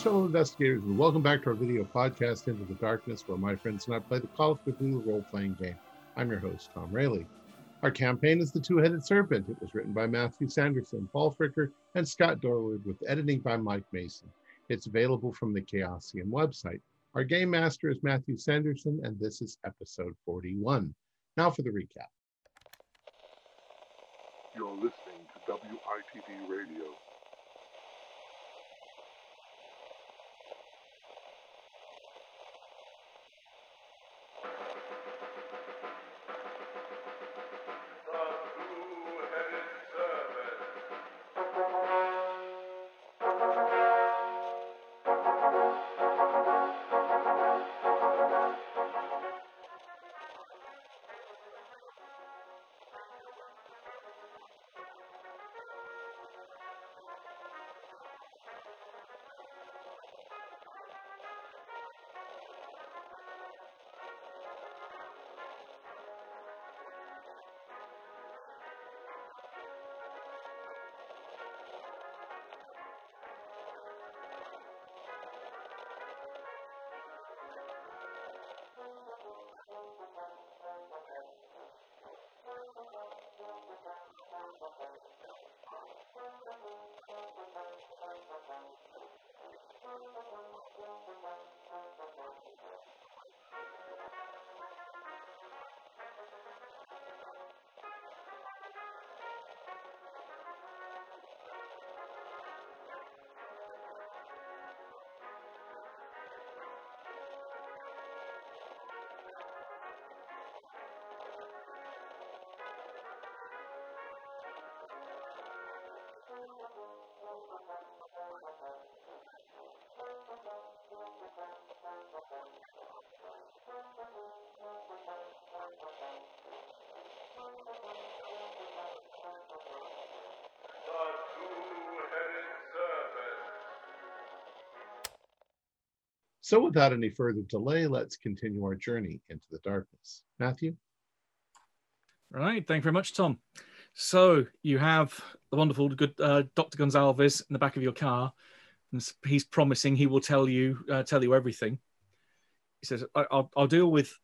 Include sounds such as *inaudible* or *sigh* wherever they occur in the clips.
Greetings, fellow investigators, and welcome back to our video podcast, Into the Darkness, where my friends and I play the Call of Cthulhu role playing game. I'm your host, Tom Rayleigh. Our campaign is The Two Headed Serpent. It was written by Matthew Sanderson, Paul Fricker, and Scott Dorward, with editing by Mike Mason. It's available from the Chaosium website. Our game master is Matthew Sanderson, and this is episode 41. Now for the recap. You're listening to WITD Radio. So, without any further delay, let's continue our journey into the darkness. Matthew? Right. Thank you very much, Tom. So, you have the wonderful good uh, Dr. Gonzalez in the back of your car, and he's promising he will tell you uh, tell you everything. He says, I'll, "I'll deal with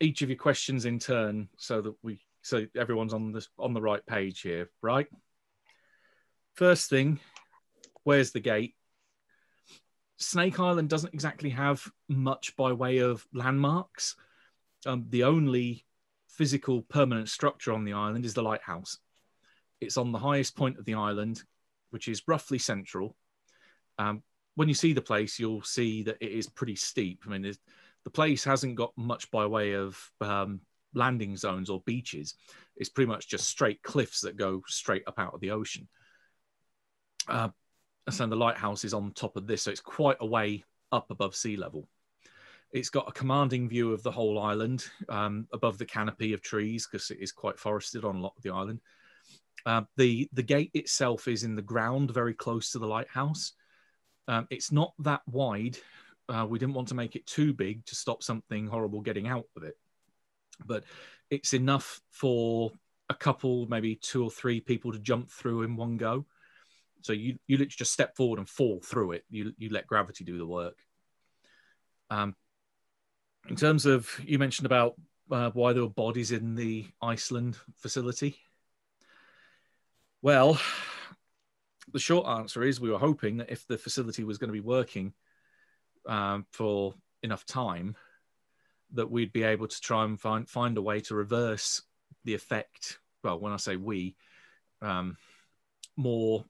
each of your questions in turn, so that we so everyone's on this on the right page here, right? First thing, where's the gate? Snake Island doesn't exactly have much by way of landmarks. Um, the only physical permanent structure on the island is the lighthouse. It's on the highest point of the island, which is roughly central. Um, when you see the place, you'll see that it is pretty steep. I mean, the place hasn't got much by way of um, landing zones or beaches. It's pretty much just straight cliffs that go straight up out of the ocean. Uh, so the lighthouse is on top of this, so it's quite a way up above sea level. It's got a commanding view of the whole island um, above the canopy of trees because it is quite forested on a lot of the island. Uh, the the gate itself is in the ground, very close to the lighthouse. Um, it's not that wide. Uh, we didn't want to make it too big to stop something horrible getting out of it, but it's enough for a couple, maybe two or three people to jump through in one go. So you you literally just step forward and fall through it. You you let gravity do the work. Um, in terms of you mentioned about uh, why there were bodies in the Iceland facility. Well, the short answer is we were hoping that if the facility was going to be working um, for enough time, that we'd be able to try and find find a way to reverse the effect. Well, when I say we, um, more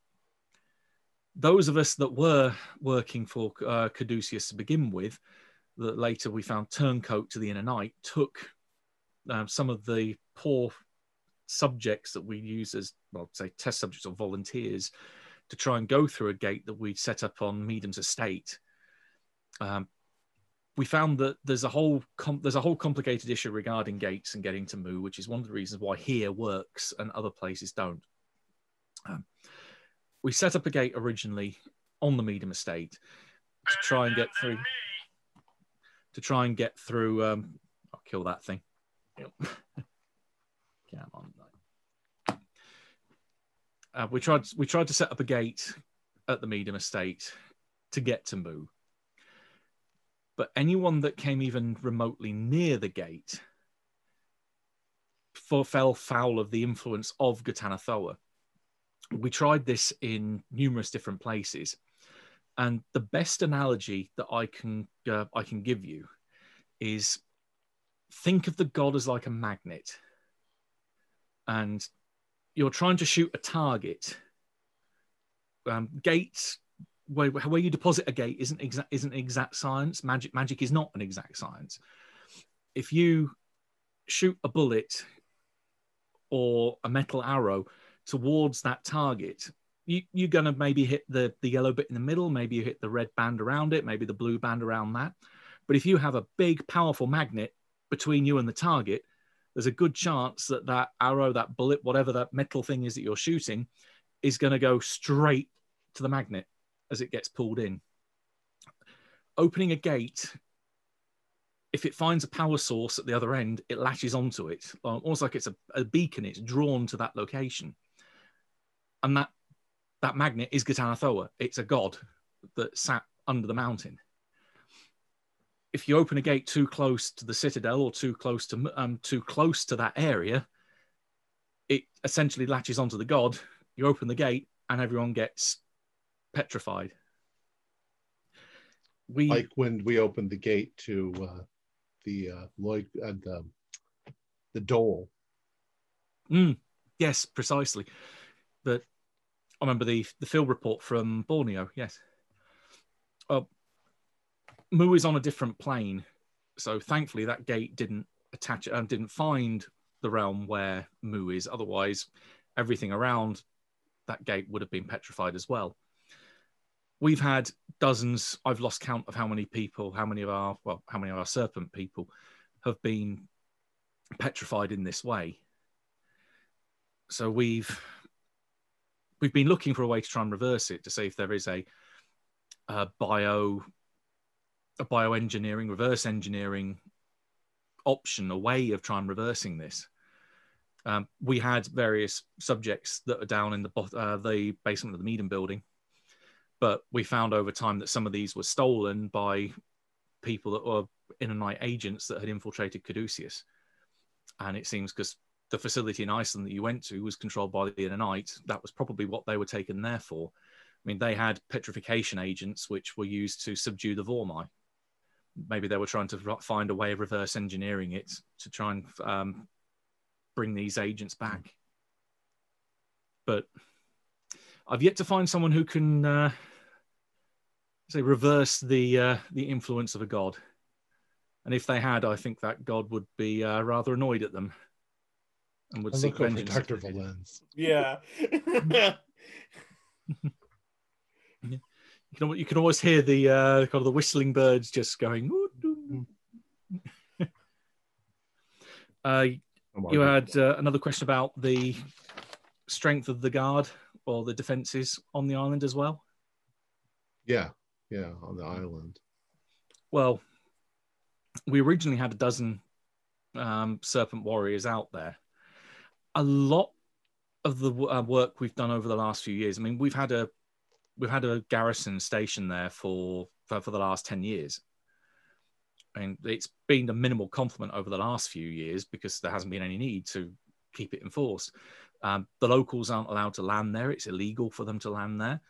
those of us that were working for uh, Caduceus to begin with, that later we found turncoat to the inner night, took um, some of the poor subjects that we use as, well, say, test subjects or volunteers to try and go through a gate that we'd set up on Meadham's estate. Um, we found that there's a whole there's a whole complicated issue regarding gates and getting to Mu, which is one of the reasons why here works and other places don't. Um, we set up a gate originally on the Meadham estate to try and get through. To try and get through. Um, I'll kill that thing. *laughs* Come on. Uh, we tried. We tried to set up a gate at the Meadham estate to get to Mu. But anyone that came even remotely near the gate for, fell foul of the influence of Ghatanothoa. We tried this in numerous different places, and the best analogy that I can uh, I can give you is think of the god as like a magnet, and you're trying to shoot a target. Um, gates where, where you deposit a gate isn't exact isn't exact science. Magic magic is not an exact science. If you shoot a bullet or a metal arrow towards that target, you, you're going to maybe hit the, the yellow bit in the middle, maybe you hit the red band around it, maybe the blue band around that. But if you have a big, powerful magnet between you and the target, there's a good chance that that arrow, that bullet, whatever that metal thing is that you're shooting, is going to go straight to the magnet as it gets pulled in. Opening a gate, if it finds a power source at the other end, it latches onto it, almost like it's a, a beacon. It's drawn to that location, and that that magnet is Ghatanothoa. It's a god that sat under the mountain. If you open a gate too close to the citadel or too close to um, too close to that area, it essentially latches onto the god. You open the gate, and everyone gets petrified. We like when we opened the gate to uh, the uh, Lloyd and uh, the Dole. Mm, yes, precisely. But I remember the the field report from Borneo. Yes. Uh, Mu is on a different plane, so thankfully that gate didn't attach and uh, didn't find the realm where Mu is. Otherwise, everything around that gate would have been petrified as well. We've had dozens i've lost count of how many people how many of our well how many of our serpent people have been petrified in this way. So we've we've been looking for a way to try and reverse it to see if there is a, a bio a bioengineering reverse engineering option a way of trying reversing this um, we had various subjects that are down in the uh, the basement of the Meadham building but we found over time that some of these were stolen by people that were Inner agents that had infiltrated Caduceus. And it seems because the facility in Iceland that you went to was controlled by the Inner that was probably what they were taken there for. I mean, they had petrification agents which were used to subdue the Voormi. Maybe they were trying to find a way of reverse engineering it to try and um, bring these agents back. But I've yet to find someone who can uh, say reverse the uh, the influence of a god. And if they had, I think that god would be uh, rather annoyed at them and would seek vengeance. Dr. Valens. Yeah. *laughs* *laughs* *laughs* You can, you can always hear the uh, kind of the whistling birds just going. *laughs* uh, you had uh, another question about the strength of the guard or the defenses on the island as well. Yeah, yeah, on the island. Well, we originally had a dozen um, serpent warriors out there. A lot of the uh, work we've done over the last few years. I mean, we've had a we've had a garrison station there for for, for the last ten years. and it's been a minimal complement over the last few years because there hasn't been any need to keep it enforced. Um, the locals aren't allowed to land there; it's illegal for them to land there.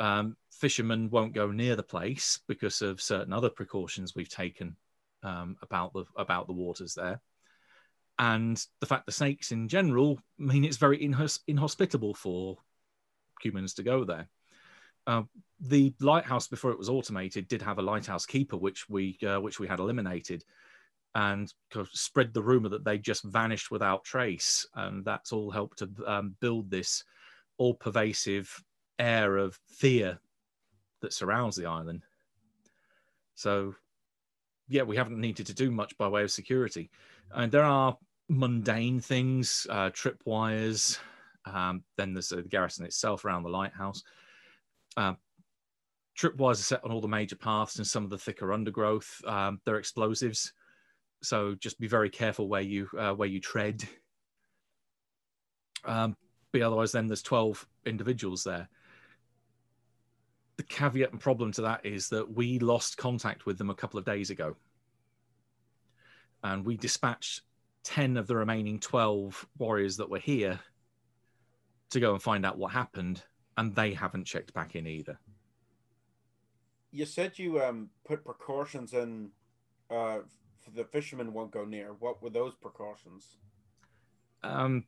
Um, fishermen won't go near the place because of certain other precautions we've taken um, about the about the waters there, and the fact the snakes in general mean it's very inhos- inhospitable for humans to go there. Uh, the lighthouse before it was automated did have a lighthouse keeper, which we uh, which we had eliminated, and spread the rumor that they just vanished without trace, and that's all helped to um, build this all pervasive air of fear that surrounds the island. So, yeah, we haven't needed to do much by way of security. And there are mundane things, uh, tripwires. Um, then there's the garrison itself around the lighthouse. Uh, tripwires are set on all the major paths and some of the thicker undergrowth. Um, they're explosives, so just be very careful where you uh, where you tread. Um, but otherwise, then there's 12 individuals there the caveat and problem to that is that we lost contact with them a couple of days ago. And we dispatched 10 of the remaining 12 warriors that were here to go and find out what happened. And they haven't checked back in either. You said you um put precautions in uh for the fishermen won't go near. What were those precautions? Um,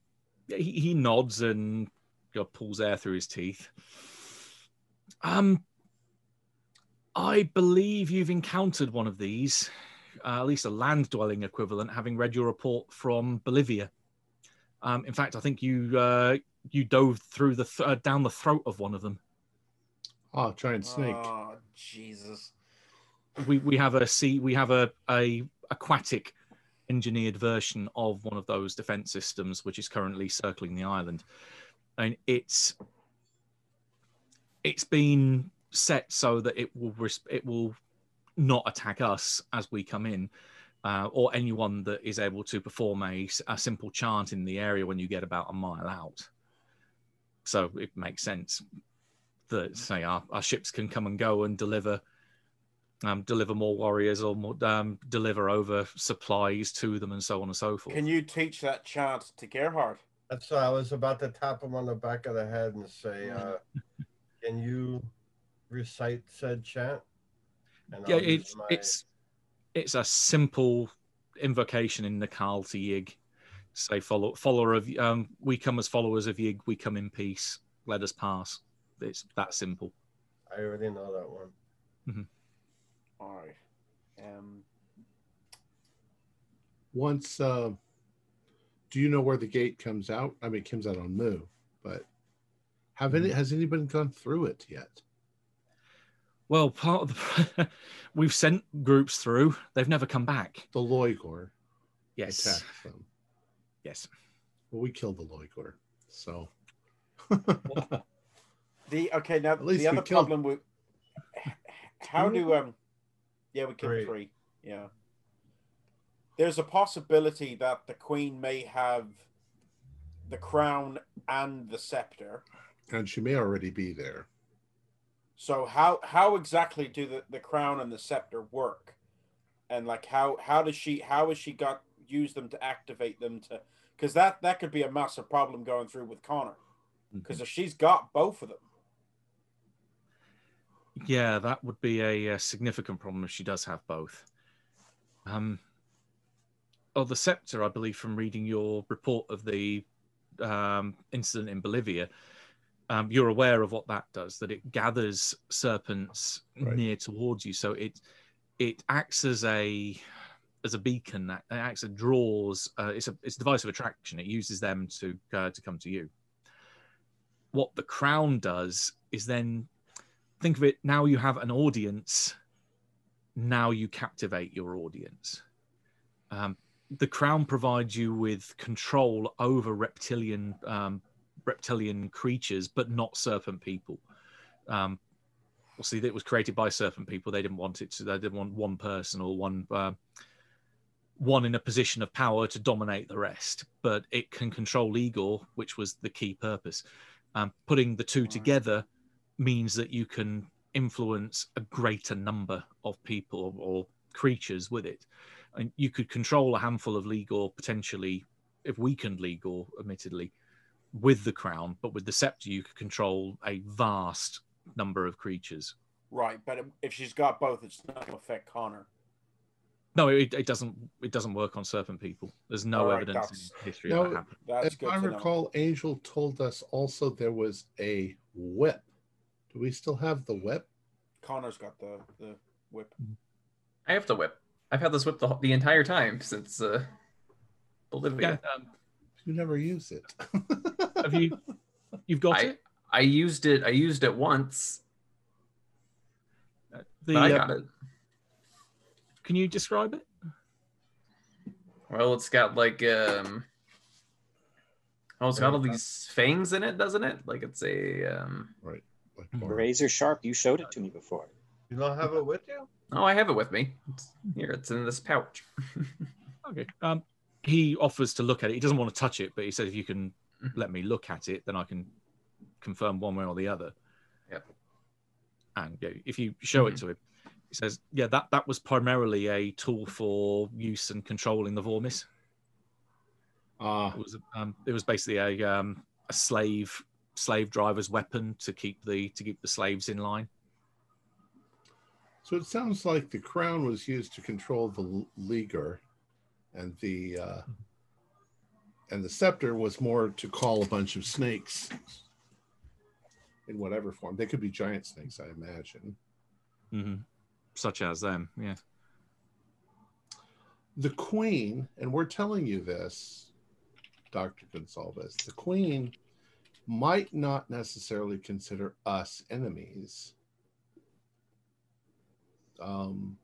he, he nods and you know, pulls air through his teeth. Um, I believe you've encountered one of these, uh, at least a land dwelling equivalent, having read your report from Bolivia. Um, in fact, I think you uh, you dove through the th- uh, down the throat of one of them. Oh, giant snake. Oh Jesus. We we have a sea we have a a aquatic engineered version of one of those defense systems, which is currently circling the island, and it's it's been set so that it will res- it will not attack us as we come in. Uh, or anyone that is able to perform a, a simple chant in the area when you get about a mile out. So it makes sense that say our, our ships can come and go and deliver um, deliver more warriors or more, um, deliver over supplies to them and so on and so forth. Can you teach that chant to Gerhard? That's why I was about to tap him on the back of the head and say, uh, "Can you recite said chant?" And yeah, it's my- it's it's a simple invocation in Naacal to Yig. Say follow follower of um, we come as followers of Yig, we come in peace. Let us pass. It's that simple. I already know that one. All right. Um, Once, uh, do you know where the gate comes out? I mean, it comes out on Mu, but have any has anybody gone through it yet? Well, part of the *laughs* we've sent groups through. They've never come back. The Lloigor Yes, attacked them. Yes. Well, we killed the Lloigor, so *laughs* the okay now At least the we other killed problem with how do um yeah we killed Three. three yeah there's a possibility that the queen may have the crown and the scepter and she may already be there. so how how exactly do the, the crown and the scepter work and like how how does she how has she got use them to activate them to because that that could be a massive problem going through with connor because if she's got both of them Yeah, that would be a, uh significant problem if she does have both. Um, oh, the scepter, I believe, from reading your report of the um, incident in Bolivia, um, you're aware of what that does. That it gathers serpents Right. near towards you, so it it acts as a as a beacon. It acts as draws. Uh, it's a it's a device of attraction. It uses them to uh, to come to you. What the crown does is then think of it now you have an audience now you captivate your audience um, the crown provides you with control over reptilian um, reptilian creatures but not serpent people um, well see it was created by serpent people they didn't want it to they didn't want one person or one uh, one in a position of power to dominate the rest but it can control igor which was the key purpose um, putting the two together means that you can influence a greater number of people or creatures with it. And you could control a handful of Lloigor potentially, if weakened Lloigor, admittedly, with the crown, but with the scepter, you could control a vast number of creatures. right but if she's got both it's not going to affect connor No, it, it doesn't. It doesn't work on serpent people. There's no All right, evidence that's- in history No, of that happening. that's if good I to know. recall, Angel told us also there was a whip. Do we still have the whip? connor's got the the whip I have the whip. I've had this whip the, the entire time since uh, Bolivia. Yeah, um, You never use it. *laughs* have you? You've got I, it. I used it. I used it once, The, but I uh, got it. Can you describe it? Well, it's got like um. Oh, it's got all these fangs in it, doesn't it? Like it's a um. Like, Mhm. Razor sharp. You showed it to me before. You don't have it with you? Oh, I have it with me. It's, here, it's in this pouch. *laughs* Okay. Um, he offers to look at it. He doesn't want to touch it, but he says if you can Mhm. let me look at it, then I can confirm one way or the other. Yep. And yeah, if you show it Mhm. to him, he says, "Yeah, that that was primarily a tool for use and controlling the Voormis. Uh, It was um, it was basically a um, a slave slave driver's weapon to keep the to keep the slaves in line. so it sounds like the crown was used to control the Lloigor, and the uh, and the scepter was more to call a bunch of snakes in whatever form. They could be giant snakes, I imagine. hmm Such as them, yeah. the queen, and we're telling you this, Dr. Gonsalves, the queen might not necessarily consider us enemies. Um,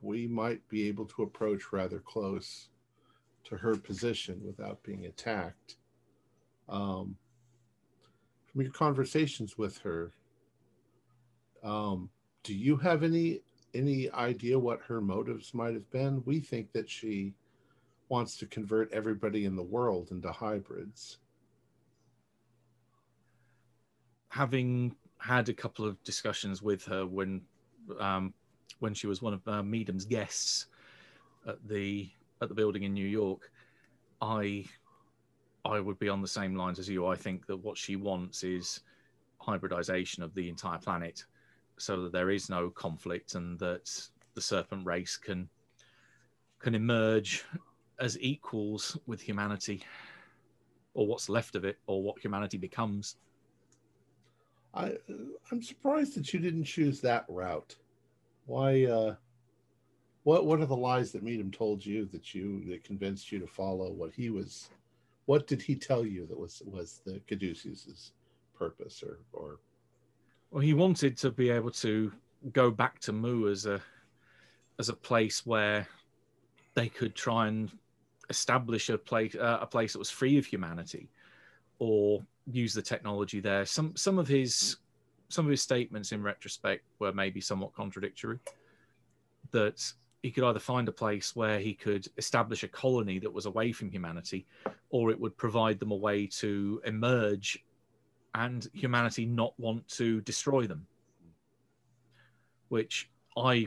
we might be able to approach rather close to her position without being attacked. Um, from your conversations with her, um, do you have any any idea what her motives might have been? We think that she wants to convert everybody in the world into hybrids. having had a couple of discussions with her when um, when she was one of uh, guests at the at the building in New York, I I would be on the same lines as you. I think that what she wants is hybridization of the entire planet, so that there is no conflict and that the serpent race can can emerge as equals with humanity, or what's left of it, or what humanity becomes. I I'm surprised that you didn't choose that route. Why? Uh, what What are the lies that Meadham told you that you that convinced you to follow what he was? What did he tell you that was was the Caduceus's purpose or or Well, he wanted to be able to go back to Mu as a as a place where they could try and establish a place uh, a place that was free of humanity, or use the technology there. Some some of his some of his statements in retrospect were maybe somewhat contradictory. That he could either find a place where he could establish a colony that was away from humanity, or it would provide them a way to emerge and humanity not want to destroy them. Which I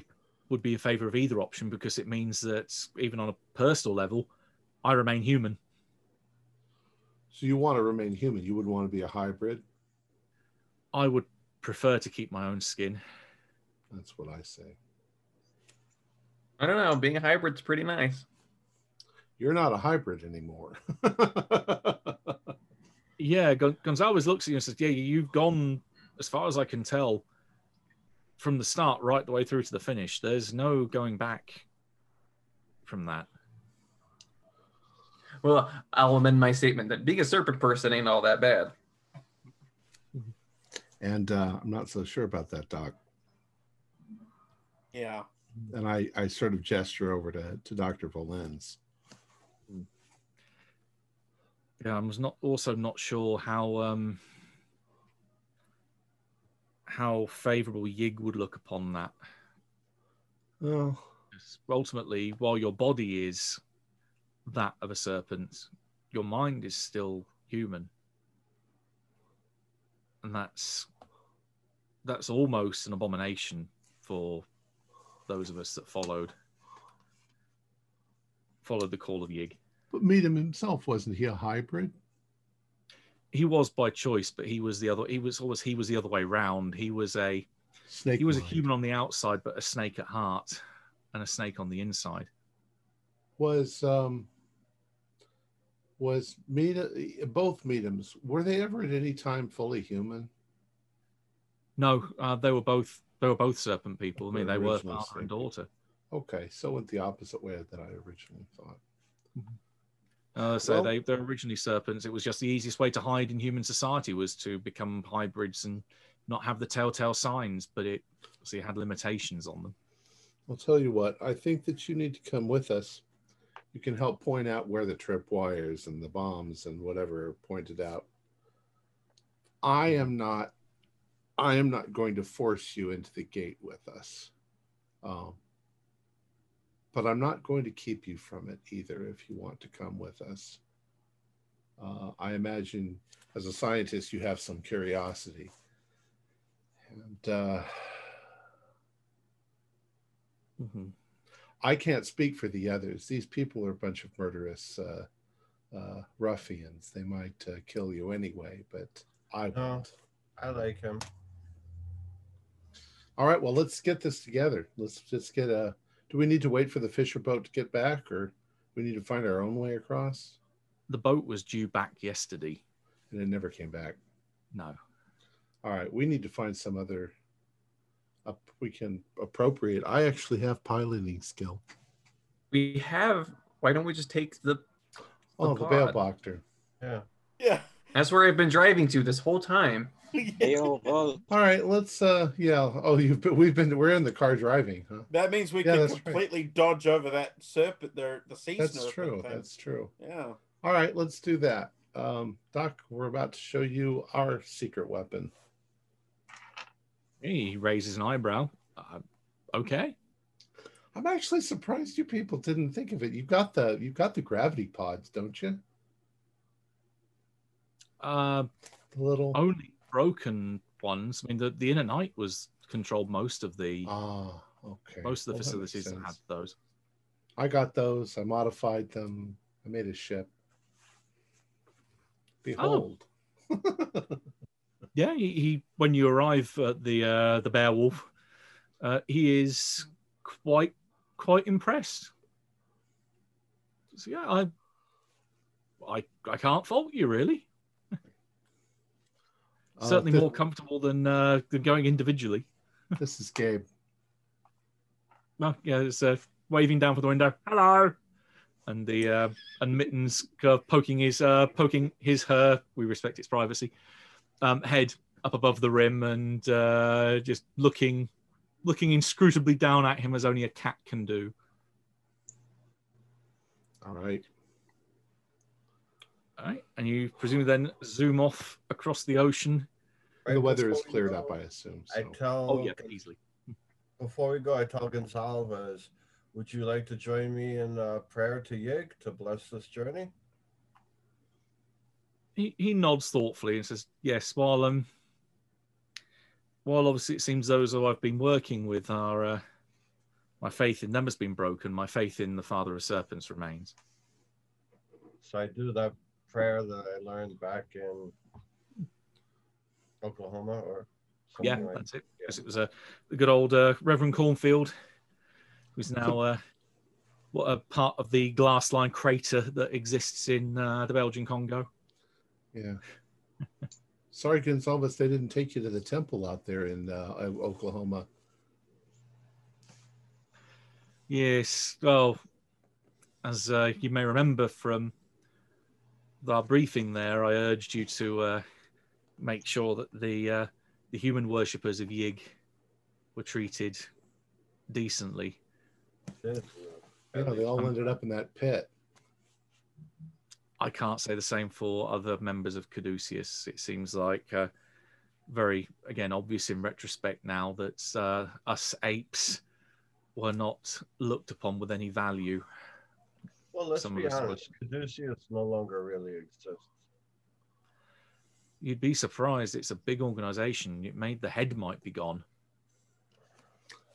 would be in favor of either option because it means that even on a personal level, I remain human. so you want to remain human? You would want to be a hybrid. I would prefer to keep my own skin. That's what I say. I don't know. Being a hybrid's pretty nice. You're not a hybrid anymore. *laughs* Yeah, Gon- Gonzalez looks at you and says, "Yeah, you've gone as far as I can tell from the start right the way through to the finish. There's no going back from that." Well, I'll amend my statement that being a serpent person ain't all that bad. and uh, I'm not so sure about that, Doc. Yeah. And I, I sort of gesture over to, to Dr. Valens. Yeah, I was not also not sure how um how favourable Yig would look upon that. Oh, Ultimately, while your body is that of a serpent, your mind is still human, and that's that's almost an abomination for those of us that followed followed the call of Yig. But Meadham himself wasn't he a hybrid? He was by choice, but he was the other. He was always he was the other way round. He was a Snake. he was a human on the outside, but a snake at heart, and a snake on the inside. Was um was Meadham both Meadhams were they ever at any time fully human? No, uh, they were both they were both serpent people. I mean, They're were father and daughter. Okay, so went the opposite way that I originally thought. Uh, so Well- they they're originally serpents. It was just the easiest way to hide in human society was to become hybrids and not have the telltale signs. But it obviously had limitations on them. I'll tell you what, I think that you need to come with us. You can help point out where the trip wires and the bombs and whatever are pointed out. I am not I am not going to force you into the gate with us. Um, but I'm not going to keep you from it either if you want to come with us. Uh, I imagine as a scientist, you have some curiosity. And uh, Mhm. I can't speak for the others. These people are a bunch of murderous uh, uh, ruffians. They might uh, kill you anyway, but I No. won't. I like him. All right, well, let's get this together. Let's just get a. Do we need to wait for the Fisher boat to get back, or we need to find our own way across? The boat was due back yesterday. And it never came back. No. All right, we need to find some other. Up, we can appropriate. I actually have piloting skill. We have. Why don't we just take the? Oh, the pod. bail doctor. Yeah. Yeah. That's where I've been driving to this whole time. *laughs* Ayo, All right, let's. uh Yeah. Oh, you've been. We've been. We're in the car driving, huh? That means we Yeah, can that's right. completely dodge over that serpent there, the sea That's true. thing. That's true. Yeah. All right, let's do that. Um, Doc, we're about to show you our secret weapon. He raises an eyebrow. Uh, okay. I'm actually surprised you people didn't think of it. You've got the you've got the gravity pods, don't you? Uh, The little only broken ones. I mean, the, the inner night was controlled most of the ah, okay. most of the Well, facilities that had those. I got those. I modified them. I made a ship. Behold. *laughs* Yeah, he, he when you arrive at the uh, the Beowulf, uh, he is quite quite impressed. So yeah, I I I can't fault you really. Uh, Certainly more comfortable than uh, than going individually. *laughs* This is Gabe. Well, yeah, it's uh, waving down for the window. Hello. And the uh, and mittens uh, poking his uh, poking his her. We respect its privacy. Um, head up above the rim and uh, just looking looking inscrutably down at him as only a cat can do. All right. All right, and you presumably then zoom off across the ocean. Right the weather before is we cleared go, up, I assume. I tell Oh yeah, easily. *laughs* before we go, I tell Gonsalves, would you like to join me in uh, prayer to Yig to bless this journey? He he nods thoughtfully and says, "Yes." While um, while obviously it seems those who I've been working with are uh, my faith in them has been broken. My faith in the Father of Serpents remains. So I do that prayer that I learned back in Oklahoma or Yeah, like that's it. Because it was a, a good old uh, Reverend Cornfield, who's now uh, what a part of the glass line crater that exists in uh, the Belgian Congo. Yeah. *laughs* Sorry, Gonsalves, they didn't take you to the temple out there in uh, Oklahoma. Yes, well, as uh, you may remember from our briefing there, I urged you to uh, make sure that the uh, the human worshippers of Yig were treated decently. that. Yeah, they all ended up in that pit. I can't say the same for other members of Caduceus. It seems like uh, very, again, obvious in retrospect now that uh, us apes were not looked upon with any value. Well, let's Some be honest. Caduceus no longer really exists. You'd be surprised. It's a big organization. It made the head might be gone,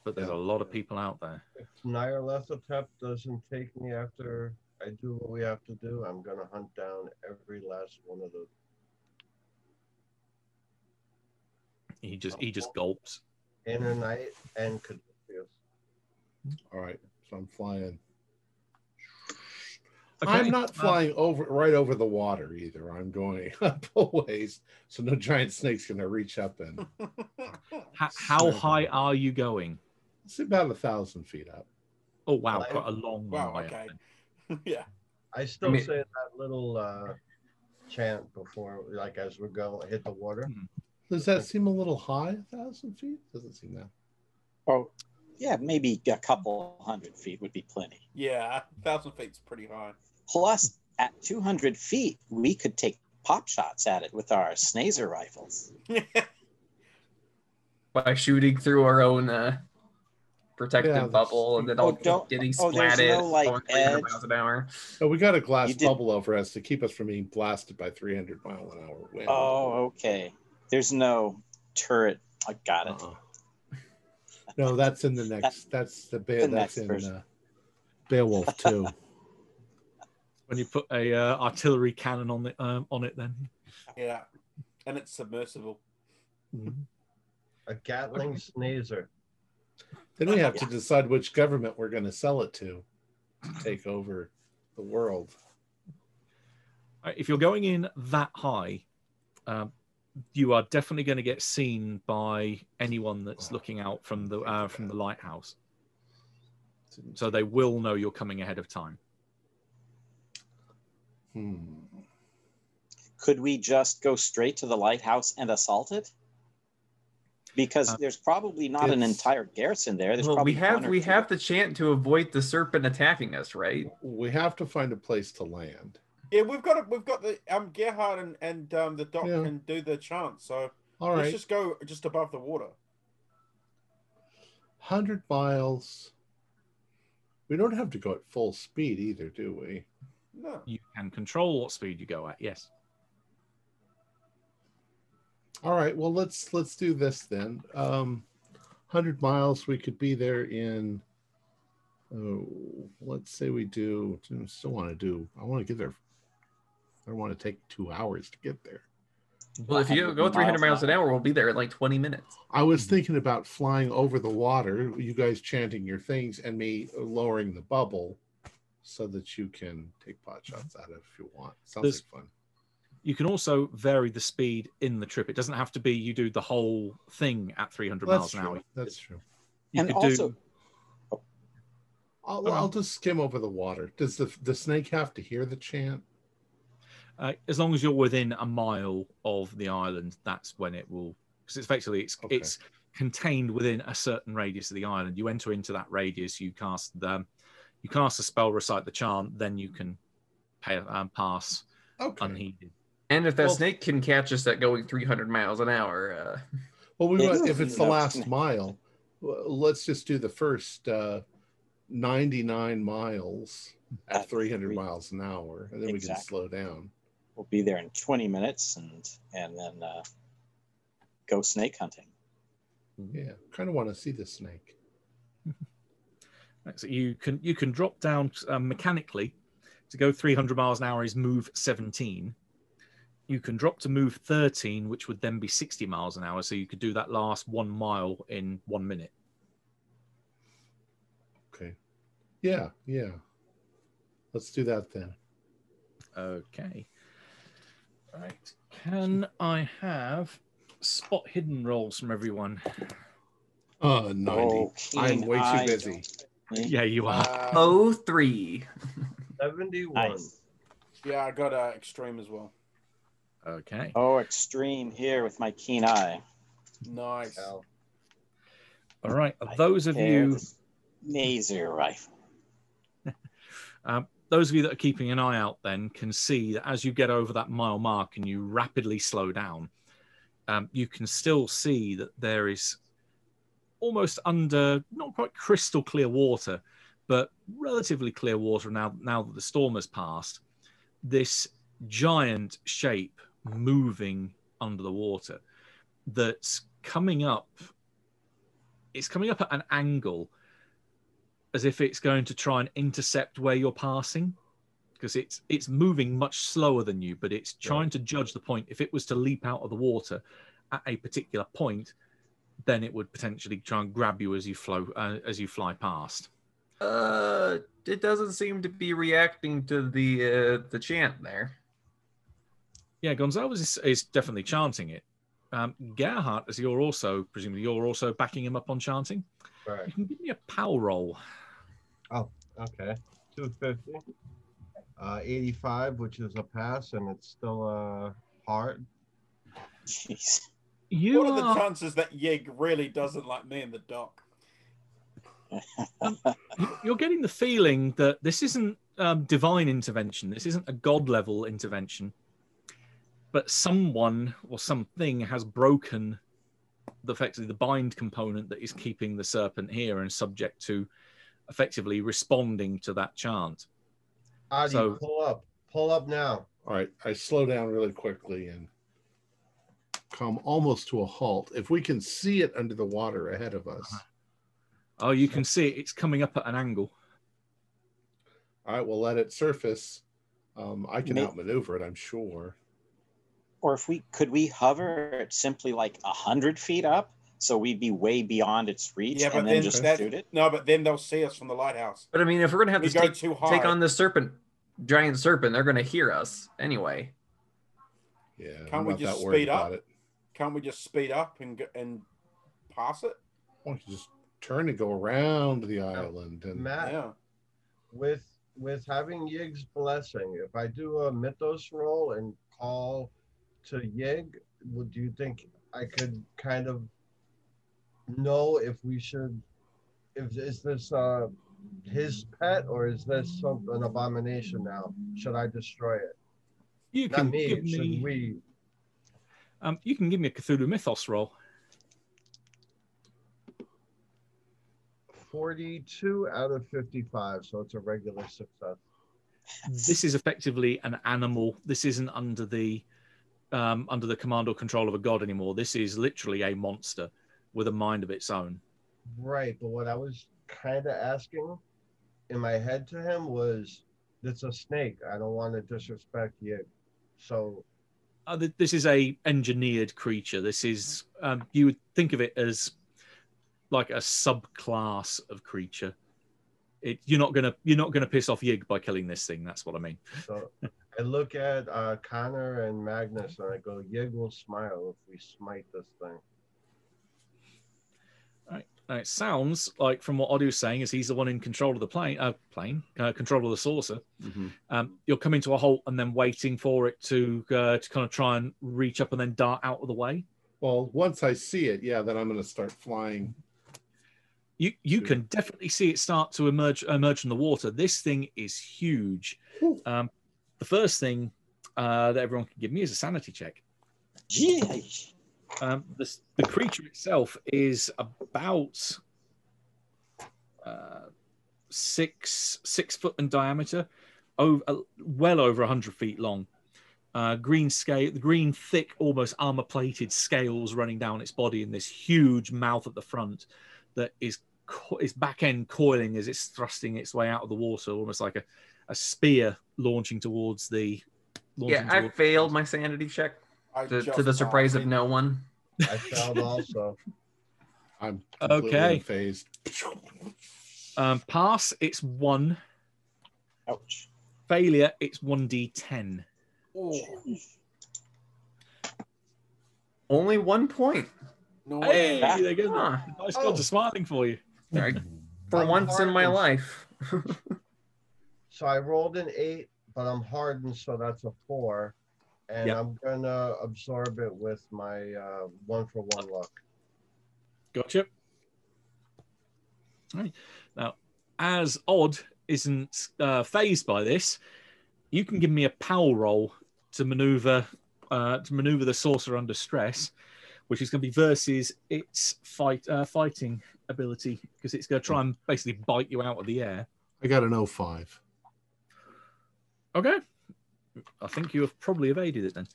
but there's Yeah. a lot of people out there. If Nyarlathotep doesn't take me after I do what we have to do, I'm gonna hunt down every last one of the. He just he just oh. gulps. Inner Night and Caduceus. All right. So I'm flying. Okay, I'm not uh, flying over right over the water either. I'm going *laughs* up a ways, so no giant snake's gonna reach up and *laughs* How, *laughs* how high are you going? it's about a thousand feet up. Oh wow, Well, quite a long Wow, way. okay. yeah. I still mean- say that little uh, chant before, like as we go hit the water. Does that seem a little high? A thousand feet? Doesn't seem that. oh, yeah, maybe a couple hundred feet would be plenty. Yeah. A thousand feet's pretty high. Plus, at 200 feet, we could take pop shots at it with our Snazer rifles. *laughs* by shooting through our own uh, protective Yeah, bubble and then Oh, all don't- getting oh, splatted no, like, going 300 edge. miles an hour. Oh, we got a glass You did- bubble over us to keep us from being blasted by 300 mile an hour wind. Oh, okay. There's no turret. I got it. Uh-uh. No, that's in the next. That's the bear. The That's in version. uh, Beowulf too. *laughs* When you put a uh, artillery cannon on it um, on it, then Yeah, and it's submersible. A Gatling Snazer. then we have to decide which government we're going to sell it to to take over the world. If you're going in that high, um, you are definitely going to get seen by anyone that's looking out from the uh, from the lighthouse. So they will know you're coming ahead of time. Hmm. Could we just go straight to the lighthouse and assault it? Because Uh, there's probably not an entire garrison there. There's Well, probably we have we two. have the chant to avoid the serpent attacking us, right? We have to find a place to land. Yeah, we've got it. We've got the um Gerhard and and um the doc Yeah. can do the chant. So All let's just go just above the water. hundred miles. We don't have to go at full speed either, do we? No. You can control what speed you go at. Yes. All right. Well, let's let's do this then. Um, hundred miles. We could be there in. Oh, let's say we do. I Still want to do. I want to get there. I don't want to take two hours to get there. Well, if you go 300 miles an hour, we'll be there in like 20 minutes. I was thinking about flying over the water. You guys chanting your things and me lowering the bubble, so that you can take pot shots out of if you want. Sounds There's- like fun. You can also vary the speed in the trip. It doesn't have to be you do the whole thing at 300 That's miles an true. hour. That's true. You And could also- do I'll, I'll just skim over the water. Does the the snake have to hear the chant? Uh, as long as you're within a mile of the island. That's when it will because it's effectively it's Okay. it's contained within a certain radius of the island. You enter into that radius, you cast the you cast a spell, recite the chant, then you can pay, um, pass Okay. unheeded. And if that Well- snake can catch us at going 300 miles an hour, uh, *laughs* Well, we Yeah. if it's the last mile, let's just do the first uh, 99 miles at At 300 miles an hour, and then we can slow down. We'll be there in 20 minutes and and then uh, go snake hunting. Yeah, kind of want to see the snake. *laughs* So you can you can drop down um, mechanically to go 300 miles an hour is move 17. You can drop to move 13, which would then be 60 miles an hour. So you could do that last one mile in one minute. Okay. Yeah, yeah. Let's do that then. Okay. Right. Can I have spot hidden rolls from everyone? Uh, 90. Oh, I'm way too eye, busy. Yeah, you are. Uh, oh three. 71. Nice. yeah, I got uh, extreme as well. Okay. Oh, extreme here with my keen eye. Nice. Hell. All right. Those of you Laser rifle. Um, *laughs* those of you that are keeping an eye out then can see that as you get over that mile mark and you rapidly slow down, um, you can still see that there is almost under not quite crystal clear water, but relatively clear water now. Now that the storm has passed, this giant shape moving under the water that's coming up. It's coming up at an angle as if it's going to try and intercept where you're passing because it's it's moving much slower than you but it's trying to judge the point. If it was to leap out of the water at a particular point then it would potentially try and grab you as you flow uh, as you fly past. Uh, it doesn't seem to be reacting to the uh, the chant there. yeah gonzalez is, is definitely chanting it. Um, gerhardt as you're also presumably you're also backing him up on chanting. You Right. can give me a power roll Oh, okay. 250. Uh, 85, which is a pass, and it's still uh, hard. Jeez. you what are are the chances that Yig really doesn't like me in the doc? you're getting the feeling that this isn't um, divine intervention. This isn't a god level intervention, but someone or something has broken the effectively the bind component that is keeping the serpent here and subject to effectively responding to that chant. Adi, So- pull up. Pull up now. All right, I slow down really quickly and come almost to a halt. If we can see it under the water ahead of us, Oh, you can see it. It's coming up at an angle. All right, we'll let it surface. Um, I can May- outmaneuver it, I'm sure. Or if we could we hover it simply like a hundred feet up, so we'd be way beyond its reach, Yeah, but and then then just that, shoot it. no, but then they'll see us from the lighthouse. But I mean, if we're gonna have We to go take, too high. take on the serpent, giant serpent, they're gonna hear us anyway. Yeah, Can't I'm we just speed up? it. Can't we just speed up and go, and pass it? Why don't you just turn and go around the island and Matt, Yeah. with with having Yig's blessing, if I do a mythos roll and call to Yig, would you think I could kind of know if we should if is this uh his pet or is this some an abomination now? Should I destroy it? You Not can me, give should me. we Um, you can give me a Cthulhu Mythos roll. 42 out of 55, so it's a regular success. This is effectively an animal. This isn't under the um, under the command or control of a god anymore. This is literally a monster with a mind of its own. Right, but what I was kind of asking in my head to him was, "It's a snake. I don't want to disrespect you." So, Uh, th- this is a engineered creature. This is um, you would think of it as like a subclass of creature. It, you're not gonna you're not gonna piss off Yig by killing this thing. That's what I mean. so I look at uh, Connor and Magnus and I go, "Yig will smile if we smite this thing." Now, it sounds like from what Odu's saying is he's the one in control of the plane, uh, plane, uh, control of the saucer. Mhm. Um, you're coming to a halt and then waiting for it to uh, to kind of try and reach up and then dart out of the way. well, once I see it, yeah, then I'm going to start flying. You you can definitely see it start to emerge emerge from the water. This thing is huge. Um, the first thing uh, that everyone can give me is a sanity check. Yeah. Um, the, the creature itself is about uh, six six foot in diameter, over, uh, well over hundred feet long. Uh, green scale, the green thick, almost armor plated scales running down its body, and this huge mouth at the front that is co- its back end coiling as it's thrusting its way out of the water, almost like a, a spear launching towards the. launching Yeah, I towards- failed my sanity check I to, to the surprise of no one. I failed also. I'm *laughs* completely Okay. unfazed. Um, pass, it's one. Ouch. Failure, it's 1d10. Ooh, Only one point. no Hey, way. there you go. Huh. The Nice Oh. gods are smiling for you. I- *laughs* For I'm once in my life. *laughs* So I rolled an eight, but I'm hardened, so that's a four. And Yep. I'm gonna absorb it with my uh, one for one luck. Gotcha. Right. Now, as Odd isn't uh, phased by this, you can give me a power roll to maneuver uh, to maneuver the sorcerer under stress, which is going to be versus its fight uh, fighting ability because it's going to try and basically bite you out of the air. I got an 05. Okay. I think you have probably evaded it then.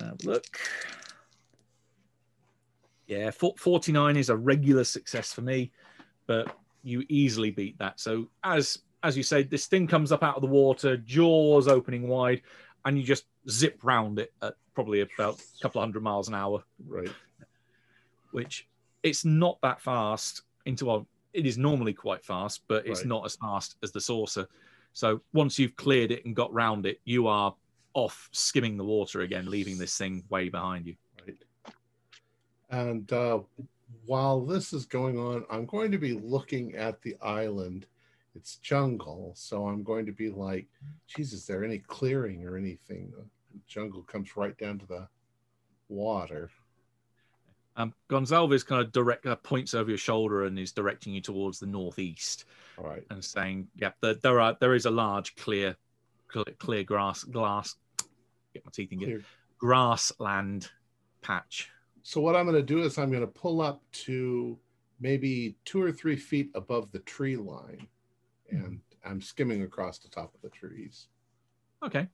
Uh, look. Yeah, 49 is a regular success for me, but you easily beat that. So as as you say, this thing comes up out of the water, jaws opening wide, and you just zip round it at probably about a couple of hundred miles an hour Right. which it's not that fast into well, it is normally quite fast, but it's Right. not as fast as the saucer. So once you've cleared it and got round it, you are off skimming the water again, leaving this thing way behind you. Right. And uh, while this is going on, I'm going to be looking at the island. It's jungle, so I'm going to be like, "Geez, is there any clearing or anything?" The jungle comes right down to the water. Um, Gonzalez kind of direct uh, points over your shoulder and is directing you towards the northeast All right. and saying, "Yep, there, there are there is a large clear, clear, clear grass glass. Get my teeth in. Clear. Grassland patch. So what I'm going to do is I'm going to pull up to maybe two or three feet above the tree line, and I'm skimming across the top of the trees. Okay.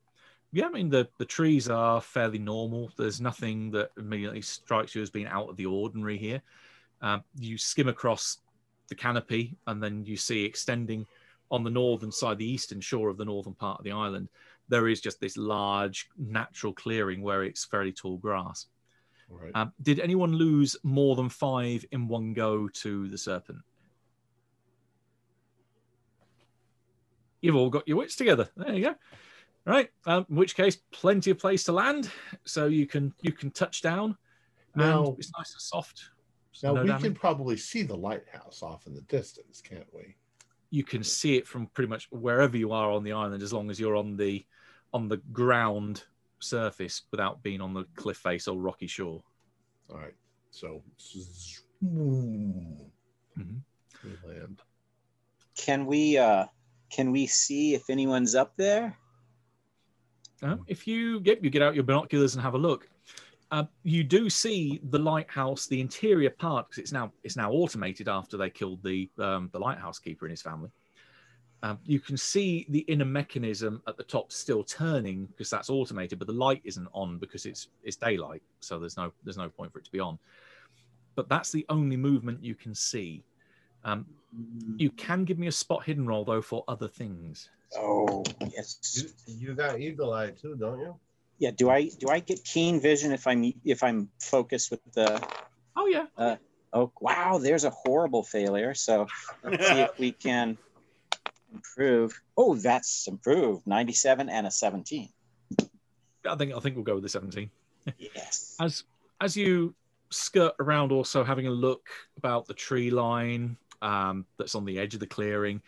Yeah, I mean the the trees are fairly normal. There's nothing that immediately strikes you as being out of the ordinary here. Um, you skim across the canopy, and then you see extending on the northern side, the eastern shore of the northern part of the island, there is just this large natural clearing where it's fairly tall grass. Right. Um, did anyone lose more than five in one go to the serpent? You've all got your wits together. There you go. Right. Um, in which case, plenty of place to land, so you can you can touch down. Now- and it's nice and soft. so now no we damage. can probably see the lighthouse off in the distance, can't we? you can see it from pretty much wherever you are on the island, as long as you're on the on the ground surface without being on the cliff face or rocky shore. All right. So Mhm. we land. Can we uh can we see if anyone's up there? Uh, if you get you get out your binoculars and have a look, uh, you do see the lighthouse, the interior part, because it's now it's now automated after they killed the um, the lighthouse keeper and his family. Um, you can see the inner mechanism at the top still turning because that's automated, but the light isn't on because it's it's daylight, so there's no there's no point for it to be on. But that's the only movement you can see. Um, you can give me a spot hidden roll though for other things. Oh yes. You, you got eagle eye too, don't you? Yeah. Do I do I get keen vision if I'm if I'm focused with the? Oh yeah, uh, Oh wow, there's a horrible failure. So let's see if we can improve. Oh, that's improved. Ninety-seven and a seventeen. I think I think we'll go with the 17. Yes. as as you skirt around also having a look about the tree line um, that's on the edge of the clearing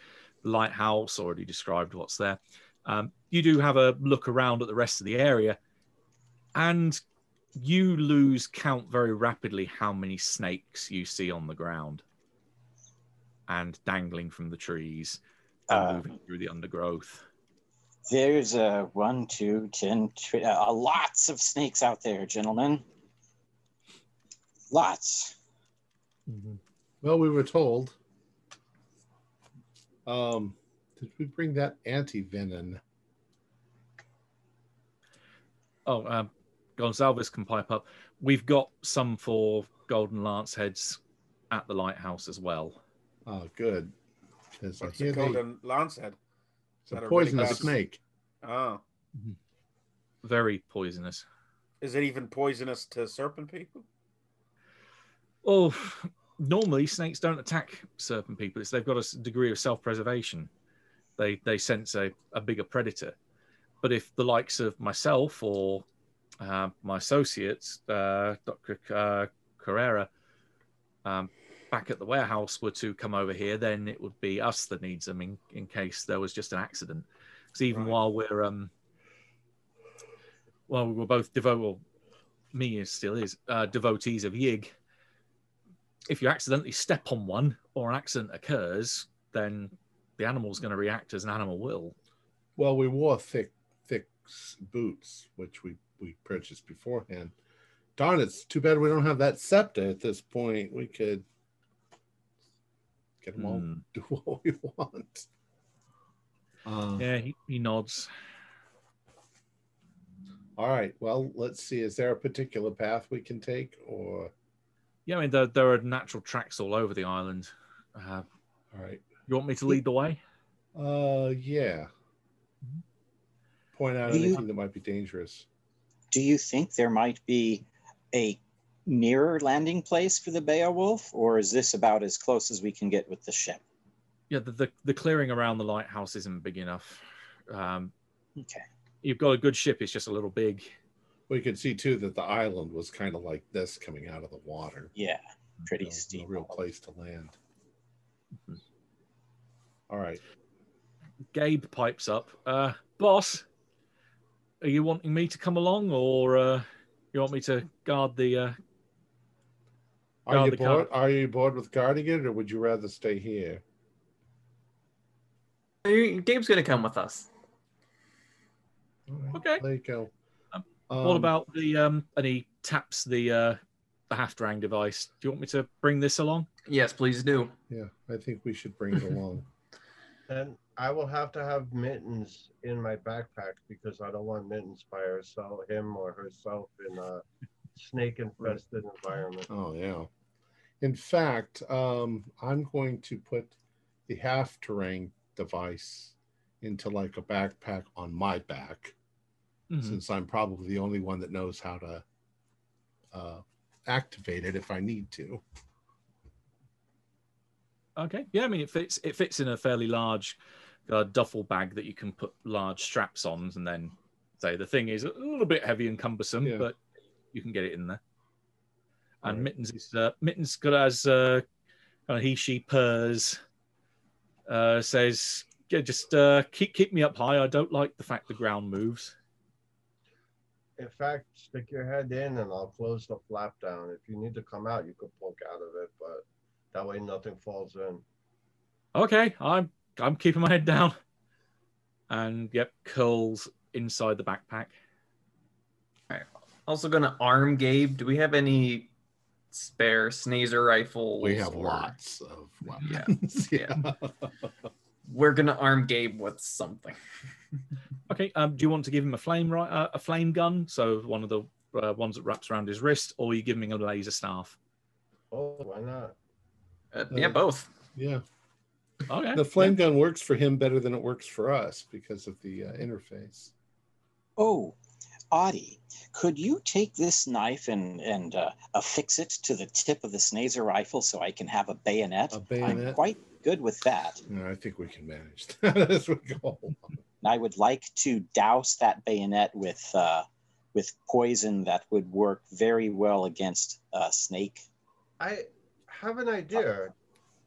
lighthouse already described what's there um, you do have a look around at the rest of the area and you lose count very rapidly how many snakes you see on the ground and dangling from the trees and Uh, moving through the undergrowth There's a one, two, ten, tw- uh, lots of snakes out there, gentlemen. Lots. Well, we were told. Um, did we bring that anti venom? Oh, um, Gonsalves can pipe up. We've got some for golden lance heads at the lighthouse as well. Oh, good. Because I What's hear it they, called in Lancehead? it's a that a really poisonous bad- snake. Oh. Very poisonous. Is it even poisonous to serpent people? Oh, normally snakes don't attack serpent people. It's they've got a degree of self-preservation. They they sense a, a bigger predator. But if the likes of myself or uh, my associates, uh, Dr. Uh, Carrera, um, back at the warehouse were to come over here, then it would be us that needs them in, in case there was just an accident. Because even Right. while we're um, well, we were both devote. Well, me is still is uh, devotees of Yig. If you accidentally step on one or an accident occurs, then the animal's going to react as an animal will. Well, we wore thick, thick boots, which we we purchased beforehand. Darn, it's too bad we don't have that scepter at this point. We could get them all Hmm. *laughs* do what we want. Uh, Yeah, he, he nods. All right. Well, let's see. Is there a particular path we can take, or Yeah, I mean there, there are natural tracks all over the island. Uh, all right? you want me to lead the way? Uh, yeah. Point out Do you- anything that might be dangerous. Do you think there might be a nearer landing place for the Beowulf, or is this about as close as we can get with the ship? Yeah, the, the, the clearing around the lighthouse isn't big enough. Um, Okay. you've got a good ship; it's just a little big. We could see too that the island was kind of like this coming out of the water. Yeah, pretty No- no steep. real place to land. Mhm. All right. Gabe pipes up. Uh, boss, are you wanting me to come along, or uh, you want me to guard the? Uh... Are you the bored? Are you bored with guarding it, or would you rather stay here? Gabe's gonna come with us. All right, Okay. There you go. Um, what about the? Um, and he taps the uh, the half drang device. Do you want me to bring this along? Yes, please do. Yeah, I think we should bring it along. *laughs* And I will have to have mittens in my backpack because I don't want mittens by herself, him or herself in a snake infested environment. Oh yeah. In fact, um, I'm going to put the half terrain device into like a backpack on my back, Mhm. since I'm probably the only one that knows how to uh, activate it if I need to. Okay. Yeah, I mean it fits. It fits in a fairly large uh, duffel bag that you can put large straps on, and then say the thing is a little bit heavy and cumbersome, Yeah. but you can get it in there. And Alright. mittens is uh, mittens got as uh, kind of he she purrs. Uh, says, yeah, just uh, keep keep me up high. I don't like the fact the ground moves. In fact, stick your head in and I'll close the flap down. If you need to come out, you could poke out of it, but that way nothing falls in. Okay, I'm I'm keeping my head down. And yep, curls inside the backpack. Also gonna arm Gabe. Do we have any spare snazer rifles? We have or- lots of Yeah, weapons. *laughs* yeah. We're gonna arm Gabe with something. *laughs* Okay. Um, do you want to give him a flame ri- uh, a flame gun? So one of the uh, ones that wraps around his wrist, or you give him a laser staff? Oh, why not? Uh, yeah, both. yeah. Okay. The flame gun works for him better than it works for us because of the uh, interface. Oh, Audie, could you take this knife and and uh, affix it to the tip of the snazer rifle so I can have a bayonet? A bayonet? I'm quite good with that. No, I think we can manage that *laughs* as we go. along. I would like to douse that bayonet with uh, with poison that would work very well against uh, snake. I have an idea.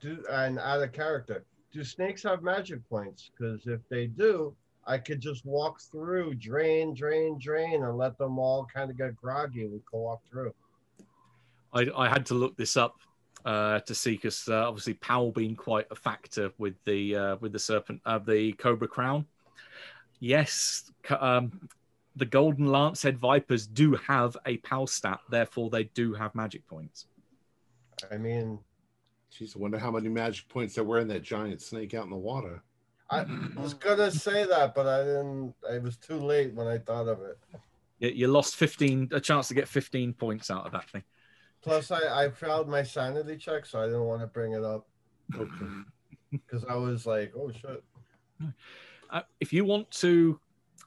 Do and out of character. Do snakes have magic points? Because if they do, I could just walk through, drain, drain, drain, and let them all kind of get groggy. and We can walk through. I, I had to look this up uh, to see because uh, obviously Powell being quite a factor with the uh, with the serpent uh, the cobra crown. Yes, um, the golden lancehead vipers do have a PAL stat, therefore they do have magic points. I mean, Jeez, I wonder how many magic points there were in that giant snake out in the water. I was gonna say that, but I didn't. It was too late when I thought of it. You, you lost fifteen a chance to get fifteen points out of that thing. Plus, I I failed my sanity check, so I didn't want to bring it up because *laughs* I was like, oh shit. uh, if you want to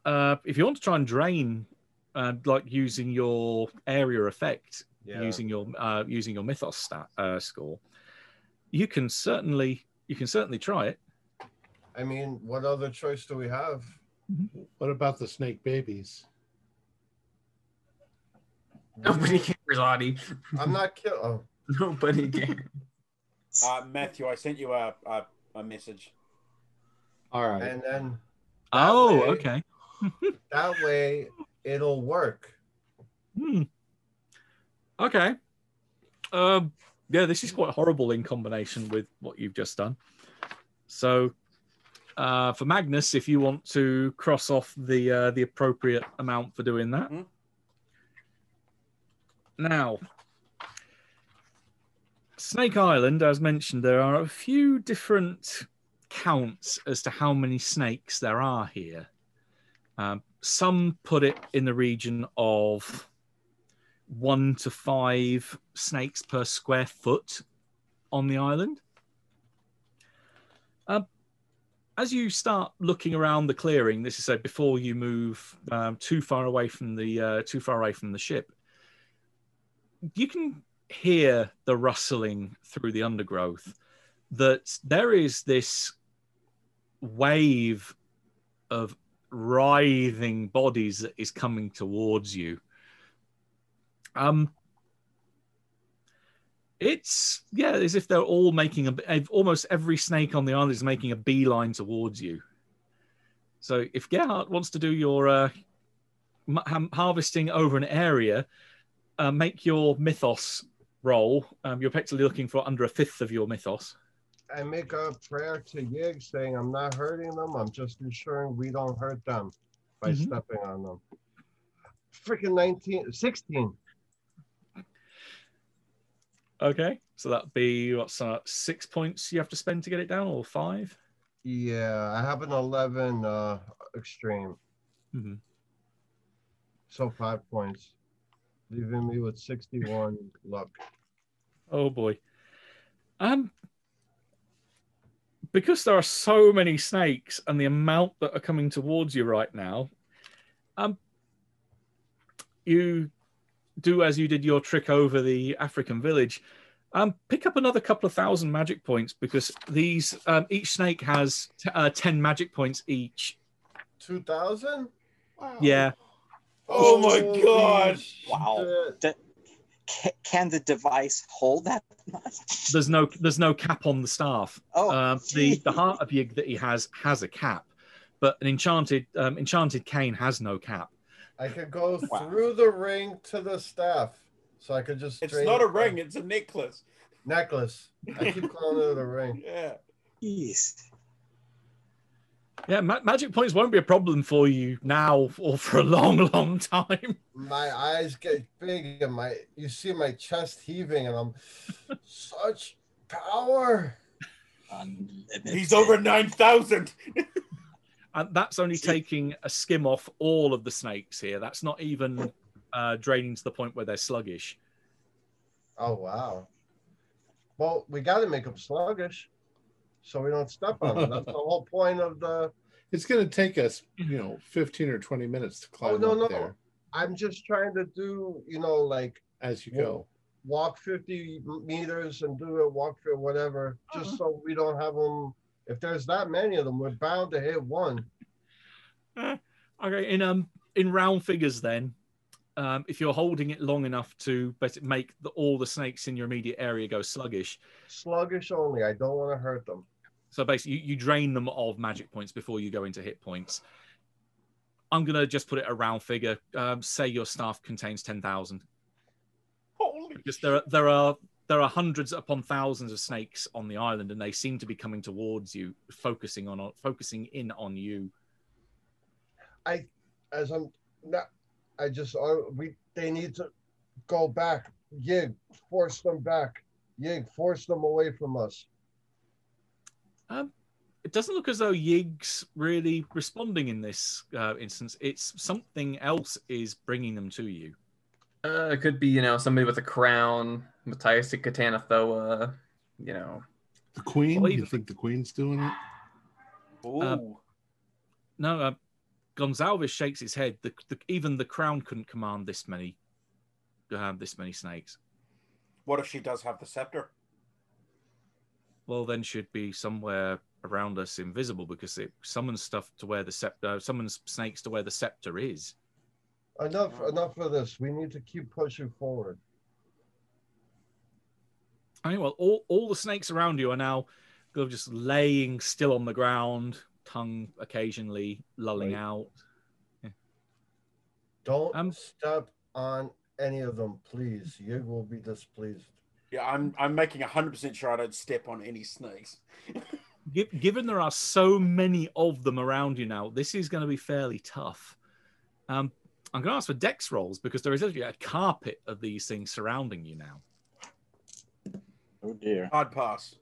uh, if you want to try and drain uh, like using your area effect Yeah. using your uh, using your mythos stat uh, score you can certainly you can certainly try it I mean, what other choice do we have? What about the snake babies? *laughs* Nobody cares, Audie. I'm not kill. Oh, *laughs* Nobody cares. Uh, Matthew, I sent you a, a, a message. All right. and then oh way- okay *laughs* that way it'll work. Hmm. okay um yeah this is quite horrible in combination with what you've just done so uh, for Magnus, if you want to cross off the uh, the appropriate amount for doing that. Mhm. Now, Snake Island, as mentioned, there are a few different counts as to how many snakes there are here. Um, some put it in the region of one to five snakes per square foot on the island. Um, as you start looking around the clearing, this is so before you move um, too far away from the uh, too far away from the ship, you can hear the rustling through the undergrowth. That there is this wave of writhing bodies that is coming towards you. Um, it's yeah, as if they're all making a almost every snake on the island is making a beeline towards you. So if Gerhardt wants to do your uh, harvesting over an area, uh, make your mythos roll. Um, you're effectively looking for under a fifth of your mythos. I make a prayer to Yig saying I'm not hurting them. I'm just ensuring we don't hurt them by Mhm. stepping on them. Freaking 19, 16. Okay, so that'd be what's uh, six points you have to spend to get it down, or five? Yeah, I have an 11 uh, extreme. Mm-hmm. So five points, leaving me with 61 luck. Oh boy. Um, because there are so many snakes and the amount that are coming towards you right now, um, you do as you did your trick over the African village. Um, pick up another couple of thousand magic points because these um, each snake has t- uh, ten magic points each. Two thousand? Yeah, Oh my god! Wow. Ca- can the device hold that much? there's no there's no cap on the staff. Oh, um, the the heart of Yig that he has has a cap, but an enchanted um, enchanted cane has no cap. I could go Wow. through the ring to the staff, so I could just. It's not a it down. ring, it's a necklace. necklace. I keep calling it a ring. *laughs* Yeah. Jeez. Yeah, ma- magic points won't be a problem for you now or for a long, *laughs* long time. My eyes get big and my you see my chest heaving and I'm such power. Unlimited. He's over 9,000. *laughs* And that's only taking a skim off all of the snakes here. That's not even uh, draining to the point where they're sluggish. Oh wow. Well, we got to make them sluggish, so we don't step on them. That's the *laughs* whole point of the. It's going to take us, you know, *clears throat* 15 or 20 minutes to climb Oh no up no! there I'm just trying to do you know like as you Whoa. go. walk 50 meters and do a walk for whatever, just so we don't have them. If there's that many of them, we're bound to hit one. Okay, in um in round figures, then, um, if you're holding it long enough to basically make the, all the snakes in your immediate area go sluggish, Sluggish only. I don't want to hurt them. So basically, you, you drain them of magic points before you go into hit points. I'm gonna just put it a round figure. Um, say your staff contains ten thousand, Holy because there are there are there are hundreds upon thousands of snakes on the island, and they seem to be coming towards you, focusing on focusing in on you. I, as I'm not, I just uh, we they need to go back. Yig, force them back. Yig, force them away from us. Um, it doesn't look as though Yig's really responding in this uh, instance. It's something else is bringing them to you. Uh, it could be, you know, somebody with a crown, Matthias to Katana Thoa, you know. The queen? Well, you think the queen's doing it? Ooh. Um, No, uh, Gonzalez shakes his head. The, the, even the crown couldn't command this many, uh, this many snakes. what if she does have the scepter? Well, then should be somewhere around us, invisible, because it summons stuff to where the scepter, summons snakes to where the scepter is. Enough, enough of this. We need to keep pushing forward. I mean, well, all, all the snakes around you are now go just laying still on the ground, tongue occasionally lolling Right. out. Don't Um, step on any of them, please. Yig will be displeased. Yeah, I'm I'm making hundred percent sure I don't step on any snakes. *laughs* Given there are so many of them around you now, this is going to be fairly tough. Um, I'm going to ask for dex rolls because there is actually a carpet of these things surrounding you now. Oh dear. Hard pass.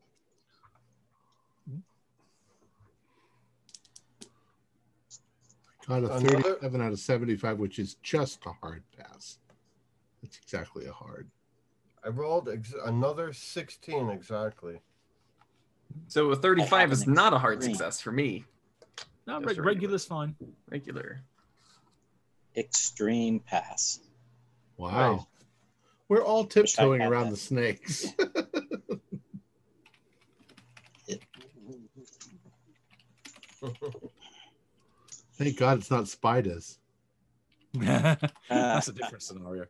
Got a Another- 37 out of 75, which is just a hard pass. It's exactly a hard. I rolled ex- another 16 exactly. So a 35 is not a hard success for me. No, Just re- regular. regular's fine. Regular. Extreme pass. Wow. Nice. We're all Wish I tiptoeing had around that. the snakes. *laughs* Thank God it's not spiders. *laughs* That's a *laughs* different scenario.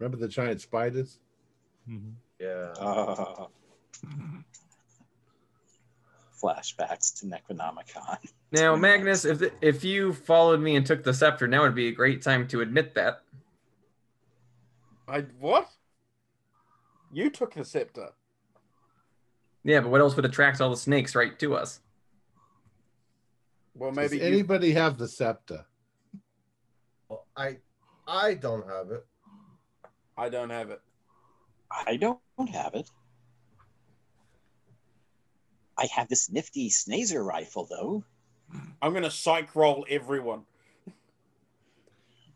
Ooh. Remember the giant spiders? Mhm. Yeah. Uh, flashbacks to Necronomicon. Now, Magnus, if if you followed me and took the scepter, now would be a great time to admit that. I what? You took the scepter. Yeah, but what else would attract all the snakes right to us? Well, Does maybe you, anybody have the scepter? Well, I I don't have it. I don't have it. I don't have it. I have this nifty Snazer rifle, though. I'm gonna psych roll everyone.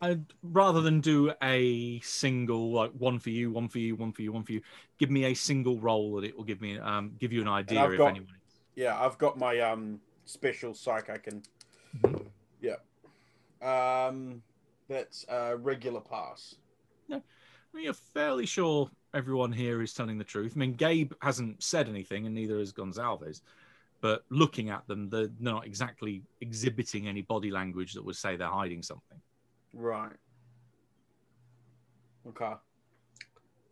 I'd rather than do a single like one for you, one for you, one for you, one for you. Give me a single roll that it will give me um give you an idea if got- anyone. Yeah, I've got my um special psych. I can. Mhm. Yeah. Um, that's a regular pass. I mean, you're fairly sure everyone here is telling the truth. I mean, Gabe hasn't said anything, and neither has Gonzalez. But looking at them, they're not exactly exhibiting any body language that would say they're hiding something. Right. Okay.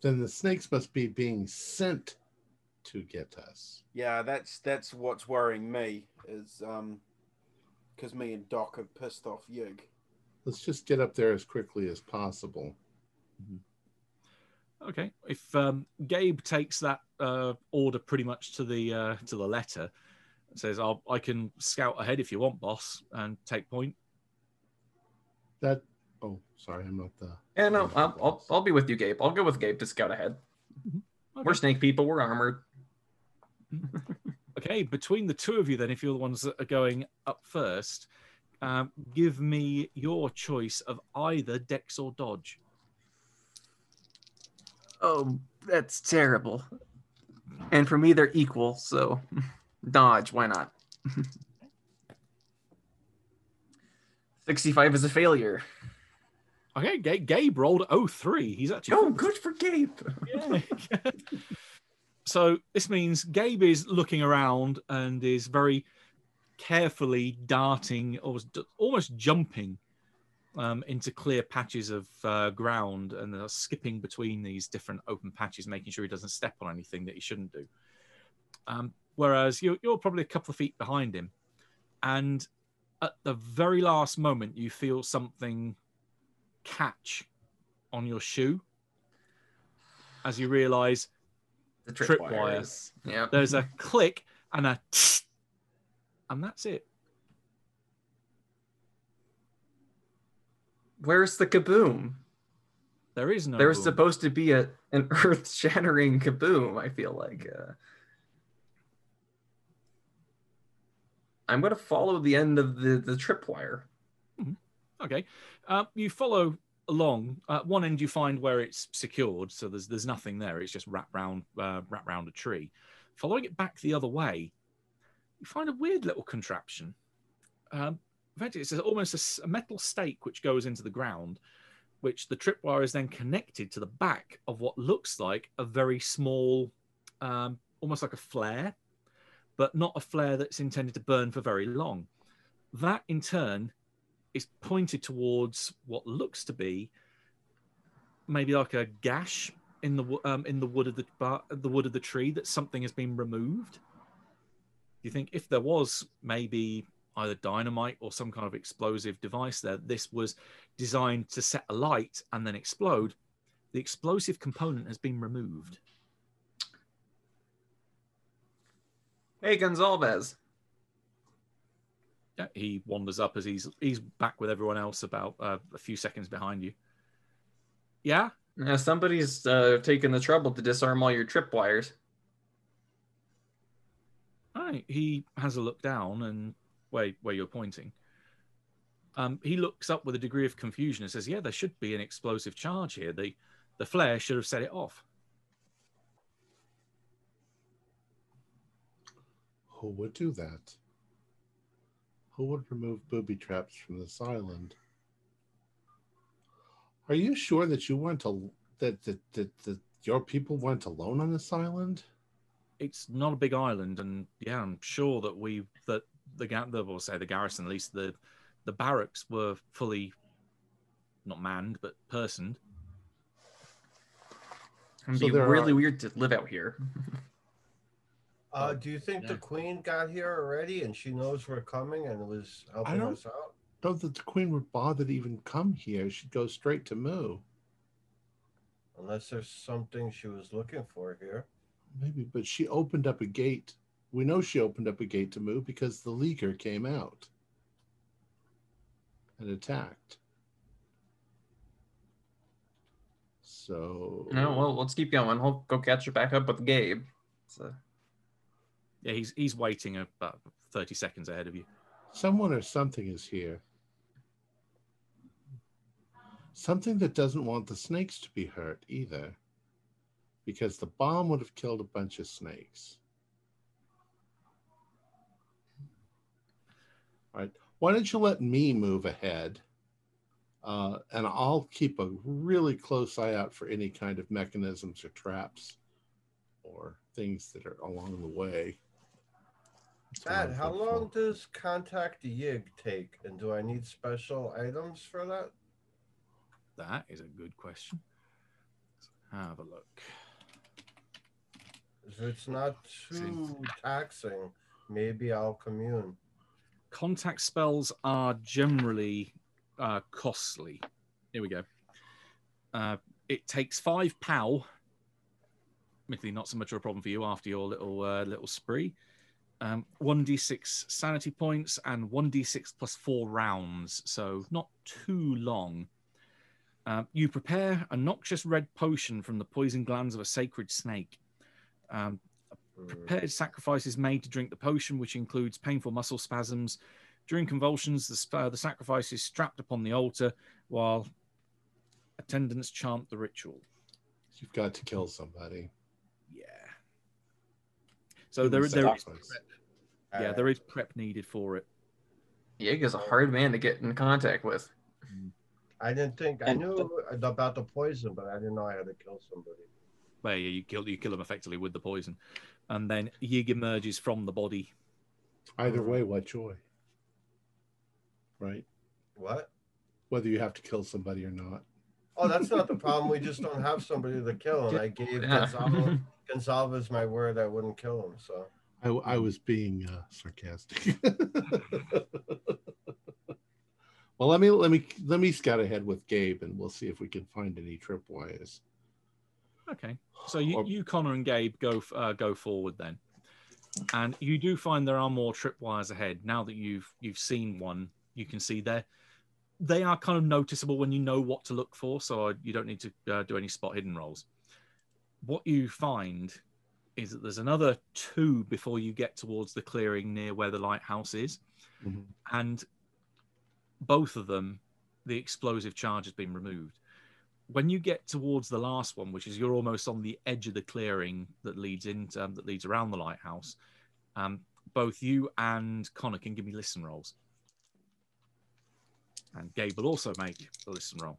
Then the snakes must be being sent to get us. Yeah, that's that's what's worrying me is um, because me and Doc have pissed off Yig. Let's just get up there as quickly as possible. Okay, if um, Gabe takes that uh, order pretty much to the uh, to the letter, and says, I'll, "I can scout ahead if you want, boss, and take point." That. Oh, sorry, I'm not the. Yeah, no, I'll, I'll, I'll be with you, Gabe. I'll go with Gabe to scout ahead. Okay. We're snake people. We're armored. *laughs* Okay, between the two of you, then, if you're the ones that are going up first, um, give me your choice of either Dex or Dodge. Oh, that's terrible. And for me, they're equal. So, dodge. Why not? *laughs* Sixty-five is a failure. Okay, Ga- Gabe rolled 03. He's actually Oh, good for Gabe. Yeah. *laughs* so this means Gabe is looking around and is very carefully darting, almost, almost jumping um, into clear patches of uh, ground and uh, skipping between these different open patches, making sure he doesn't step on anything that he shouldn't do. Um, whereas you're, you're probably a couple of feet behind him. And at the very last moment, you feel something catch on your shoe as you realize The Tripwire. Yeah. there's a click and a *laughs* and that's it. Where's the kaboom? There is no. there was boom. supposed to be a an *laughs* earth-shattering kaboom. I feel like. Uh, I'm gonna follow the end of the the tripwire. Okay. Uh, you follow along. At one end, you find where it's secured, so there's there's nothing there. It's just wrapped round uh, wrapped round a tree. Following it back the other way, you find a weird little contraption. Um, it's almost a, metal stake which goes into the ground, which the tripwire is then connected to the back of what looks like a very small, um, almost like a flare, but not a flare that's intended to burn for very long. That in turn is pointed towards what looks to be maybe like a gash in the um, in the wood of the bar- the wood of the tree that something has been removed. Do you think if there was maybe either dynamite or some kind of explosive device there, this was designed to set a light and then explode. The explosive component has been removed. Hey, Gonzalez. Yeah, he wanders up as he's he's back with everyone else about uh, a few seconds behind you. Yeah, Uh, somebody's uh, taken the trouble to disarm all your tripwires. All right. He has a look down and where where you're pointing. Um, he looks up with a degree of confusion and says, "Yeah, there should be an explosive charge here. The the flare should have set it off." Who would do that? Who would remove booby traps from this island? Are you sure that you went to that that that, that your people went alone on this island? It's not a big island, and yeah, I'm sure that we that the ga- the will say the garrison, at least the the barracks were fully not manned but personed. It'd So be there really are- weird to live out here. Uh, do you think the queen got here already and she knows we're coming and was helping us out? I don't- us out? That the queen would bother to even come here. She'd go straight to Mu. Unless there's something she was looking for here. Maybe, but she opened up a gate. We know she opened up a gate to Mu because the leaker came out and attacked. So No, well, let's keep going. We'll go catch her back up with Gabe. So, Yeah, he's he's waiting about uh, thirty seconds ahead of you. someone or something is here. Something that doesn't want the snakes to be hurt either, because the bomb would have killed a bunch of snakes. Right. Why don't you let me move ahead? Uh, and I'll keep a really close eye out for any kind of mechanisms or traps or things that are along the way. That's what Dad, how long for. does contact Yig take? And do I need special items for that? That is a good question. Let's have a look. If it's not too taxing, maybe I'll commune. Contact spells are generally uh, costly. Here we go. Uh, it takes five POW. Admittedly, not so much of a problem for you after your little uh, little spree. Um, 1d6 sanity points and 1d6 plus four rounds, so not too long. Uh, you prepare a noxious red potion from the poison glands of a sacred snake. Um, Mm, prepared sacrifice is made to drink the potion, which includes painful muscle spasms. During convulsions, the, sp- uh, the sacrifice is strapped upon the altar while attendants chant the ritual. You've got to kill somebody. Yeah. So there, there is, Sacrifice. yeah, there is prep needed for it. Yig is a hard man to get in contact with. I didn't think I And knew about the poison, but I didn't know I had to kill somebody. Well, yeah, you kill you kill them effectively with the poison, and then Yig emerges from the body. Either way, what joy. Right? What? Whether you have to kill somebody or not. Oh, that's not the problem. We just don't have somebody to kill, and I gave Yeah. Gonzalo, *laughs* Gonzalez my word I wouldn't kill him. So I, I was being uh, sarcastic. *laughs* well, let me let me let me scout ahead with Gabe, and we'll see if we can find any tripwires. Okay, so you, Or- you Connor and Gabe go uh, go forward then, and you do find there are more tripwires ahead. Now that you've you've seen one, you can see there they are kind of noticeable when you know what to look for, so you don't need to uh, do any spot hidden rolls. What you find is that there's another two before you get towards the clearing near where the lighthouse is, Mhm. and both of them, the explosive charge has been removed. When you get towards the last one, which is you're almost on the edge of the clearing that leads in um, that leads around the lighthouse, um, both you and Connor can give me listen rolls. And Gabe will also make a listen roll.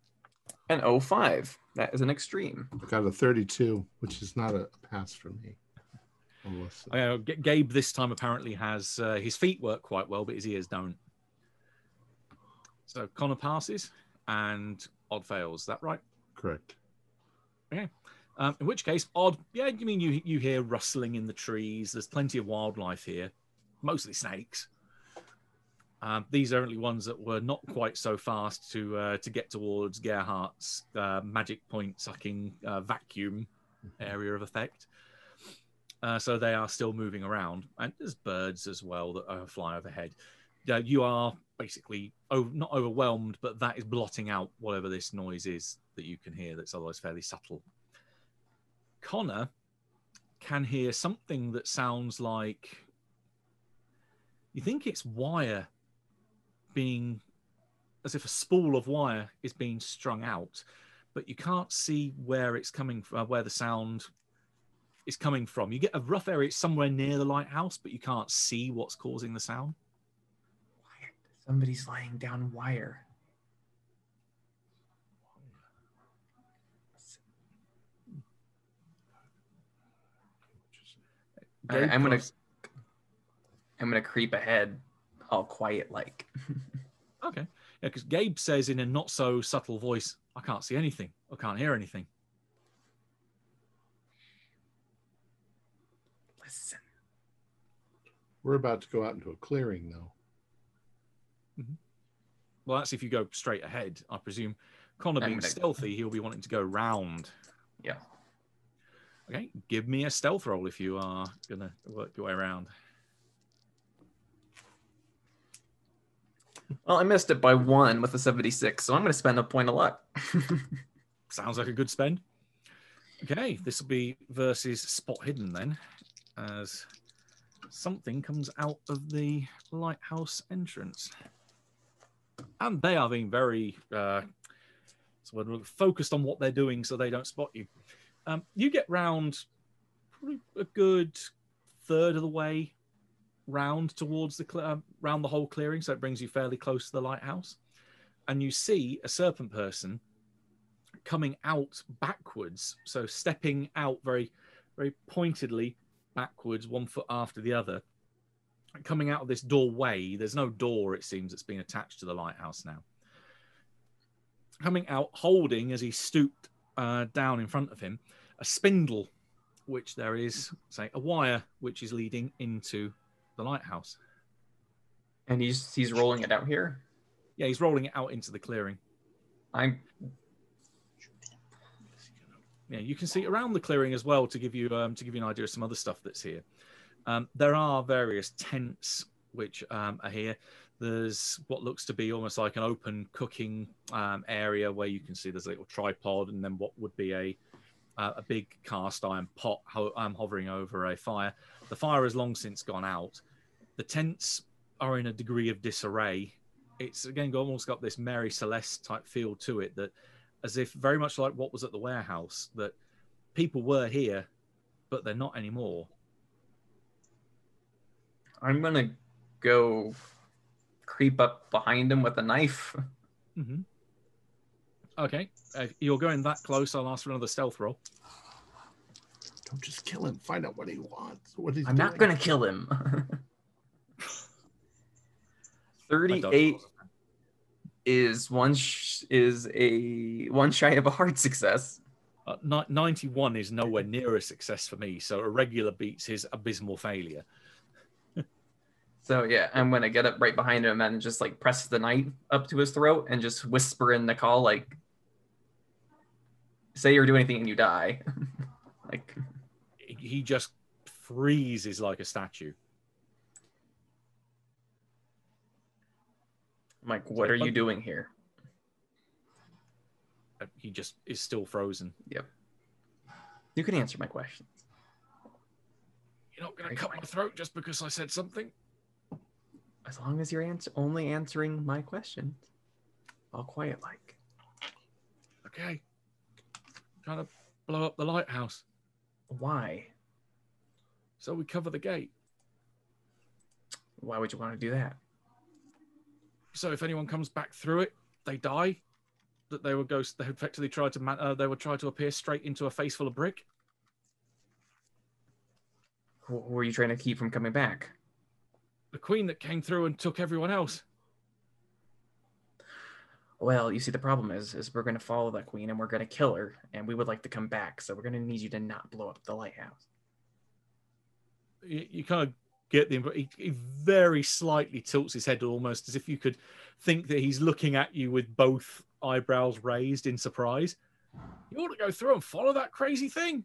An 05. That is an extreme. I got a 32, which is not a pass for me. Unless Uh, G- Gabe this time apparently has uh, his feet work quite well, but his ears don't. So Connor passes and Odd fails. Is that right? Correct. Um, in which case, Odd, yeah, you mean you you hear rustling in the trees? There's plenty of wildlife here, mostly snakes. Um, these are only ones that were not quite so fast to uh, to get towards Gerhardt's uh, magic point sucking uh, vacuum area of effect. Uh, so they are still moving around, and there's birds as well that uh, fly overhead. Uh, you are basically not overwhelmed, but that is blotting out whatever this noise is that you can hear. That's otherwise fairly subtle. Connor can hear something that sounds like you think it's wire being as if a spool of wire is being strung out, but you can't see where it's coming from, where the sound is coming from. You get a rough area, it's somewhere near the lighthouse, but you can't see what's causing the sound. Somebody's laying down wire. All right, I'm gonna I'm gonna creep ahead, all quiet like. *laughs* Okay. Yeah, because Gabe says in a not so subtle voice, I can't see anything. I can't hear anything. Listen. We're about to go out into a clearing, though. Mm-hmm. Well, that's if you go straight ahead, I presume. Connor being stealthy, he'll be wanting to go round. Yeah. Okay, give me a stealth roll if you are going to work your way around. *laughs* Well, I missed it by one with a 76, so I'm gonna spend a point of luck. *laughs* Sounds like a good spend. Okay, this will be versus spot hidden then, as something comes out of the lighthouse entrance. And they are being very uh, focused on what they're doing so they don't spot you. Um, you get round a good third of the way round towards the uh, round the whole clearing, so it brings you fairly close to the lighthouse, and you see a serpent person coming out backwards, so stepping out very, very pointedly backwards, one foot after the other, coming out of this doorway. There's no door, it seems, that's been attached to the lighthouse now. Coming out, holding as he stooped uh, down in front of him, a spindle, which there is, say, a wire which is leading into the lighthouse. And he's he's rolling it out here. Yeah, he's rolling it out into the clearing. I'm Yeah, you can see around the clearing as well to give you um, to give you an idea of some other stuff that's here. Um, there are various tents which um, are here. There's what looks to be almost like an open cooking um, area where you can see there's a little tripod and then what would be a uh, a big cast iron pot ho- um, hovering over a fire. The fire has long since gone out. The tents are in a degree of disarray. It's again almost got this Mary Celeste type feel to it that as if very much like what was at the warehouse that people were here but they're not anymore I'm gonna go creep up behind him with a knife. mm-hmm. okay if you're going that close i'll ask for another stealth roll Don't just kill him. Find out what he wants. What he's I'm not gonna kill him. *laughs* Thirty-eight is one sh- is a one shy of a hard success. uh, ni- 91 is nowhere near a success for me so a regular beats his abysmal failure So yeah, I'm gonna get up right behind him and just like press the knife up to his throat and just whisper in the call like, "Say or do anything and you die." *laughs* like, he just freezes like a statue I'm like, "What are you doing here?" Uh, he just is still frozen Yep. You can answer my questions. you're not going to cut my throat just because i said something As long as you're answer- only answering my questions, all quiet like. okay trying to blow up the lighthouse Why? so we cover the gate Why would you want to do that? So if anyone comes back through it, they die. That they would go. They would effectively try to. Man, uh, they would try to appear straight into a face full of brick. Who, who are you trying to keep from coming back? The queen that came through and took everyone else. Well, you see, the problem is, is we're going to follow that queen and we're going to kill her, and we would like to come back. So we're going to need you to not blow up the lighthouse. You, you kind of get the. He, he very slightly tilts his head, almost as if you could think that he's looking at you with both eyebrows raised in surprise. You ought to go through and follow that crazy thing.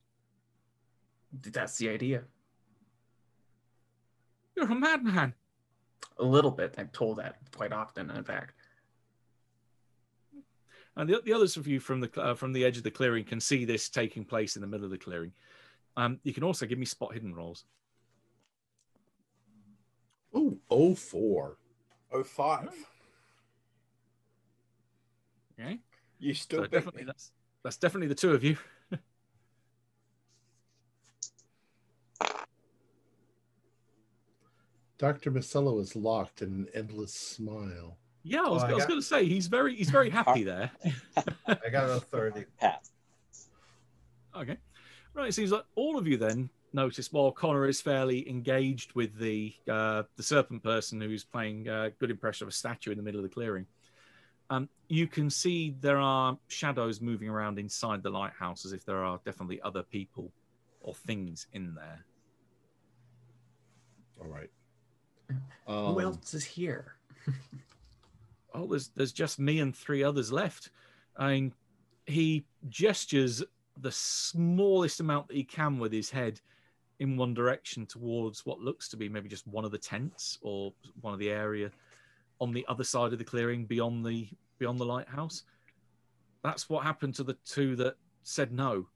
That's the idea. You're a madman. A little bit. I'm told that quite often, in fact. And the, the others of you from the uh, from the edge of the clearing can see this taking place in the middle of the clearing. Um, you can also give me spot hidden rolls. Ooh, oh four. Oh five. Okay, You still so definitely me. that's that's definitely the two of you. Dr. Masello is locked in an endless smile. Yeah, I was, Oh, I I was got- going to say he's very he's very happy there. *laughs* I got a 30. *laughs* Pat. Okay, right. It seems like all of you then notice while Connor is fairly engaged with the uh, the serpent person who's playing a good impression of a statue in the middle of the clearing. Um, you can see there are shadows moving around inside the lighthouse as if there are definitely other people or things in there. All right. Um, Who else is here? *laughs* oh, there's there's just me and three others left. I mean, he gestures the smallest amount that he can with his head in one direction towards what looks to be maybe just one of the tents or one of the area on the other side of the clearing beyond the beyond the lighthouse. That's what happened to the two that said no.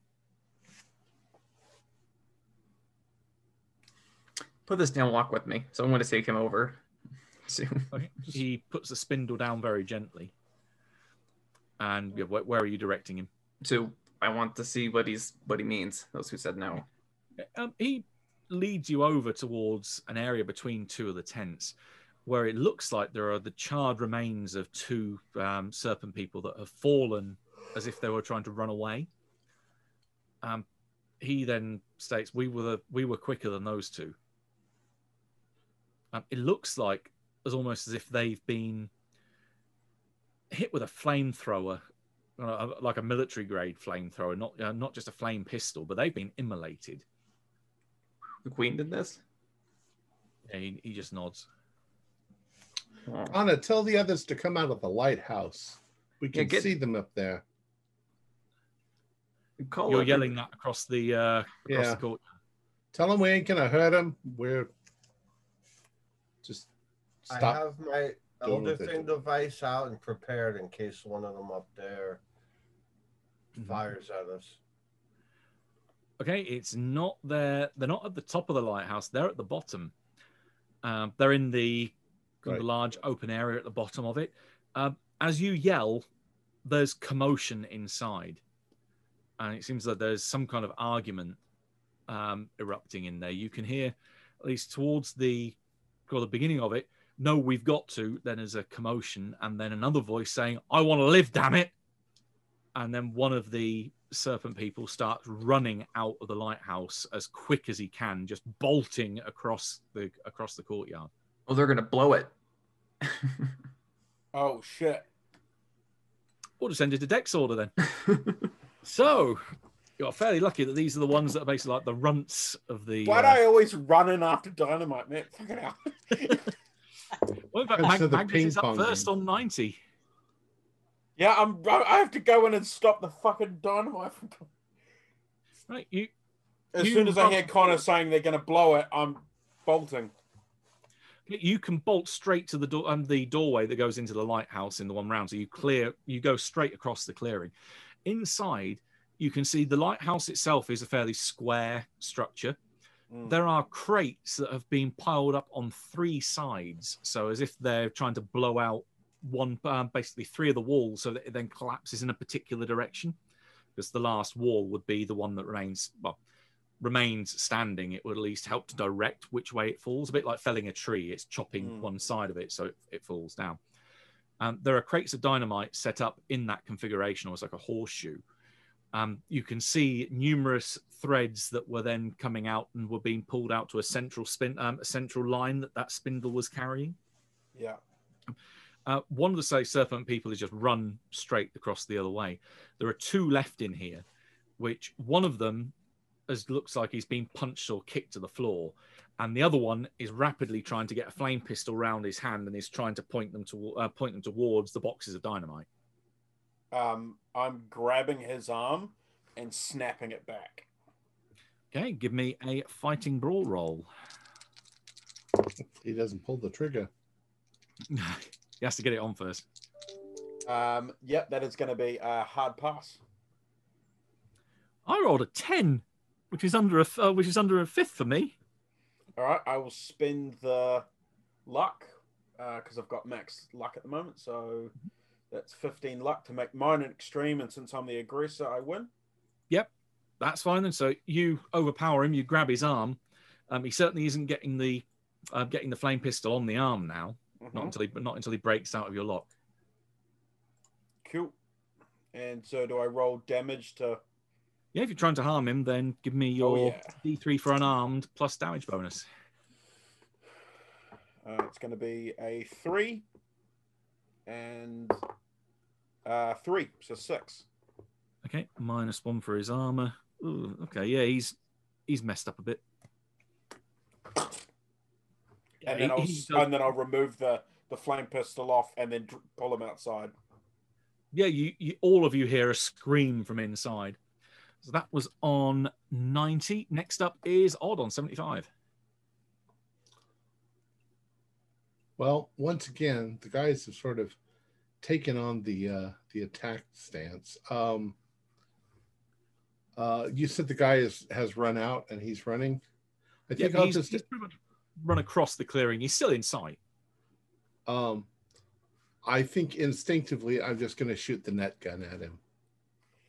Put this down, walk with me. So I'm going to take him over. *laughs* soon. Okay. He puts the spindle down very gently. And yeah, where, where are you directing him? To I want to see what he's what he means. Those who said no. Um, he leads you over towards an area between two of the tents where it looks like there are the charred remains of two um, serpent people that have fallen as if they were trying to run away. Um, he then states, "We were the, we were quicker than those two. Um, it looks like as almost as if they've been hit with a flamethrower, uh, like a military grade flamethrower, not uh, not just a flame pistol, but they've been immolated." The queen did this. Yeah, he, he just nods. Oh. Anna, tell the others to come out of the lighthouse. We Yeah, can get- see them up there. Call You're yelling that across the uh, across Yeah. the court. Tell them we ain't gonna hurt them. We're just I have my doing elder thing device out and prepared in case one of them up there Mhm. fires at us. Okay, it's not there. They're not at the top of the lighthouse. They're at the bottom. Um, they're in the, kind of Right. the large open area at the bottom of it. Um, as you yell, there's commotion inside, and it seems that there's some kind of argument um, erupting in there. You can hear, at least towards the, or the beginning of it. No, we've got to. Then there's a commotion, and then another voice saying, "I want to live, damn it!" And then one of the serpent people starts running out of the lighthouse as quick as he can, just bolting across the across the courtyard. Oh, they're gonna blow it. *laughs* Oh shit! We'll just send it to Dex order then. *laughs* so you're fairly lucky that these are the ones that are basically like the runts of the. Why do uh, I always run in after dynamite, man? Fucking hell. well, in fact, Mag- of the Magnus is ping up pong first on ninety. yeah, I'm. I have to go in and stop the fucking dynamite from. Right, you As You soon as I hear Connor saying they're going to blow it, I'm bolting. you can bolt straight to the door um, the doorway that goes into the lighthouse in the one round. So you clear, you go straight across the clearing. Inside, you can see the lighthouse itself is a fairly square structure. Mm. There are crates that have been piled up on three sides, so as if they're trying to blow out one, um, basically three of the walls, so that it then collapses in a particular direction. Because the last wall would be the one that remains, well, remains standing. It would at least help to direct which way it falls. A bit like felling a tree; it's chopping Mm. one side of it so it, it falls down. Um, there are crates of dynamite set up in that configuration, almost like a horseshoe. Um, you can see numerous threads that were then coming out and were being pulled out to a central spin, um, a central line that that spindle was carrying. Yeah. Uh, one of the say serpent people is just run straight across the other way. There are two left in here, which one of them as looks like he's been punched or kicked to the floor, and the other one is rapidly trying to get a flame pistol round his hand and is trying to point them to uh, point them towards the boxes of dynamite. Um, I'm grabbing his arm and snapping it back. Okay, give me a fighting brawl roll. He doesn't pull the trigger. *laughs* he has to get it on first. Um, yep, that is going to be a hard pass. I rolled a ten, which is under a uh, which is under a fifth for me. All right, I will spend the luck because I've got max luck at the moment. So that's 15 luck to make mine an extreme. And since I'm the aggressor, I win. Yep. That's fine. then. so you overpower him. You grab his arm. Um, he certainly isn't getting the uh, getting the flame pistol on the arm now. Not Mhm. until he not until he breaks out of your lock. Cool. And so do I roll damage to. Yeah, if you're trying to harm him, then give me your Oh, yeah. D3 for unarmed plus damage bonus. Uh, it's going to be a three and uh, three, so six. Okay, minus one for his armor. Ooh, okay, yeah, he's he's messed up a bit. And he- then, I'll, he s- does- and then I'll remove the, the flame pistol off and then dr- pull him outside. yeah, you, you all of you hear a scream from inside. So that was on 90. Next up is Odd on 75. Well, once again, the guys have sort of taken on the uh, the attack stance. Um, uh, you said the guy is, has run out and he's running. I Yeah, think I'll he's, just he's pretty much run across the clearing. He's still in sight. um, I think instinctively I'm just going to shoot the net gun at him.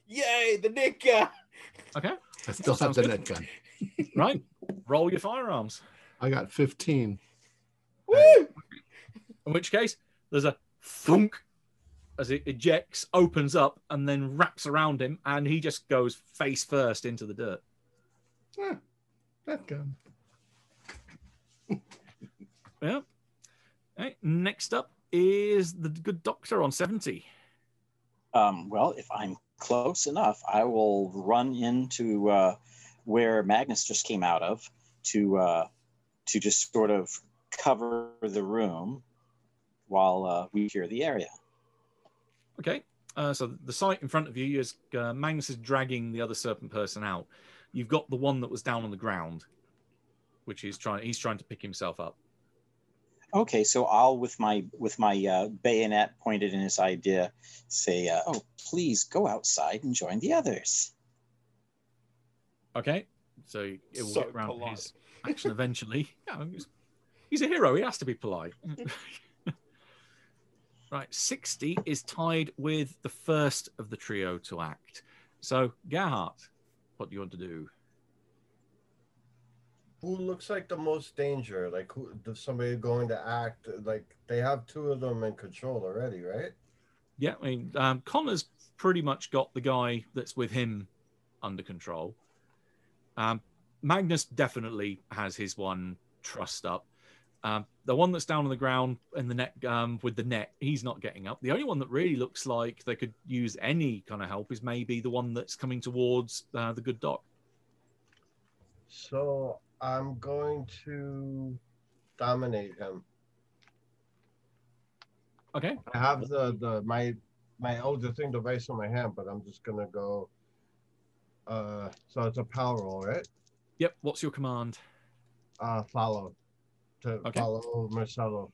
Yay, the Nick gun. *laughs* Okay, I still have the good. net gun. *laughs* right. Roll your firearms. I got 15. Woo! In which case, there's a thunk as it ejects, opens up, and then wraps around him, and he just goes face first into the dirt. Ah, net gun. *laughs* Yeah. Okay, next up is the good doctor on 70. Um, well, if I'm close enough, I will run into uh, where Magnus just came out of to uh, to just sort of cover the room while uh, we clear the area. Okay. Uh, so the site in front of you is uh, Magnus is dragging the other serpent person out. You've got the one that was down on the ground, which he's trying. He's trying to pick himself up. Okay, so I'll with my with my uh, bayonet pointed in his idea say, uh, "Oh, please go outside and join the others." Okay. So it will So get around to polite. his action eventually. *laughs* Yeah, he's, he's a hero. He has to be polite. *laughs* right. 60 is tied with the first of the trio to act. So, Gerhardt, what do you want to do? Who looks like the most danger? Like who? Does somebody going to act? Like they have two of them in control already, right? Yeah, I mean, um, Connor's pretty much got the guy that's with him under control. Um, Magnus definitely has his one trussed up. Um, the one that's down on the ground in the net um, with the net, he's not getting up. The only one that really looks like they could use any kind of help is maybe the one that's coming towards uh, the good doc. So I'm going to dominate him. Okay. I have the the my my older thing device in my hand, but I'm just gonna go. Uh, so it's a power roll, right? Yep. What's your command? Uh, follow to Okay. follow Marcelo.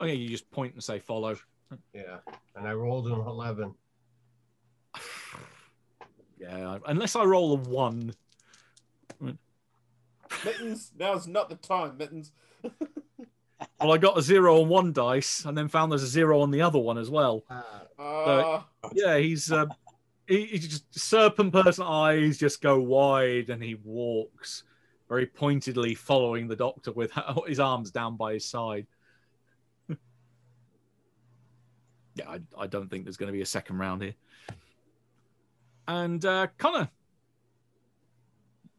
Oh yeah, you just point and say follow. Yeah, and I rolled an eleven. *sighs* Yeah, unless I roll a one. Mittens, now's not the time, Mittens. *laughs* Well, I got a zero on one dice, and then found there's a zero on the other one as well. Uh, Yeah, he's uh, he, he just serpent person eyes just go wide, and he walks very pointedly, following the doctor with *laughs* his arms down by his side. *laughs* yeah, I, I don't think there's going to be a second round here. And uh, Connor,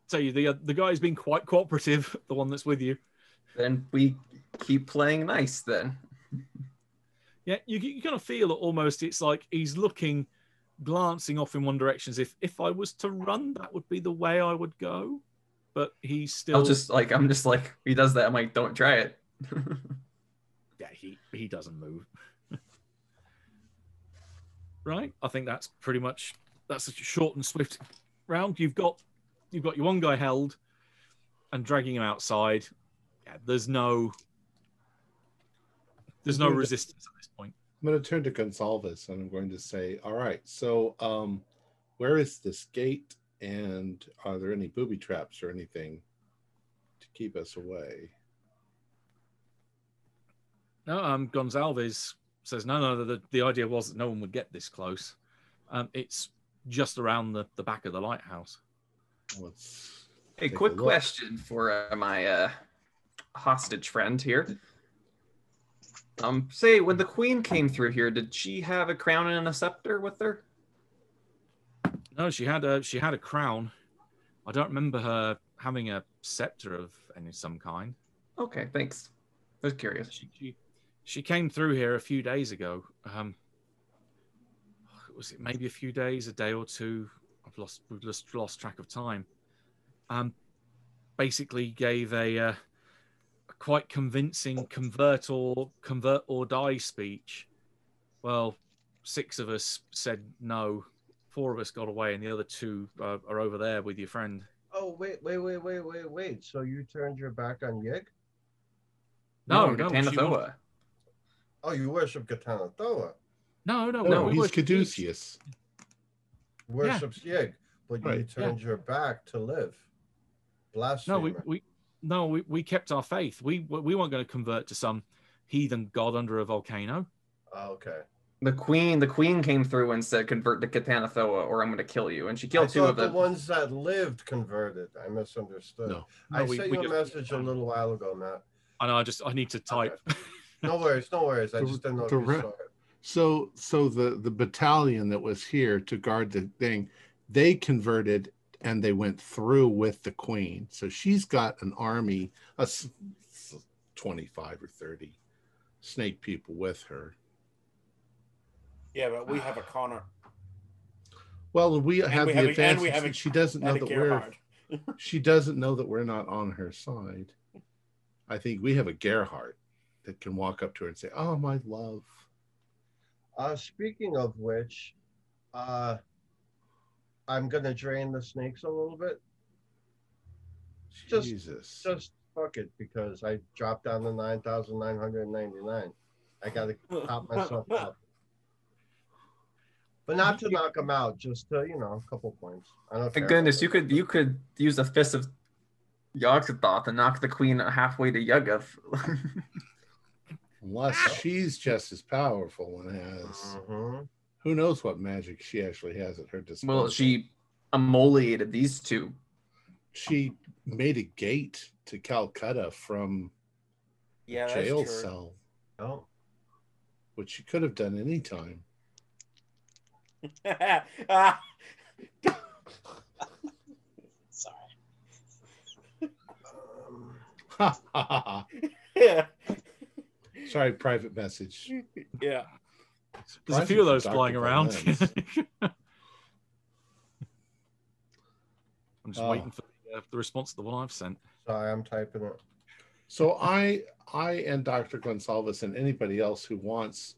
so you the uh, the guy's been quite cooperative, *laughs* the one that's with you. Then we keep playing nice then. Yeah, you, you kind of feel it almost. It's like he's looking, glancing off in one direction as if if I was to run, that would be the way I would go. But he's still I'll just like I'm just like he does that. I'm like, don't try it. *laughs* yeah, he he doesn't move. *laughs* right, I think that's pretty much that's a short and swift round. You've got you've got your one guy held and dragging him outside. Yeah, there's no there's no resistance at this point. I'm going to turn to Gonsalves and I'm going to say, all right, so um, where is this gate? And are there any booby traps or anything to keep us away? No, um, Gonzalez says no, no. The, the idea was that no one would get this close. Um, it's just around the, the back of the lighthouse. Let's Hey, Take a quick question for uh, my uh, hostage friend here. Um, say when the queen came through here, did she have a crown and a scepter with her? No, she had a she had a crown. I don't remember her having a scepter of any some kind. Okay, thanks. I was curious. She she, she came through here a few days ago. Um, was it maybe a few days, a day or two? I've lost we've just lost track of time. Um, basically gave a, uh, a quite convincing convert or convert or die speech. Well, six of us said no. Four of us got away, and the other two uh, are over there with your friend. Oh wait, wait, wait, wait, wait, wait. So you turned your back on Yig? No, No, no, Katana she Thoa. Oh, you worship Ghatanothoa. No, no, no, we he's Caduceus. Worships Yig, but you Right, turned your back to live. Blasphemer. No, we, we no we, we kept our faith. We we weren't going to convert to some heathen god under a volcano. Oh, okay. The queen, the queen came through and said, "Convert to Ghatanothoa, or I'm going to kill you." And she I killed two thought of the ones that lived converted. I misunderstood. No. I we- sent we you a just- message a um, little while ago, Matt. I know. I just I need to type. *laughs* No worries, no worries. I The- just didn't know if the re- So so the the battalion that was here to guard the thing, they converted and they went through with the queen. So she's got an army, a s- s- 25 or 30 snake people with her. Yeah, but we have a Connor Well, we have we the have a- and advantage. we have a- she doesn't know and a that we're *laughs* she doesn't know that we're not on her side. I think we have a Gerhardt that can walk up to her and say, "Oh, my love." Uh, speaking of which, uh, I'm gonna drain the snakes a little bit. Just- Jesus. Just fuck it, because I dropped down to nine thousand nine hundred ninety nine. I gotta *laughs* top myself up. But not to knock him out, just to you know, a couple points. I don't. Thank goodness you could you could use a fist of Yog-Sothoth and knock the queen halfway to Yuggoth. *laughs* Unless she's just as powerful and has Mhm. who knows what magic she actually has at her disposal. well, she emoliated these two. she made a gate to Calcutta from Yeah, jail cell, Oh, which she could have done any time. *laughs* Sorry. um, *laughs* yeah, Sorry, private message. yeah. There's a few of those Dr. flying around. *laughs* I'm just Oh. waiting for the, uh, the response to the one I've sent. sorry, I'm typing it. So I, I and Dr. Gonsalves and anybody else who wants,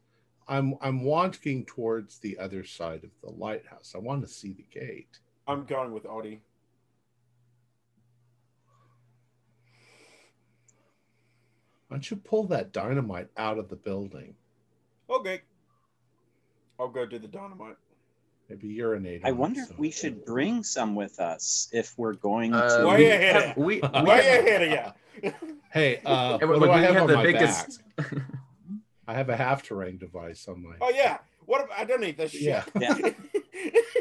I'm I'm walking towards the other side of the lighthouse. I want to see the gate. I'm going with Audie. Why don't you pull that dynamite out of the building? Okay. I'll go do the dynamite. Maybe urinate. I wonder if we should bring some with us if we're going Uh, to. Why we, you hit have, it? we, we, Way ahead of you. *laughs* Hey, uh, Yeah, what but do I we have, have on the my biggest- back? *laughs* I have a half terrain device on my. Oh yeah. What? If, I don't need this shit. Yeah. Yeah. *laughs*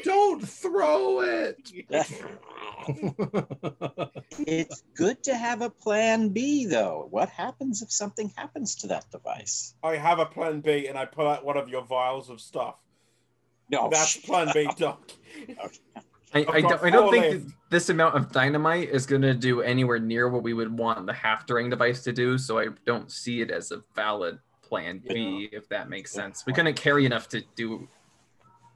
Don't throw it. *laughs* It's good to have a plan B, though. What happens if something happens to that device? I have a plan B, and I pull out one of your vials of stuff. No, That's plan B, *laughs* Doc. I, I've I don't, I don't think left. this amount of dynamite is going to do anywhere near what we would want the half during device to do. So I don't see it as a valid plan B, if that makes sense. We couldn't carry enough to do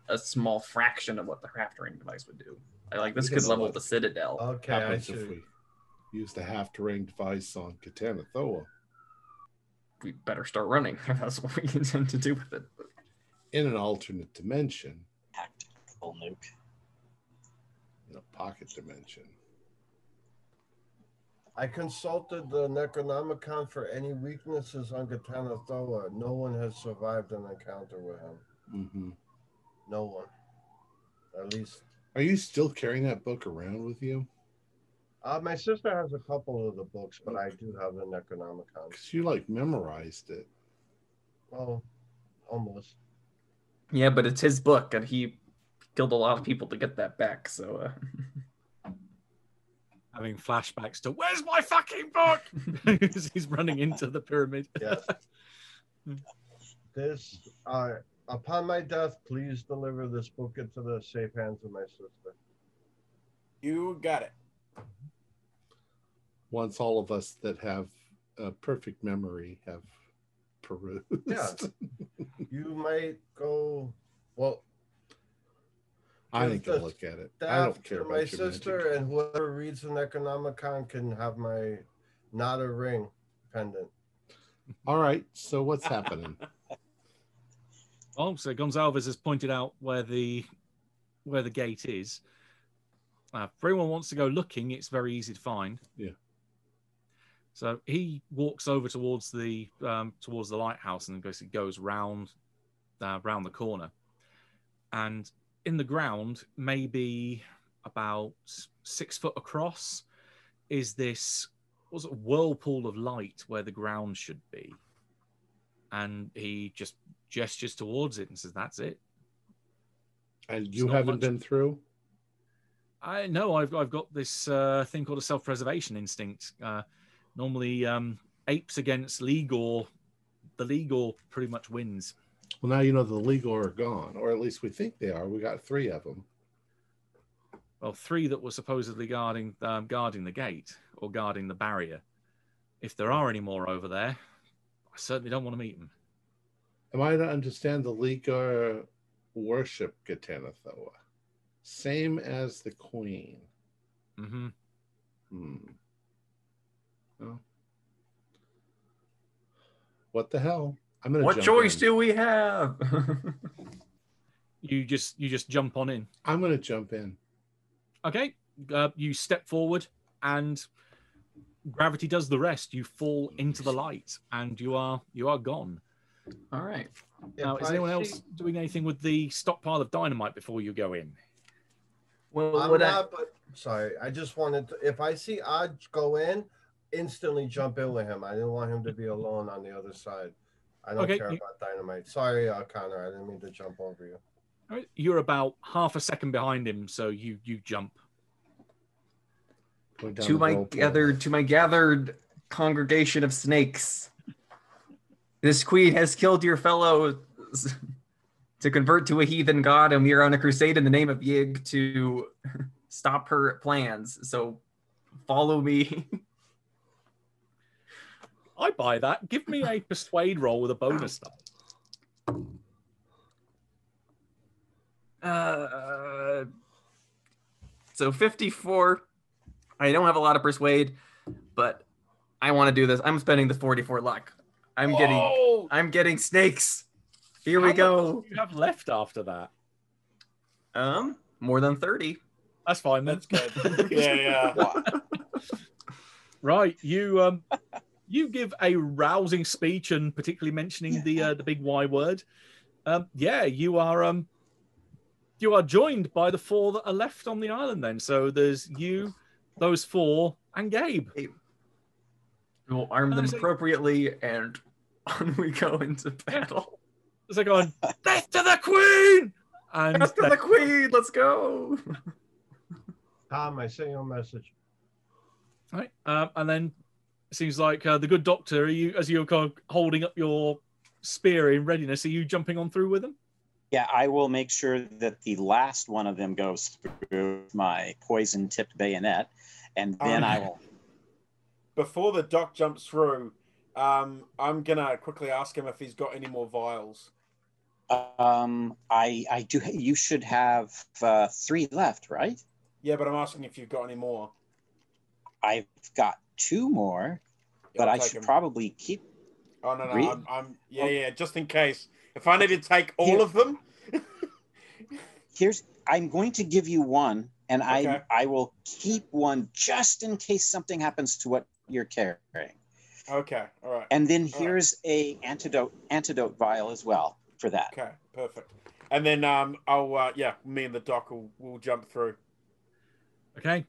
a small fraction of what the half during device would do. Like this You could level what? the citadel. Okay, I happens if should. we use the half terrain device on Katana Thoa We better start running. *laughs* That's what we intend to do with it. in an alternate dimension, tactical nuke. in a pocket dimension. I consulted the Necronomicon for any weaknesses on Katana Thoa. No one has survived an encounter with him. hmm No one. At least. Are you still carrying that book around with you? Uh, my sister has a couple of the books, but I do have the Necronomicon. Because you like memorized it. Well, almost. Yeah, but it's his book, and he killed a lot of people to get that back. So uh, *laughs* Having flashbacks to where's my fucking book? *laughs* because He's running into the pyramid. *laughs* Yes. this, uh, upon my death, please deliver this book into the safe hands of my sister. You got it. Once all of us that have a perfect memory have perused. Yeah. *laughs* You might go. Well, I think the I'll look at it. I don't care to about my your sister, magic. and whoever reads an Necronomicon can have my not a ring pendant. All right. So what's happening? *laughs* Oh, so Gonzalez has pointed out where the where the gate is. Uh, if anyone wants to go looking, it's very easy to find. Yeah. So he walks over towards the um, towards the lighthouse and basically goes round uh, round the corner, and in the ground, maybe about six foot across, is this was a whirlpool of light where the ground should be, and he just gestures towards it and says, "That's it." And you haven't much. been through? I know I've I've got this uh, thing called a self-preservation instinct. Uh, normally, um, apes against Lloigor, the Lloigor pretty much wins. Well, now you know the Lloigor are gone, or at least we think they are. We got three of them. Well, three that were supposedly guarding um, guarding the gate or guarding the barrier. If there are any more over there, I certainly don't want to meet them. Am I to understand the Lloigor worship Ghatanothoa? Same as the queen. Mm-hmm. Hmm. Well, what the hell? I'm gonna. What jump choice in. do we have? *laughs* You just you just jump on in. I'm gonna jump in. Okay, uh, you step forward and gravity does the rest. You fall into the light and you are you are gone. All right. Now, If is I anyone see- else doing anything with the stockpile of dynamite before you go in? Well, I'm what I, but sorry, I just wanted to. If I see Odd go in, instantly jump in with him. I didn't want him to be alone on the other side. I don't Okay, care you- about dynamite. Sorry, uh, Connor. I didn't mean to jump over you. All right, You're about half a second behind him, so you you jump. To my gathered to my gathered congregation of snakes. This queen has killed your fellows to convert to a heathen god, and we are on a crusade in the name of Yig to stop her plans. So follow me. *laughs* I buy that. Give me a persuade roll with a bonus die. Uh, so 54. I don't have a lot of persuade, but I want to do this. I'm spending the 44 luck. I'm getting I'm getting snakes. Here we How much go. You have left after that. Um, more than 30. That's fine. That's good. *laughs* yeah, yeah. Right, you um, you give a rousing speech and particularly mentioning the uh, the big Y word. Um, yeah, you are um, you are joined by the four that are left on the island. Then, so there's you, those four, and Gabe. We'll arm And them there's a- appropriately, and *laughs* on we go into battle. It's like going death to the queen, and After the queen, let's go. Tom, I sent you a message. Right. Um, and then it seems like uh, the good doctor, are you as you're kind of holding up your spear in readiness, are you jumping on through with them? Yeah, I will make sure that the last one of them goes through my poison tipped bayonet, and then I will. Before the doc jumps through, um, I'm gonna quickly ask him if he's got any more vials. Um, I I do. You should have uh, three left, right? Yeah, but I'm asking if you've got any more. I've got two more, Yeah, but I should I take should 'em. probably keep. Oh no, no, Re- I'm, I'm yeah, Oh. yeah, just in case. If I need to take all Here. of them, *laughs* Here's. I'm going to give you one, and Okay. I I will keep one just in case something happens to what you're carrying. okay, all right, And then All right. here's a antidote antidote vial as well for that. okay, perfect. And then um, I'll uh, yeah, me and the doc will will jump through. Okay.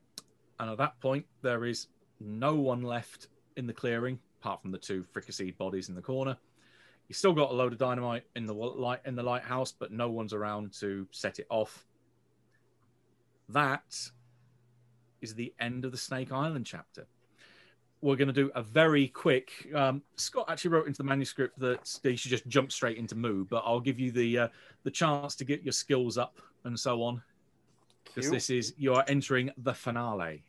And at that point, there is no one left in the clearing apart from the two fricasseed bodies in the corner. You still got a load of dynamite in the light in the lighthouse, but no one's around to set it off. That is the end of the Snake Island chapter. We're going to do a very quick. Um, Scott actually wrote into the manuscript that you should just jump straight into Mu, but I'll give you the uh, the chance to get your skills up and so on because this is you are entering the finale.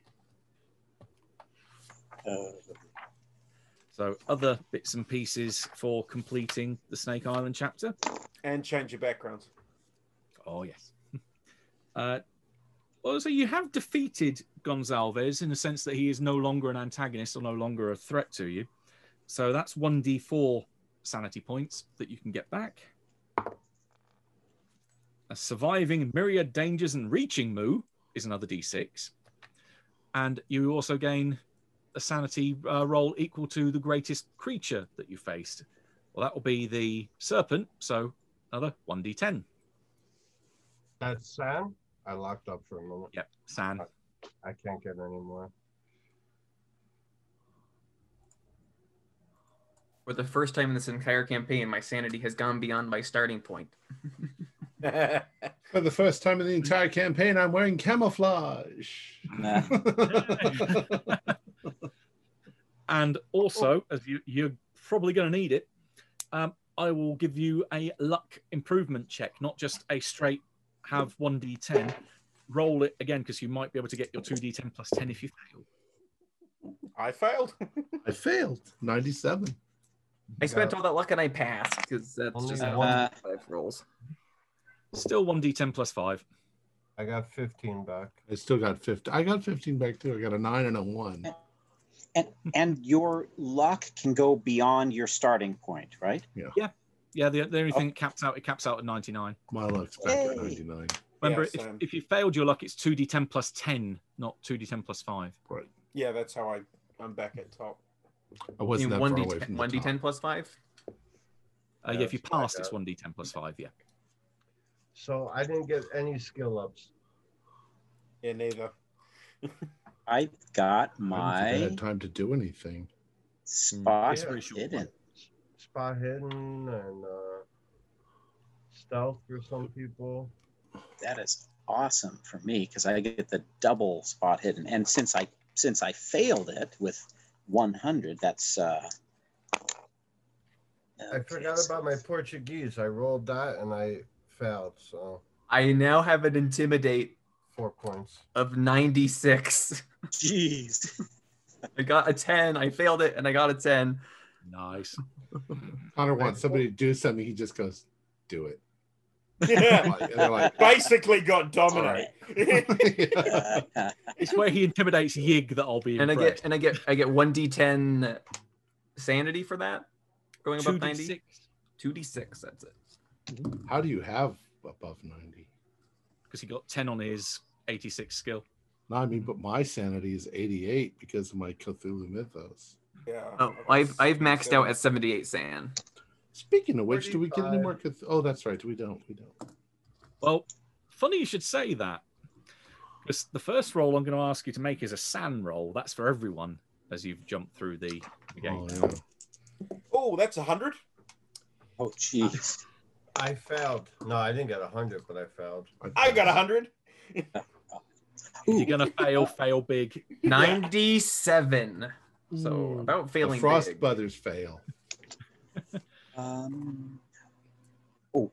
So other bits and pieces for completing the Snake Island chapter. and change your backgrounds. Oh yes. *laughs* Uh, well, so you have defeated Gonzalez in the sense that he is no longer an antagonist or no longer a threat to you. So that's one d4 sanity points that you can get back. A surviving myriad dangers and reaching Mu is another d6, and you also gain a sanity uh, roll equal to the greatest creature that you faced. Well, that will be the serpent. So another one d10. That's Sam. I locked up for a moment. Yep, San. I can't get any more. For the first time in this entire campaign, my sanity has gone beyond my starting point. *laughs* For the first time in the entire campaign, I'm wearing camouflage. Nah. *laughs* *laughs* And also, as you, you're probably going to need it, um, I will give you a luck improvement check, not just a straight have 1d10. Roll it again because you might be able to get your 2d10 plus 10 if you fail. I failed. I failed. 97. I spent all that luck and I passed because that's Only just one. one five rolls. Still 1d10 plus 5. I got 15 back. I still got 50. I got 15 back too. I got a 9 and a 1. And and your luck can go beyond your starting point, right? Yeah, Yeah. the, the only thing it caps out, it caps out at 99. My luck's back at 99. Remember, Yeah, if, if you failed your luck, it's 2d10 plus 10, not 2d10 plus 5. Right. yeah, that's how I. I'm back at top. I wasn't that One far d away from the one d ten plus five. Uh, Yeah, yeah, if you that's what I passed, it's 1d10 plus 5, yeah. So I didn't get any skill ups. Yeah, neither. *laughs* I got I don't think I my had time to do anything. spot Yeah. Hidden. Spot hidden and uh, stealth for some people. That is awesome for me because I get the double spot hidden. And since I since I failed it with 100, that's uh. I forgot so- about my Portuguese. I rolled that and I failed. So I now have an intimidate four points. of ninety six. *laughs* Jeez. I got a ten. I failed it, and I got a ten. Nice. Connor wants somebody to do something. He just goes, do it. Yeah. *laughs* Like, and they're like, Basically got dominate. It's where he intimidates Yig that I'll be And I get and I get I get one d ten sanity for that. Going above ninety. 2d6. Two d six. That's it. how do you have above 90? because he got 10 on his 86 skill. No, I mean, but my sanity is 88 because of my Cthulhu mythos. yeah. Oh, I've I've maxed out at seventy eight san. Speaking of which, do we get any more? Cth- oh, that's right. We don't. We don't. Well, funny you should say that. Because the first roll I'm going to ask you to make is a SAN roll. That's for everyone as you've jumped through the, the game. Oh, yeah. Oh, that's a hundred. oh, jeez. I failed. No, I didn't get a hundred, but I failed. I got a hundred. *laughs* If you're going to fail, fail big. *laughs* Ninety seven. So Ooh. about The failing Frost big. Brothers fail. *laughs* Um, oh,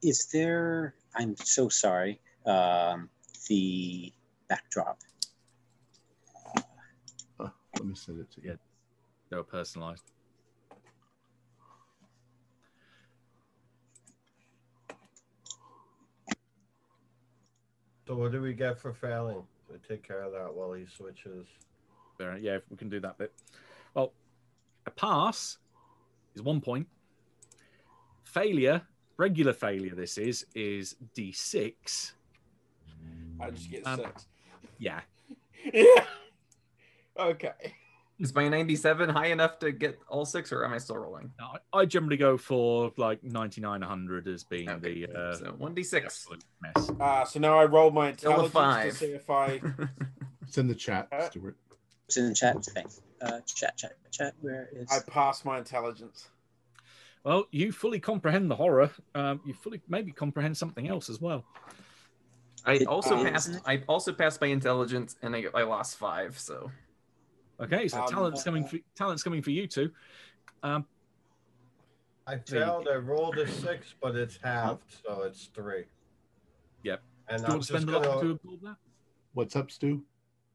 is there? I'm so sorry. Um, the backdrop. Let me send it to you. They were personalized. So what do we get for failing? We take care of that while he switches. There, yeah, we can do that bit. Well, a pass is one point. Failure, regular failure, this is, is D6. I just get Um, six. Yeah. *laughs* Yeah. Okay. Is my ninety seven high enough to get all six, or am I still rolling? No, I I generally go for like 99, 100 as being Okay, the uh, so one d six. mess. Uh, so now I roll my intelligence five. to see if I. *laughs* It's in the chat, Uh, Stuart. It's in the chat. Thanks. Uh, chat, chat, chat. Where is? I pass my intelligence. Well, you fully comprehend the horror. Um, you fully maybe comprehend something else as well. I also is. passed. I also passed my intelligence, and I, I lost five. So Okay, so Um, talent's coming for talent's coming for you two. Um, I failed. I rolled a six, but it's halved, so it's three. Yep. And do you I'm want to spend a lot gonna. to absorb that? What's up, Stu?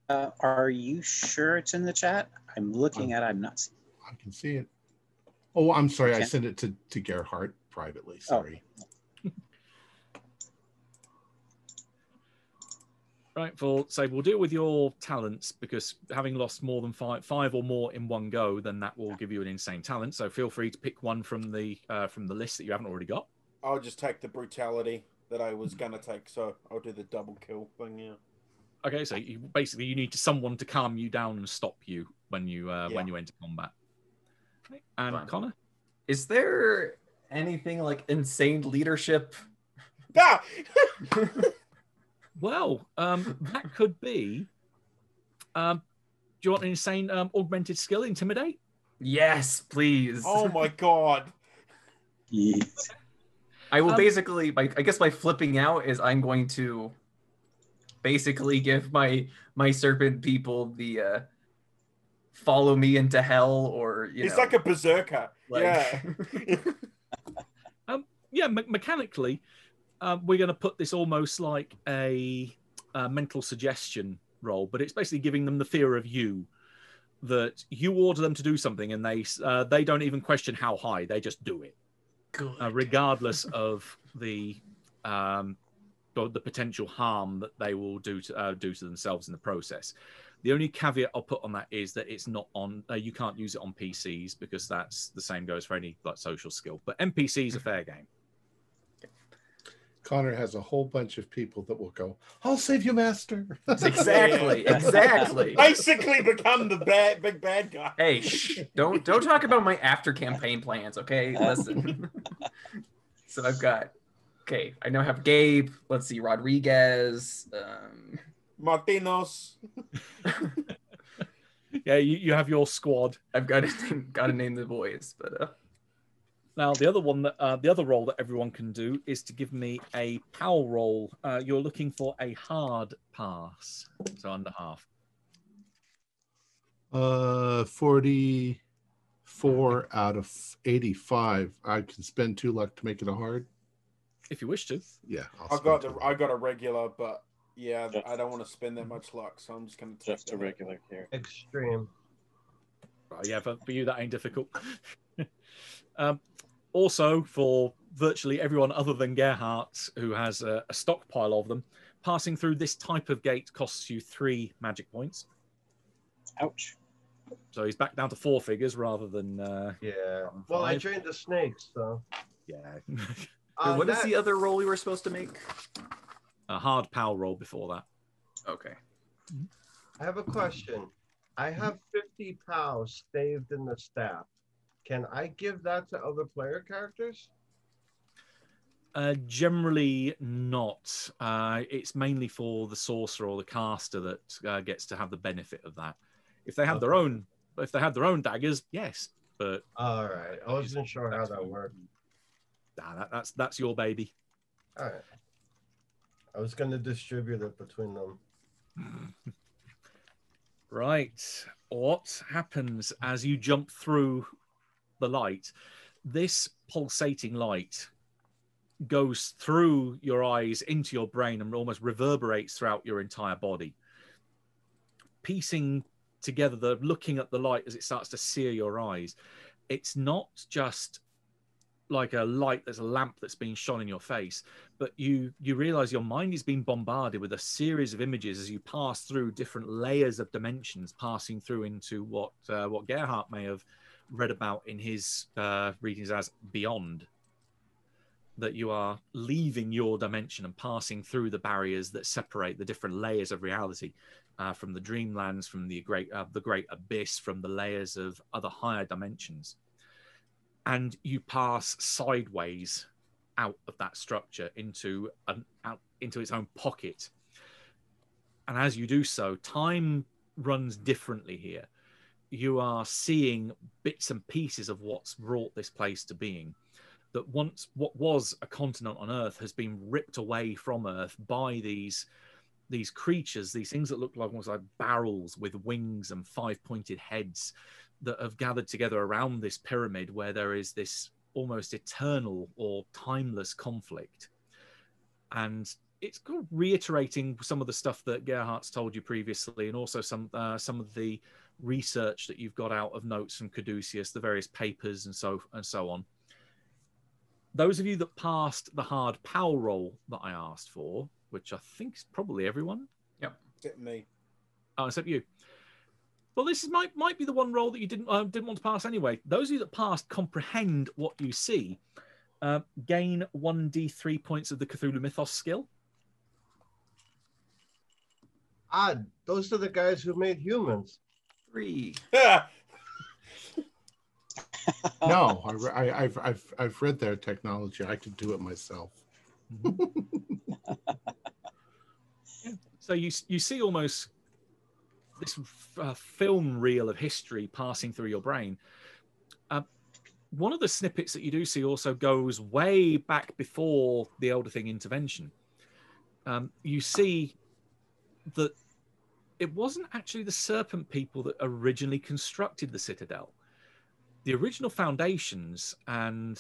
Uh, are you sure it's in the chat? I'm looking at. it, I'm not. seeing- I can see it. Oh, I'm sorry. I sent it to, to Gerhardt privately. Oh. Sorry. Right, for say we'll deal with your talents because having lost more than five five or more in one go, then that will give you an insane talent. So feel free to pick one from the uh, from the list that you haven't already got. I'll just take the brutality that I was gonna take. So I'll do the double kill thing. Yeah. Okay, so you basically you need someone to calm you down and stop you when you uh, Yeah. when you enter combat. Okay, And Fine. Connor, is there anything like insane leadership? *laughs* Ah! *laughs* well, um, that could be. Um, do you want an insane um, augmented skill, intimidate? Yes, please. Oh my god. Yes. I will Um, basically, by I guess by flipping out is I'm going to basically give my my serpent people the uh follow me into hell or you He's know like a berserker. like- yeah. *laughs* yeah, me- mechanically, um, we're going to put this almost like a, uh mental suggestion role, but it's basically giving them the fear of you. That you order them to do something, and they uh, they don't even question how high; they just do it, uh, regardless of the um, the potential harm that they will do to uh, do to themselves in the process. The only caveat I'll put on that is that it's not on. Uh, you can't use it on PCs because that's the same goes for any like social skill. But NPCs are fair game. Connor has a whole bunch of people that will go, I'll save you, master. *laughs* exactly, *laughs* exactly. Basically become the bad big bad guy. Hey, shh, don't don't talk about my after campaign plans, okay? Listen. *laughs* so I've got okay, I now have Gabe, let's see, Rodriguez, um Martinos. Yeah, you, you have your squad. I've got to name, got to name the boys, but uh, Now, the other one that uh, the other role that everyone can do is to give me a power roll. Uh, you're looking for a hard pass, so under half. Uh, 44 out of 85. I can spend two luck to make it a hard. If you wish to. Yeah. I'll I got spend the I got a regular, but yeah, Just- I don't want to spend that much luck, so I'm just gonna take Just a the- regular here. Extreme. Right, yeah, for, for you that ain't difficult. *laughs* um, also, for virtually everyone other than Gerhardt, who has a, a stockpile of them, passing through this type of gate costs you three magic points. Ouch. So he's back down to four figures rather than uh, Yeah. Well, I Five. trained the snakes, so. yeah, *laughs* Uh, what is that- the other role we were supposed to make? a hard power roll before that. Okay. I have a question. I have 50 pows staved in the staff. Can I give that to other player characters? Uh, generally not. Uh, it's mainly for the sorcerer or the caster that uh, gets to have the benefit of that. If they have their own, if they have their own daggers, yes. But All right. I wasn't sure how that worked. nah, that, that's that's your baby. All right. I was going to distribute it between them. *laughs* Right. What happens as you jump through the light? This pulsating light goes through your eyes into your brain and almost reverberates throughout your entire body. Piecing together the looking at the light as it starts to sear your eyes. It's not just like a light that's a lamp that's being shone in your face but you you realize your mind is being bombarded with a series of images as you pass through different layers of dimensions passing through into what uh, what Gerhardt may have read about in his uh, readings as beyond that you are leaving your dimension and passing through the barriers that separate the different layers of reality uh, from the dreamlands from the great uh, the great abyss from the layers of other higher dimensions. And you pass sideways out of that structure into an out into its own pocket. And as you do so time runs differently here you are seeing bits and pieces of what's brought this place to being that once what was a continent on earth has been ripped away from earth by these these creatures these things that look like almost like barrels with wings and five pointed heads that have gathered together around this pyramid where there is this almost eternal or timeless conflict. And it's reiterating some of the stuff that Gerhardt's told you previously, and also some uh, some of the research that you've got out of notes from Caduceus, the various papers and so and so on. Those of you that passed the hard power roll that I asked for, which I think is probably everyone, Yep. Get me. Oh, except you. Well, this is, might might be the one role that you didn't uh, didn't want to pass anyway. Those of you that passed comprehend what you see. Uh, gain one d three points of the Cthulhu Mythos skill. Odd. Those are the guys who made humans. Three. *laughs* No, I, I, I've, I've, I've read their technology. I could do it myself. *laughs* So you you see almost this uh, film reel of history passing through your brain. Uh, one of the snippets that you do see also goes way back before the Elder Thing intervention. Um, you see that it wasn't actually the Serpent people that originally constructed the Citadel. The original foundations and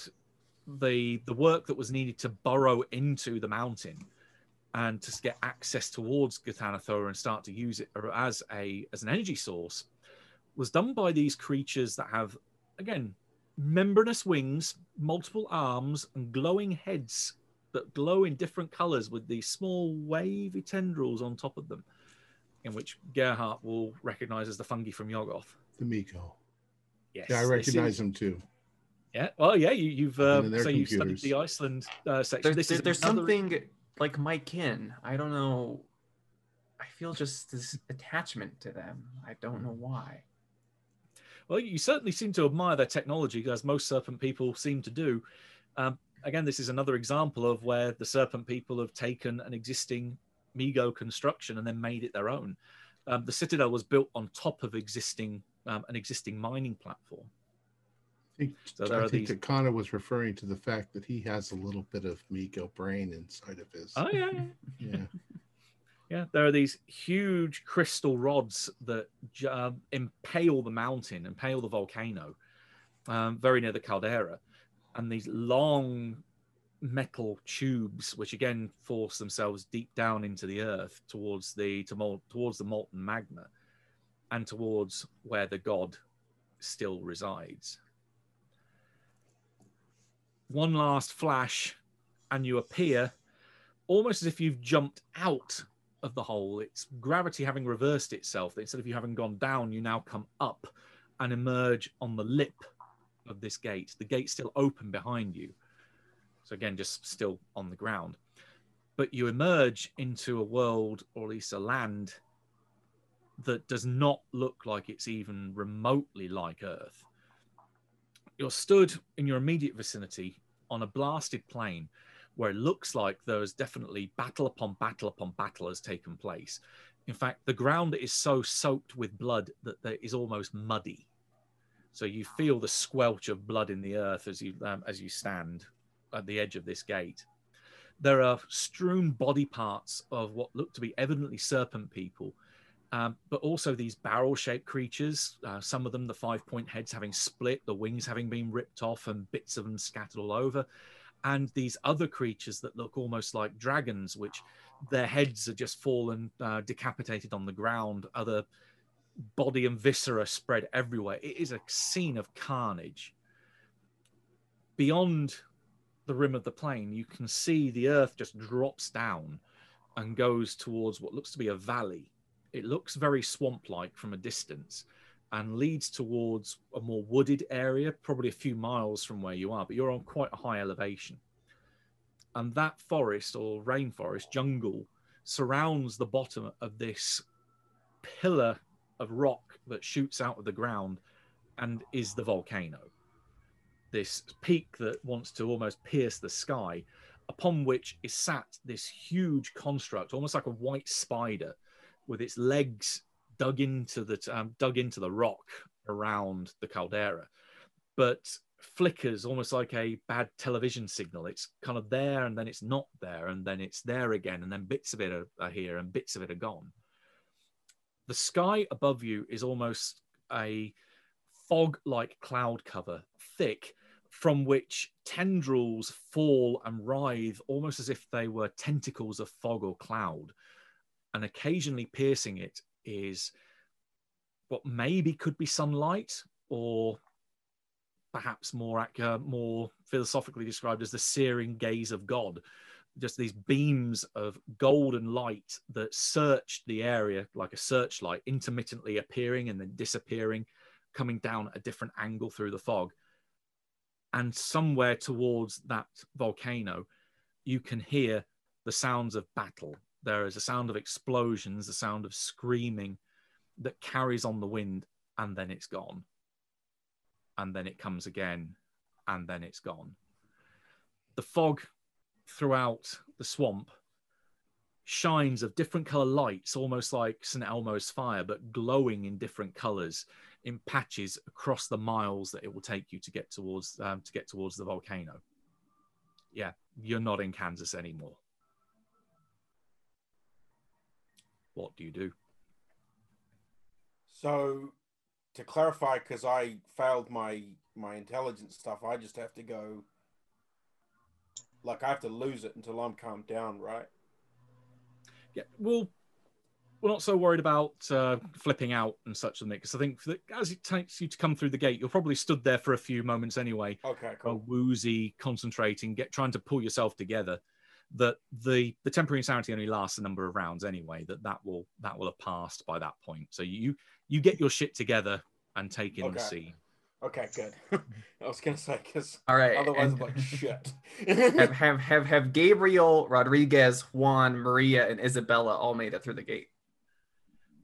the the work that was needed to burrow into the mountain and to get access towards Ghatanothoa and start to use it as a as an energy source was done by these creatures that have again membranous wings, multiple arms, and glowing heads that glow in different colors with these small wavy tendrils on top of them, in which Gerhardt will recognize as the fungi from Yuggoth. The Mi-Go. Yes, Yeah, I recognize is- them too. Yeah, well, yeah, you, you've uh, And in so you studied the Iceland uh, section. There, this there- is there's another- something like my kin. I don't know. I feel just this attachment to them. I don't know why. Well, you certainly seem to admire their technology, as most serpent people seem to do. Um, again, this is another example of where the serpent people have taken an existing Mi-Go construction and then made it their own. Um, the citadel was built on top of existing um, an existing mining platform. I think, So there I are think these- that Connor was referring to the fact that he has a little bit of Mi-Go brain inside of his. Oh yeah, *laughs* yeah. Yeah. There are these huge crystal rods that um, impale the mountain, impale the volcano, um, very near the caldera, and these long metal tubes, which again force themselves deep down into the earth towards the to towards the molten magma, and towards where the god still resides. One last flash, and you appear almost as if you've jumped out of the hole. It's gravity having reversed itself. Instead of you having gone down, you now come up and emerge on the lip of this gate. The gate's still open behind you. So again, just still on the ground. But you emerge into a world, or at least a land, that does not look like it's even remotely like Earth. You're stood in your immediate vicinity on a blasted plain where it looks like there's definitely battle upon battle upon battle has taken place. In fact, the ground is so soaked with blood that it is almost muddy. So you feel the squelch of blood in the earth as you um, as you stand at the edge of this gate. There are strewn body parts of what look to be evidently serpent people, um, but also these barrel-shaped creatures. Uh, some of them, the five-point heads having split, the wings having been ripped off, and bits of them scattered all over and these other creatures that look almost like dragons, which their heads are just fallen uh, decapitated on the ground, other body and viscera spread everywhere. It is a scene of carnage. Beyond the rim of the plain, you can see the earth just drops down and goes towards what looks to be a valley. It looks very swamp like from a distance and leads towards a more wooded area, probably a few miles from where you are, but you're on quite a high elevation. And that forest or rainforest jungle surrounds the bottom of this pillar of rock that shoots out of the ground and is the volcano. This peak that wants to almost pierce the sky, upon which is sat this huge construct, almost like a white spider, with its legs dug into the um, dug into the rock around the caldera, but flickers almost like a bad television signal. It's kind of there and then it's not there and then it's there again and then bits of it are, are here and bits of it are gone. The sky above you is almost a fog-like cloud cover, thick, from which tendrils fall and writhe almost as if they were tentacles of fog or cloud. And occasionally piercing it is what maybe could be sunlight or perhaps more ac- uh, more philosophically described as the searing gaze of God. Just these beams of golden light that searched the area like a searchlight, intermittently appearing and then disappearing, coming down at a different angle through the fog. And somewhere towards that volcano, you can hear the sounds of battle. There is a sound of explosions, the sound of screaming that carries on the wind, and then it's gone. And then it comes again, and then it's gone. The fog throughout the swamp shines of different color lights, almost like St. Elmo's fire, but glowing in different colors in patches across the miles that it will take you to get towards um, to get towards the volcano. Yeah, you're not in Kansas anymore. What do you do? So, to clarify, because I failed my my intelligence stuff, I just have to go. Like I have to lose it until I'm calmed down, right? Yeah, well, we're not so worried about uh, flipping out and such, and because I think that as it takes you to come through the gate, you're probably stood there for a few moments anyway, Okay, cool. woozy, concentrating, get trying to pull yourself together. That the the temporary insanity only lasts a number of rounds anyway. That that will that will have passed by that point. So you you get your shit together and take in the Okay. scene. Okay, good. *laughs* I was gonna say because All right. otherwise, and- I'm like *laughs* shit. have, have have have Gabriel, Rodriguez, Juan, Maria, and Isabella all made it through the gate.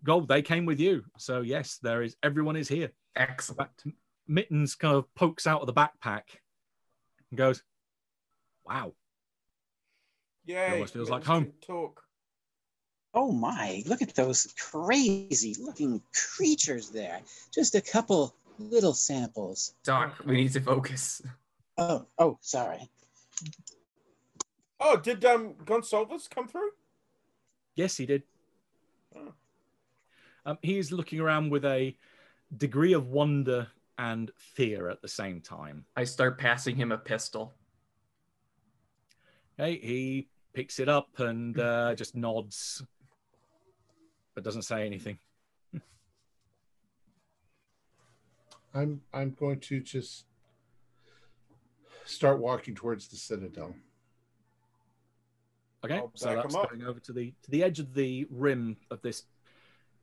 Gold, they came with you. So yes, there is everyone is here. In Excellent. fact, Mittens kind of pokes out of the backpack and goes, "Wow, Yeah, almost feels like home. Talk. Oh my, look at those crazy looking creatures there. Just a couple little samples. Doc, we need to focus. Oh, oh, sorry. Oh, did um Gonsalves come through? yes, he did." Oh. Um, he's looking around with a degree of wonder and fear at the same time. I start passing him a pistol. Okay, he picks it up and uh, just nods, but doesn't say anything. *laughs* I'm I'm going to just start walking towards the citadel. Okay, I'll so back that's going over to the to the edge of the rim of this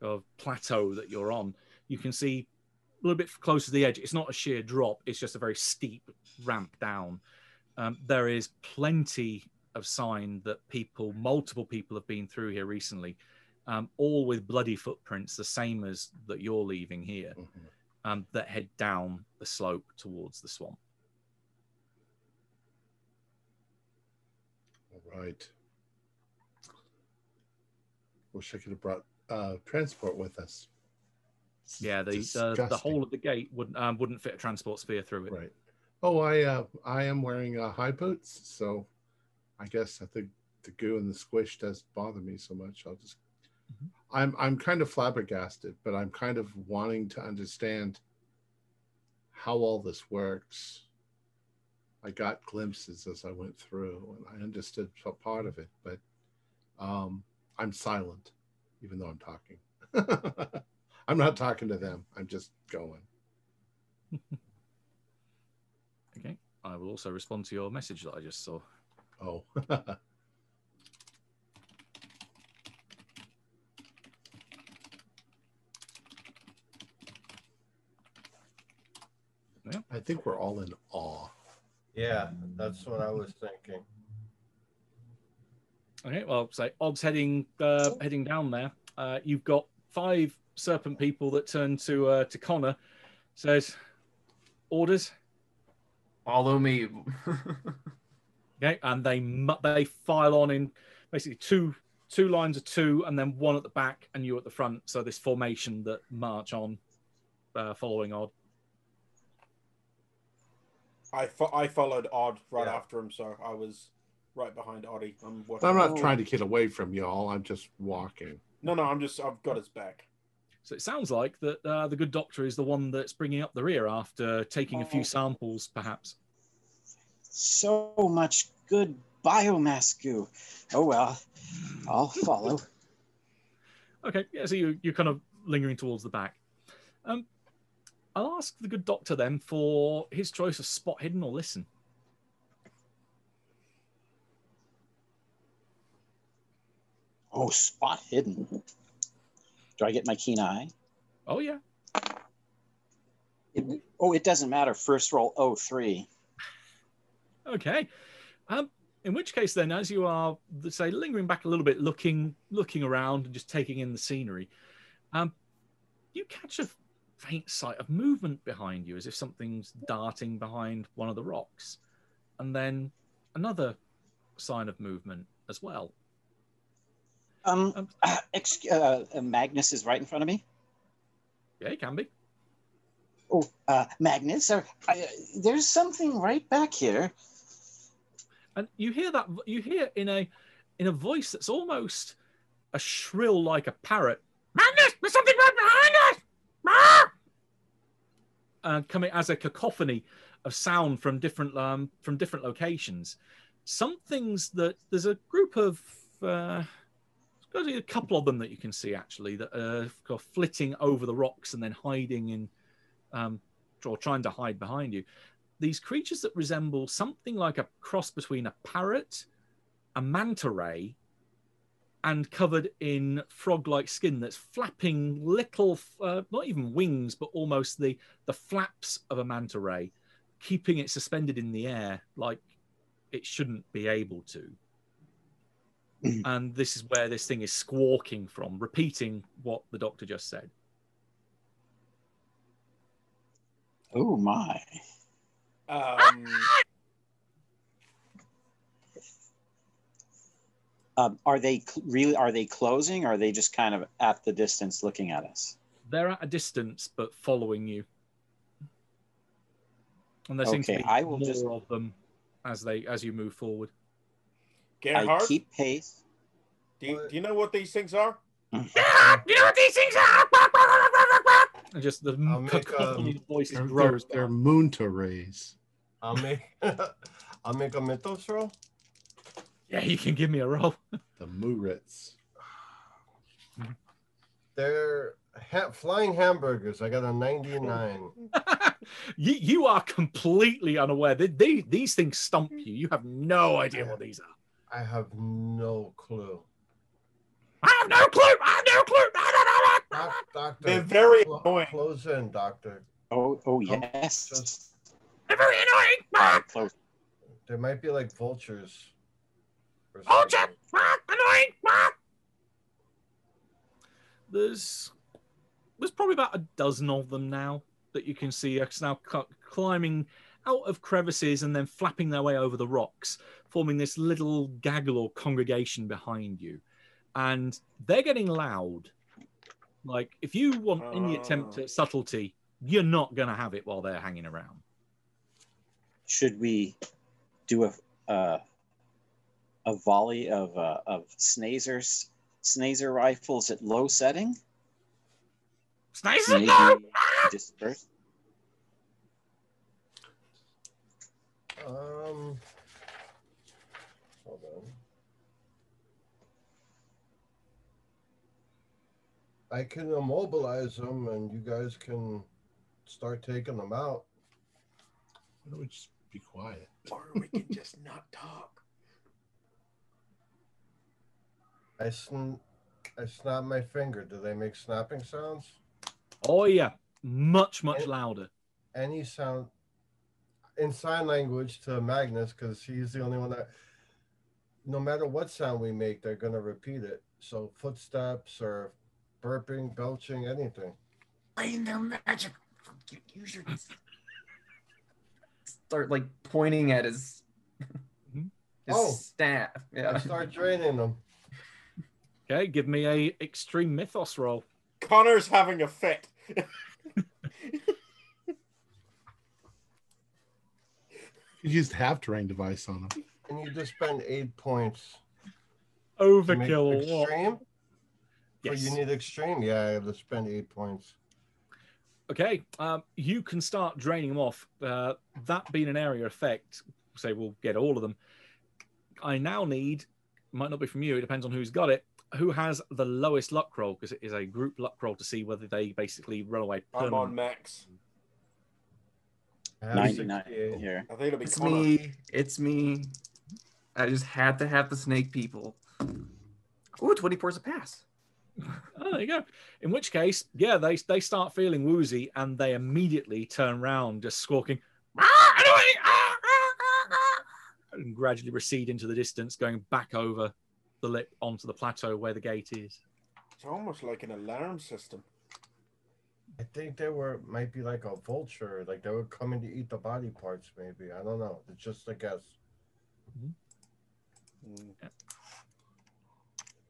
of plateau that you're on. You can see a little bit closer to the edge. It's not a sheer drop; it's just a very steep ramp down. Um, there is plenty of sign that people, multiple people, have been through here recently, um, all with bloody footprints, the same as that you're leaving here, Mhm. um, that head down the slope towards the swamp. All right. Wish I could have brought uh, transport with us. Is Yeah, the the, the whole of the gate wouldn't um, wouldn't fit a transport sphere through it. Right. Oh, I uh, I am wearing uh, high boots, so I guess I think the goo and the squish doesn't bother me so much. I'll just. Mhm. I'm I'm kind of flabbergasted, but I'm kind of wanting to understand how all this works. I got glimpses as I went through, and I understood part of it, but um, I'm silent, even though I'm talking. *laughs* I'm not talking to them. I'm just going. *laughs* Okay. I will also respond to your message that I just saw. Oh. *laughs* Yeah. I think we're all in awe. Yeah, that's what I was thinking. Okay, well, say odds heading uh, heading down there. Uh, you've got five serpent people that turn to uh, to Connor, says orders. Follow me. *laughs* Okay, and they mu- they file on in basically two two lines of two, and then one at the back and you at the front. So this formation that march on, uh, following odd. I fo- I followed Odd right Yeah. after him, so I was right behind Oddie. I'm watching. I'm not Oh. trying to get away from y'all. I'm just walking. No, no, I'm just. I've got his back. So it sounds like that uh, the good doctor is the one that's bringing up the rear after taking a few Oh. samples, perhaps. So much good biomass goo. Oh well, I'll follow. *laughs* Okay, yeah, so you, you're kind of lingering towards the back. Um, I'll ask the good doctor then for his choice of spot hidden or listen. Oh, spot hidden. Do I get my keen eye? Oh, yeah. It, oh, it doesn't matter. First roll oh three. Okay. Um, in which case, then, as you are, say, lingering back a little bit, looking looking around and just taking in the scenery, um, you catch a faint sight of movement behind you, as if something's darting behind one of the rocks, and then another sign of movement as well. Um, Um, *clears throat* uh, ex- uh, uh, Magnus is right in front of me. Yeah, it can be. Oh, uh, Magnus, uh, I, there's something right back here. and you hear that you hear in a in a voice that's almost a shrill like a parrot magnus there's something right behind us Ah! uh, coming as a cacophony of sound from different um, from different locations some things that there's a group of uh, there's a couple of them that you can see actually that are flitting over the rocks and then hiding in um, or trying to hide behind you these creatures that resemble something like a cross between a parrot, a manta ray, and covered in frog-like skin that's flapping little, uh, not even wings, but almost the the flaps of a manta ray, keeping it suspended in the air like it shouldn't be able to. *clears throat* and this is where this thing is squawking from, repeating what the doctor just said. Oh my. Um, *laughs* Um, are they cl- really? Are they closing? Or are they just kind of at the distance looking at us? They're at a distance, but following you. And there seems to Okay, be I will more just- of them as they as you move forward. I Gerhardt, keep pace. do, you, do you know what these things are? *laughs* you know what these things are? And just the I'll make, *laughs* um, of voices They're, they're, grows. they're Moonta rays. I'll make *laughs* I'll make a mythos roll. Yeah, you can give me a roll. The Murits. They're ha- flying hamburgers. I got a 99. you, you are completely unaware. They, they, these things stump you. You have no idea what these are. I have no clue. I have no clue. I have no clue. Doc, doctor, They're very clo- annoying. Close in, doctor. Oh, oh yes. Just They're very annoying. Close. there might be like vultures. or Vulture. Annoying. There's there's probably about a dozen of them now that you can see us now climbing out of crevices and then flapping their way over the rocks, forming this little gaggle or congregation behind you. And they're getting loud. Like if you want any attempt Ah. at subtlety, you're not going to have it while they're hanging around. Should we do a uh, a volley of uh, of snazers snazer rifles at low setting? Disperse. Um, hold on. I can immobilize them, and you guys can start taking them out. Why don't we just be quiet? Or we can just *laughs* not talk. I sn- I snap my finger. Do they make snapping sounds? Oh yeah, much much And- louder. Any sound in sign language to Magnus because he's the only one that. No matter what sound we make, they're gonna repeat it. So footsteps or burping, belching, anything. Playing their magic. Use your *laughs* start like pointing at his Mhm. his Oh. staff. *laughs* I start draining them. Okay, give me a extreme mythos roll. Connor's having a fit. *laughs* You used half terrain device on them. And you just spend eight points. Overkill extreme? Yes. But you need extreme. Yeah, I have to spend eight points. Okay, um, you can start draining them off. Uh, that being an area effect, say we'll get all of them. I now need, might not be from you, it depends on who's got it, who has the lowest luck roll, because it is a group luck roll to see whether they basically run away I'm on max. I have 99 here. I think it'll be It's Connor. me. It's me. I just had to have the snake people. Ooh, 24 is a pass. *laughs* Oh, there you go. In which case, yeah, they they start feeling woozy and they immediately turn round, just squawking, "Ah, ah, ah, ah, ah," and gradually recede into the distance, going back over the lip onto the plateau where the gate is. It's almost like an alarm system. I think they were might be like a vulture, like they were coming to eat the body parts. Maybe I don't know. It's just a guess. Mm.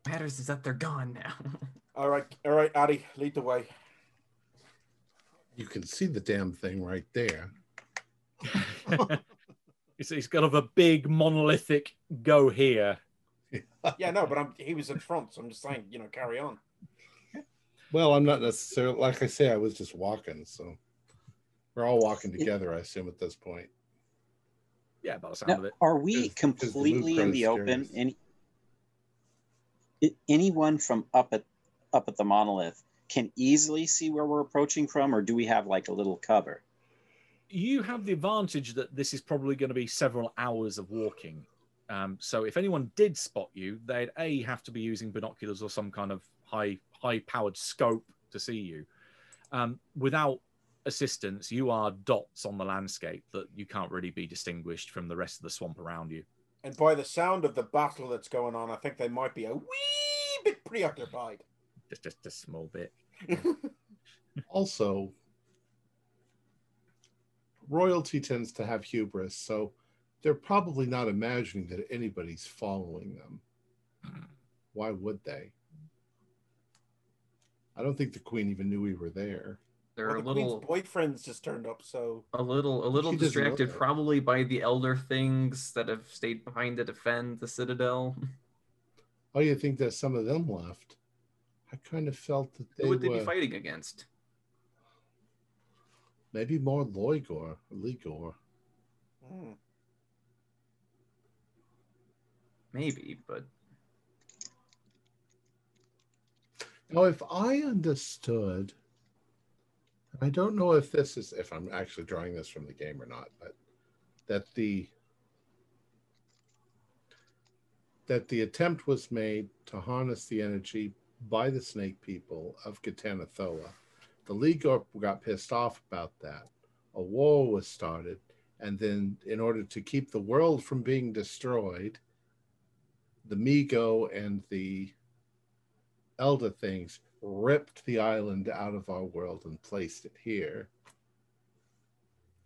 matters is that they're gone now. *laughs* All right, all right, Addy, lead the way. You can see the damn thing right there. *laughs* *laughs* it's, it's kind of a big monolithic go here. Yeah, no, but I'm, he was in front, so I'm just saying, you know, carry on. Well, I'm not necessarily like I say. I was just walking, so we're all walking together. I assume at this point. Yeah, by the sound Now, of it. are we 'cause the completely in Lucro's the open? Any, anyone from up at up at the monolith can easily see where we're approaching from, or do we have like a little cover? you have the advantage that this is probably going to be several hours of walking. Um, so if anyone did spot you, they'd a have to be using binoculars or some kind of high high powered scope to see you. Um, without assistance, you are dots on the landscape that you can't really be distinguished from the rest of the swamp around you. And by the sound of the battle that's going on, I think they might be a wee bit preoccupied. Just just a small bit. *laughs* Also, royalty tends to have hubris, so they're probably not imagining that anybody's following them. Why would they? I don't think the queen even knew we were there. They're Well, a the queen's boyfriend's just turned up, so a little, a little She distracted, probably by the elder things that have stayed behind to defend the citadel. Oh, you think that some of them left? I kind of felt that they Who would they were be fighting against? maybe more Lloigor, Lloigor. hmm. Maybe, but Now, if I understood, I don't know if this is if I'm actually drawing this from the game or not, but that the that the attempt was made to harness the energy by the snake people of Ghatanothoa. The League got pissed off about that. A war was started, and then in order to keep the world from being destroyed, the Mi-Go and the Elder things ripped the island out of our world and placed it here.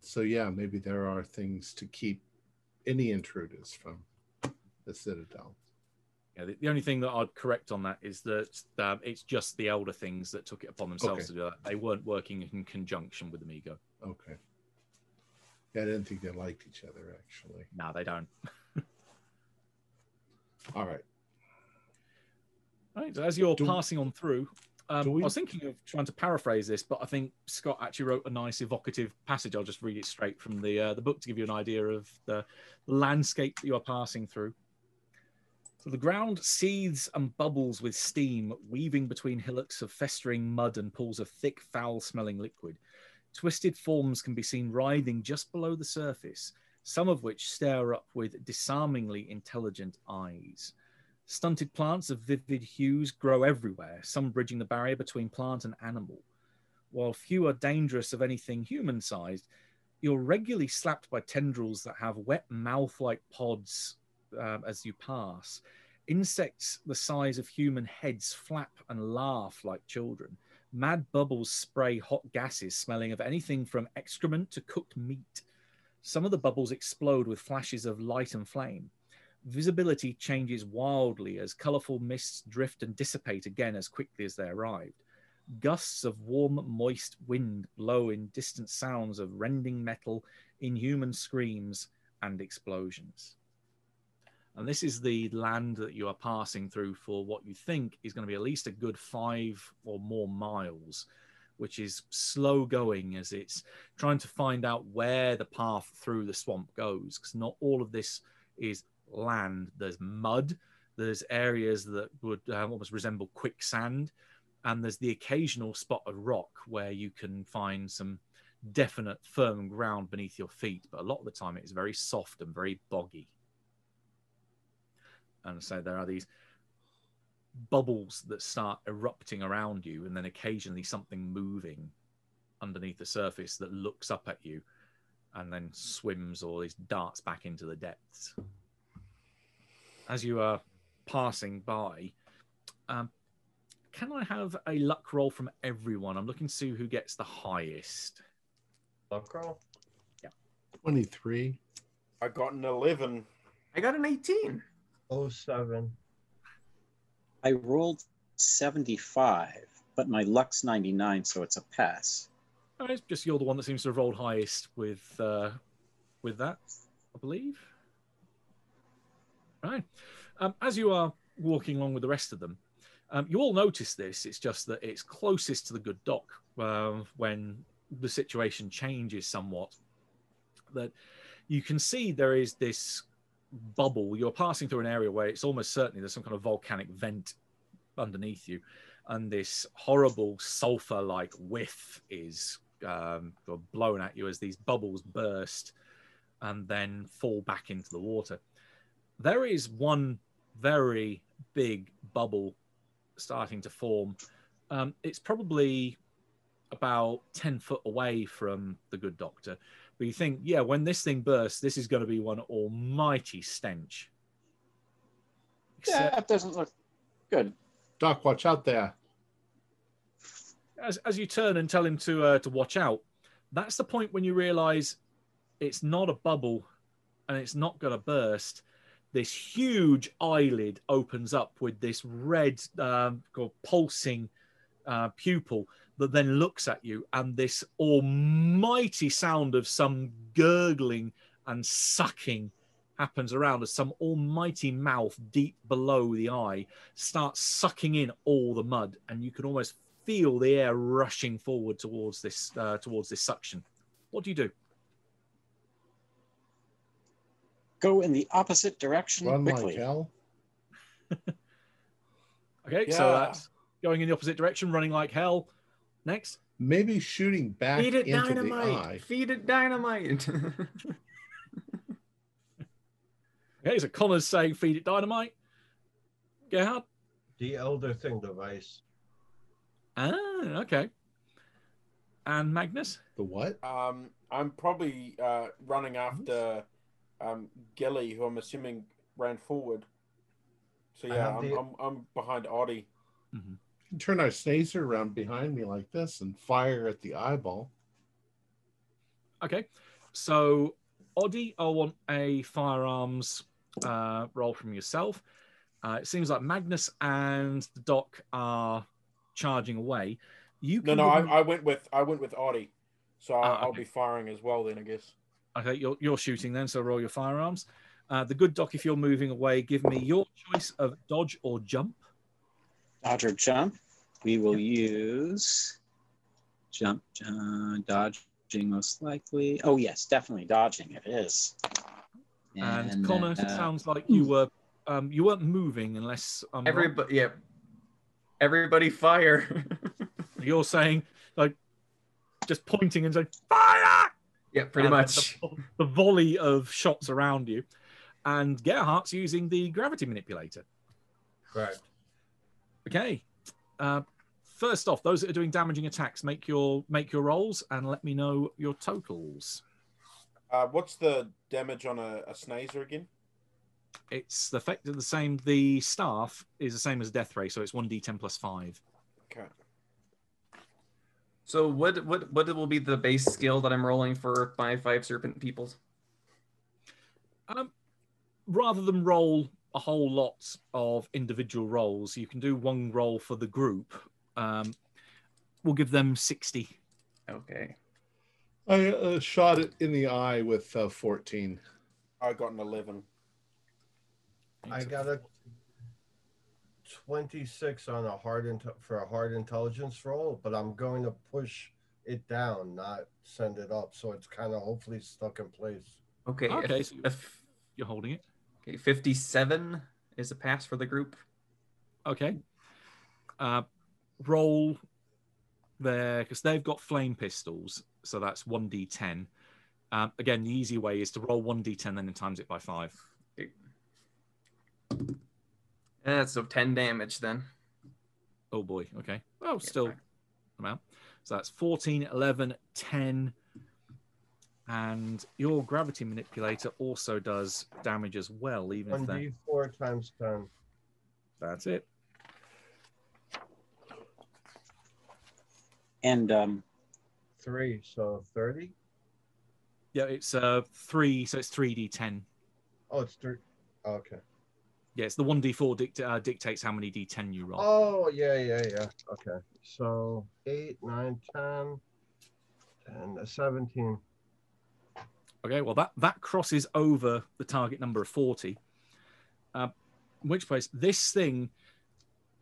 So yeah, maybe there are things to keep any intruders from the citadel. Yeah, the, the only thing that I'd correct on that is that um, it's just the elder things that took it upon themselves Okay. to do that. They weren't working in conjunction with Amigo. Okay. Yeah, I didn't think they liked each other actually. No, they don't. *laughs* All right. Right, so as you're Do- passing on through, um, we- I was thinking of trying to paraphrase this, but I think Scott actually wrote a nice evocative passage. I'll just read it straight from the uh, the book to give you an idea of the landscape that you are passing through. So the ground seethes and bubbles with steam, weaving between hillocks of festering mud and pools of thick, foul-smelling liquid. Twisted forms can be seen writhing just below the surface, some of which stare up with disarmingly intelligent eyes. Stunted plants of vivid hues grow everywhere, some bridging the barrier between plant and animal. While few are dangerous of anything human sized, you're regularly slapped by tendrils that have wet mouth like pods um, as you pass. Insects the size of human heads flap and laugh like children. Mad bubbles spray hot gases smelling of anything from excrement to cooked meat. Some of the bubbles explode with flashes of light and flame. Visibility changes wildly as colourful mists drift and dissipate again as quickly as they arrived. Gusts of warm, moist wind blow in distant sounds of rending metal, inhuman screams, and explosions. And this is the land that you are passing through for what you think is going to be at least a good five or more miles, which is slow going as it's trying to find out where the path through the swamp goes. Because not all of this is land. There's mud. There's areas that would um, almost resemble quicksand, and there's the occasional spot of rock where you can find some definite firm ground beneath your feet. But a lot of the time, it's very soft and very boggy. And so there are these bubbles that start erupting around you, and then occasionally something moving underneath the surface that looks up at you and then swims or is darts back into the depths. As you are passing by, um, can I have a luck roll from everyone? I'm looking to see who gets the highest. Luck roll? Yeah. 23. I got an 11. I got an 18. Oh seven. I rolled 75, but my luck's 99, so it's a pass. Oh, it's just you're the one that seems to have rolled highest with uh, with that, I believe. Right. Um, as you are walking along with the rest of them, um, you all notice this. It's just that it's closest to the good dock uh, when the situation changes somewhat. That you can see there is this bubble. You're passing through an area where it's almost certainly there's some kind of volcanic vent underneath you, and this horrible sulfur-like whiff is um, blown at you as these bubbles burst and then fall back into the water. There is one very big bubble starting to form. Um, it's probably about 10 foot away from the good doctor. But you think, yeah, when this thing bursts, this is going to be one almighty stench. Yeah, Except, that doesn't look good. Doc, watch out there. as, as you turn and tell him to uh, to watch out, that's the point when you realize it's not a bubble and it's not going to burst. This huge eyelid opens up with this red, um, pulsing uh, pupil that then looks at you, and this almighty sound of some gurgling and sucking happens around as some almighty mouth deep below the eye starts sucking in all the mud, and you can almost feel the air rushing forward towards this uh, towards this suction. What do you do? Go in the opposite direction Run quickly. like hell. *laughs* Okay, so that's going in the opposite direction, running like hell. Next, Maybe shooting back Feed it into the dynamite. eye. Feed it dynamite. *laughs* *laughs* okay, so Connor's saying feed it dynamite. Gerhardt. The elder thing device. Ah, okay. And Magnus. The what? Um, I'm probably uh, running after um, Gilly, who I'm assuming ran forward. So yeah, I'm, the- I'm, I'm behind Audie. Turn our snaser around behind me like this and fire at the eyeball. Okay, so Oddie, I want a firearms uh, roll from yourself. Uh, it seems like Magnus and the Doc are charging away. You No, can no, give I, I went with I went with Audie, so I'll, Ah, I'll okay. be firing as well. Then I guess. Okay, you're, you're shooting then, so roll your firearms. Uh, the good doc, if you're moving away, give me your choice of dodge or jump. Dodge or jump. We will use jump, uh, dodging most likely. Oh, yes, definitely dodging. It is. And, Connor, it uh, sounds like you were um, you weren't moving unless I'm wrong. Everybody, yeah. Everybody fire. *laughs* you're saying like just pointing and saying fire. Yeah, pretty And much. The, the volley of shots around you, and Gerhardt's using the gravity manipulator. Correct. Okay. Uh, first off, those that are doing damaging attacks, make your make your rolls and let me know your totals. Uh, what's the damage on a, a snazer again? It's the effect of the same. The staff is the same as death ray, so it's one d10 plus five. Okay. So what what what will be the base skill that I'm rolling for my five serpent peoples? Um, rather than roll a whole lot of individual rolls, you can do one roll for the group. Um, we'll give them sixty. Okay. I uh, shot it in the eye with uh, 14. I got an eleven. I got a 26 on a hard inte- for a hard intelligence roll, but I'm going to push it down, not send it up. So it's kind of hopefully stuck in place. Okay. Okay, If, so- if- You're holding it. okay, fifty-seven is a pass for the group. Okay. Uh, roll there because they've got flame pistols, so that's one d10. Um, again, the easy way is to roll one d10, then times it by five. Yeah, so ten damage then. Oh boy. Okay. Oh, still fine. amount. So that's 14, 11, 10. And your gravity manipulator also does damage as well, even if that, 1d4 times 10. that's it. And um, Three, so 30. Yeah, it's uh three, so it's three d10. Oh, it's three. Okay. Yeah, it's the one d4 dict- uh, dictates how many d10 you roll. Oh yeah, yeah, yeah. Okay. So eight, nine, ten, and a seventeen. Okay, well that that crosses over the target number of forty. Uh, in which place this thing,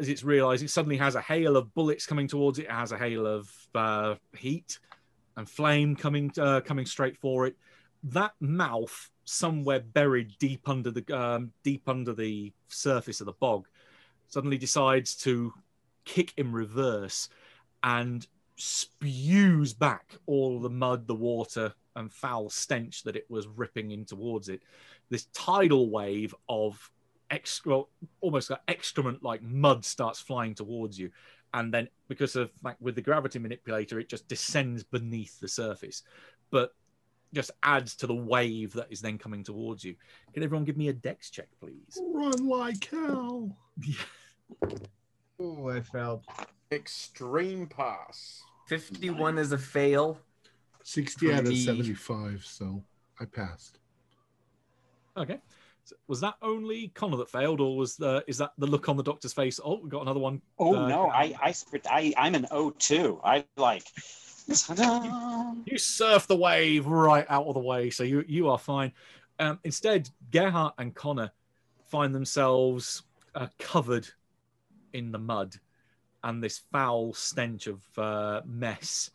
as it's realised, it suddenly has a hail of bullets coming towards it. It has a hail of uh, heat and flame coming uh, coming straight for it. That mouth, somewhere buried deep under the um, deep under the surface of the bog, suddenly decides to kick in reverse and spews back all the mud, the water, and foul stench that it was ripping in towards it. This tidal wave of extra, almost like excrement like mud starts flying towards you. And then, because of like with the gravity manipulator, it just descends beneath the surface, but just adds to the wave that is then coming towards you. Can everyone give me a dex check, please? Run like hell. Ooh, *laughs* I failed. Extreme pass. 51 is a fail. 60 out of 75, so I passed. Okay. So was that only Connor that failed, or was the is that the look on the doctor's face? Oh, we got another one. Oh Uh, no, I I I I'm an O2. I like. You surf the wave right out of the way, so you you are fine. Um, instead, Gerhardt and Connor find themselves uh, covered in the mud and this foul stench of uh, mess.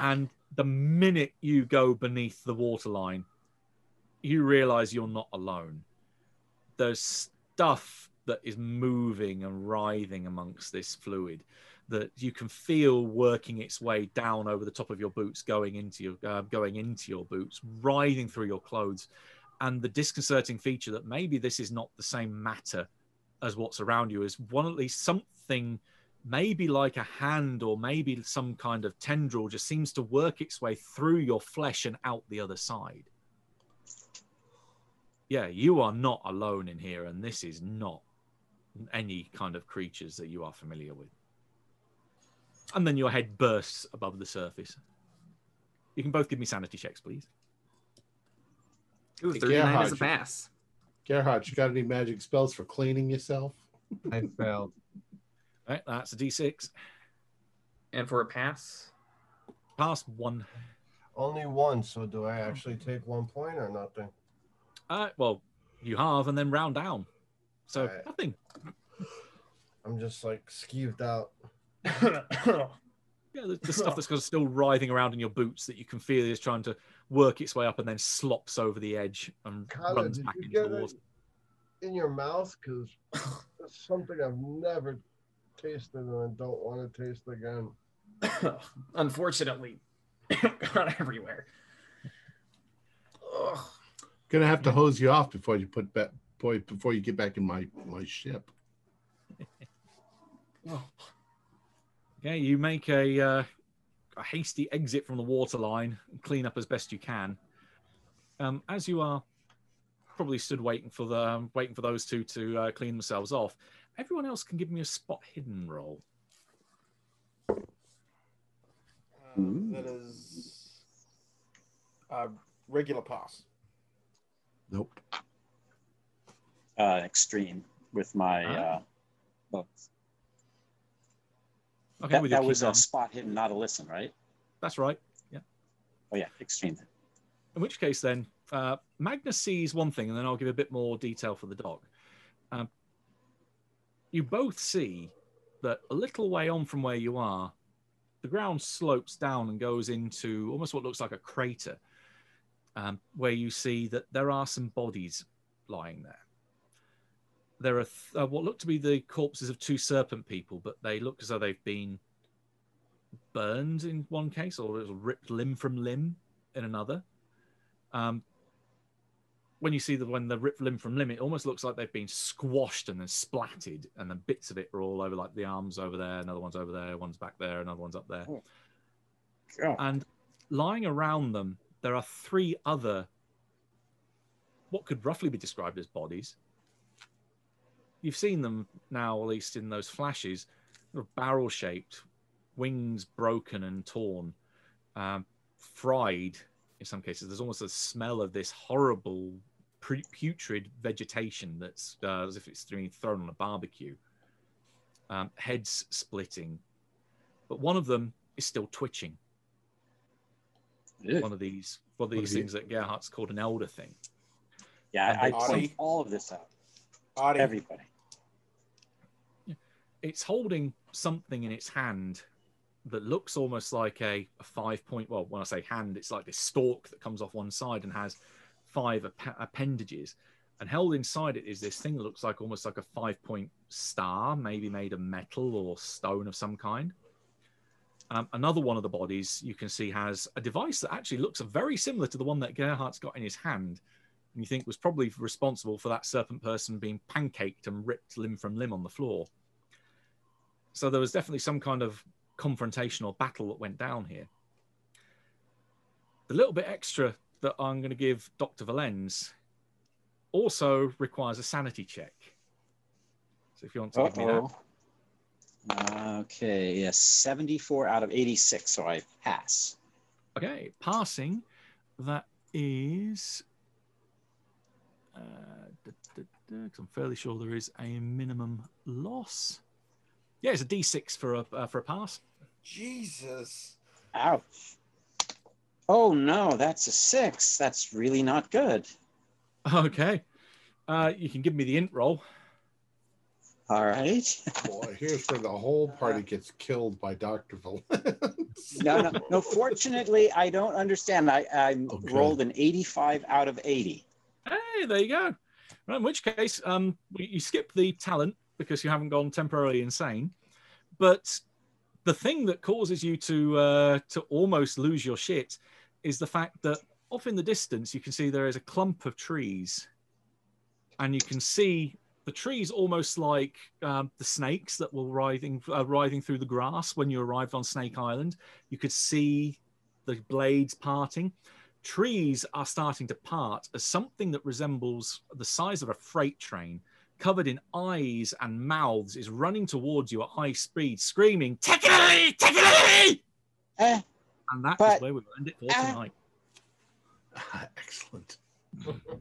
And the minute you go beneath the waterline, you realize you're not alone. There's stuff that is moving and writhing amongst this fluid that you can feel working its way down over the top of your boots, going into your uh, going into your boots, writhing through your clothes, and the disconcerting feature that maybe this is not the same matter as what's around you is one at least something maybe like a hand or maybe some kind of tendril just seems to work its way through your flesh and out the other side. Yeah, you are not alone in here, and this is not any kind of creatures that you are familiar with. And then your head bursts above the surface. You can both give me sanity checks, please. Ooh, Hey, 39 is a pass. Gerhardt, you got any magic spells for cleaning yourself? I failed. Right, that's a d6. And for a pass, Pass one. Only one. So do I actually take one point or nothing? Uh, well, you have, and then round down. So Alright. nothing. I'm just like skeeved out. Yeah, the, the stuff that's got still writhing around in your boots that you can feel is trying to work its way up and then slops over the edge and Connor, runs back you into the it water. in your mouth? Because it's something I've never tasted and I don't want to taste again. *coughs* unfortunately, *coughs* got everywhere. Ugh. Gonna have to hose you off before you put back boy before you get back in my my ship. Okay, you make a, uh, a hasty exit from the waterline and clean up as best you can. Um, as you are probably stood waiting for the um, waiting for those two to uh, clean themselves off, everyone else can give me a spot hidden roll. Uh, that is uh, regular pass. Nope. Uh, extreme with my. Ah. Uh, well, Okay, that that was a spot hidden, not a listen, right? That's right. Yeah. Oh yeah, extreme. In which case, then uh, Magnus sees one thing, and then I'll give a bit more detail for the dog. Um, you both see that a little way on from where you are, the ground slopes down and goes into almost what looks like a crater, um, where you see that there are some bodies lying there. There are th- uh, what look to be the corpses of two serpent people, but they look as though they've been burned in one case or it was ripped limb from limb in another. Um, when you see the when the ripped limb from limb, it almost looks like they've been squashed and then splatted, and then bits of it are all over, like the arms over there, another one's over there, one's back there, another one's up there. Oh. And lying around them, there are three other, what could roughly be described as bodies. You've seen them now, at least in those flashes, sort of barrel shaped, wings broken and torn, um, fried in some cases. There's almost a smell of this horrible putrid vegetation that's uh, as if it's being thrown on a barbecue. Um, heads splitting, but one of them is still twitching. Ew. One of these, one of these have you- things that Gerhardt's called an elder thing. Yeah, I, I point all of this out. Audie, Everybody. It's holding something in its hand that looks almost like a, a five point. Well, when I say hand, it's like this stalk that comes off one side and has five ap- appendages. And held inside it is this thing that looks like almost like a five point star, maybe made of metal or stone of some kind. Um, another one of the bodies you can see has a device that actually looks very similar to the one that Gerhardt's got in his hand, and you think was probably responsible for that serpent person being pancaked and ripped limb from limb on the floor. So there was definitely some kind of confrontational battle that went down here. The little bit extra that I'm going to give Dr. Valens also requires a sanity check. So if you want to give me that. Okay, yes, 74 out of 86, so I pass. Okay, passing, that is. Uh, I'm fairly sure there is a minimum loss. Yeah, it's a D6 for a uh, for a pass. Jesus. Ouch. Oh no, that's a six. That's really not good. Okay, uh, you can give me the int roll. All right. Boy, here's where the whole party gets killed by Dr. Valens. *laughs* No, no, no. Fortunately, I don't understand. I, I Okay. rolled an 85 out of 80. Hey, there you go. Right, in which case, um, you you skip the talent because you haven't gone temporarily insane. But the thing that causes you to uh, to almost lose your shit is the fact that off in the distance you can see there is a clump of trees, and you can see the trees almost like um, the snakes that were writhing uh, writhing through the grass when you arrived on Snake Island. You could see the blades parting trees are starting to part as something that resembles the size of a freight train, covered in eyes and mouths, is running towards you at high speed, screaming, Take it away! Take it away! Eh, And that is But- where we will end it for Ah. tonight. *laughs* Excellent. *laughs*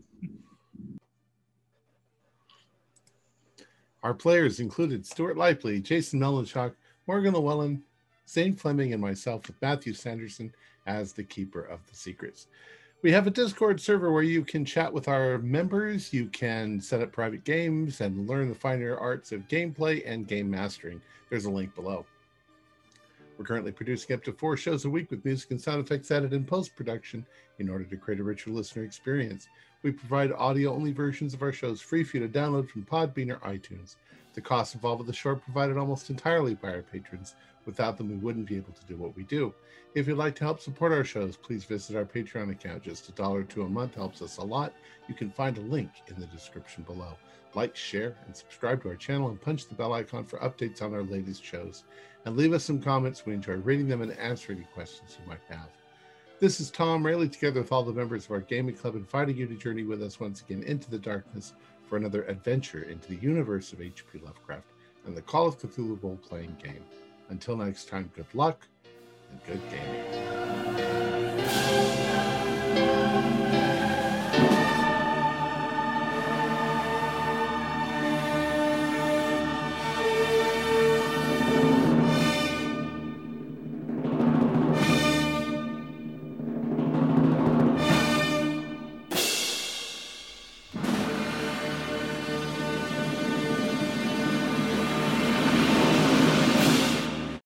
Our players included Stuart Lively, Jason Melanchok, Morgan Llewellyn, Zane Fleming, and myself with Matthew Sanderson as the keeper of the secrets. We have a Discord server where you can chat with our members, you can set up private games and learn the finer arts of gameplay and game mastering. There's a link below. We're currently producing up to four shows a week with music and sound effects added in post production in order to create a richer listener experience. We provide audio only versions of our shows free for you to download from Podbean or iTunes. The costs involved with the show are provided almost entirely by our patrons. Without them, we wouldn't be able to do what we do. If you'd like to help support our shows, please visit our Patreon account. Just a dollar or two a month helps us a lot. You can find a link in the description below. Like, share, and subscribe to our channel and punch the bell icon for updates on our latest shows. And leave us some comments. We enjoy reading them and answering any questions you might have. This is Tom Rayleigh, together with all the members of our gaming club, inviting you to journey with us once again into the darkness for another adventure into the universe of H.P. Lovecraft and the Call of Cthulhu role playing game. Until next time, good luck and good gaming.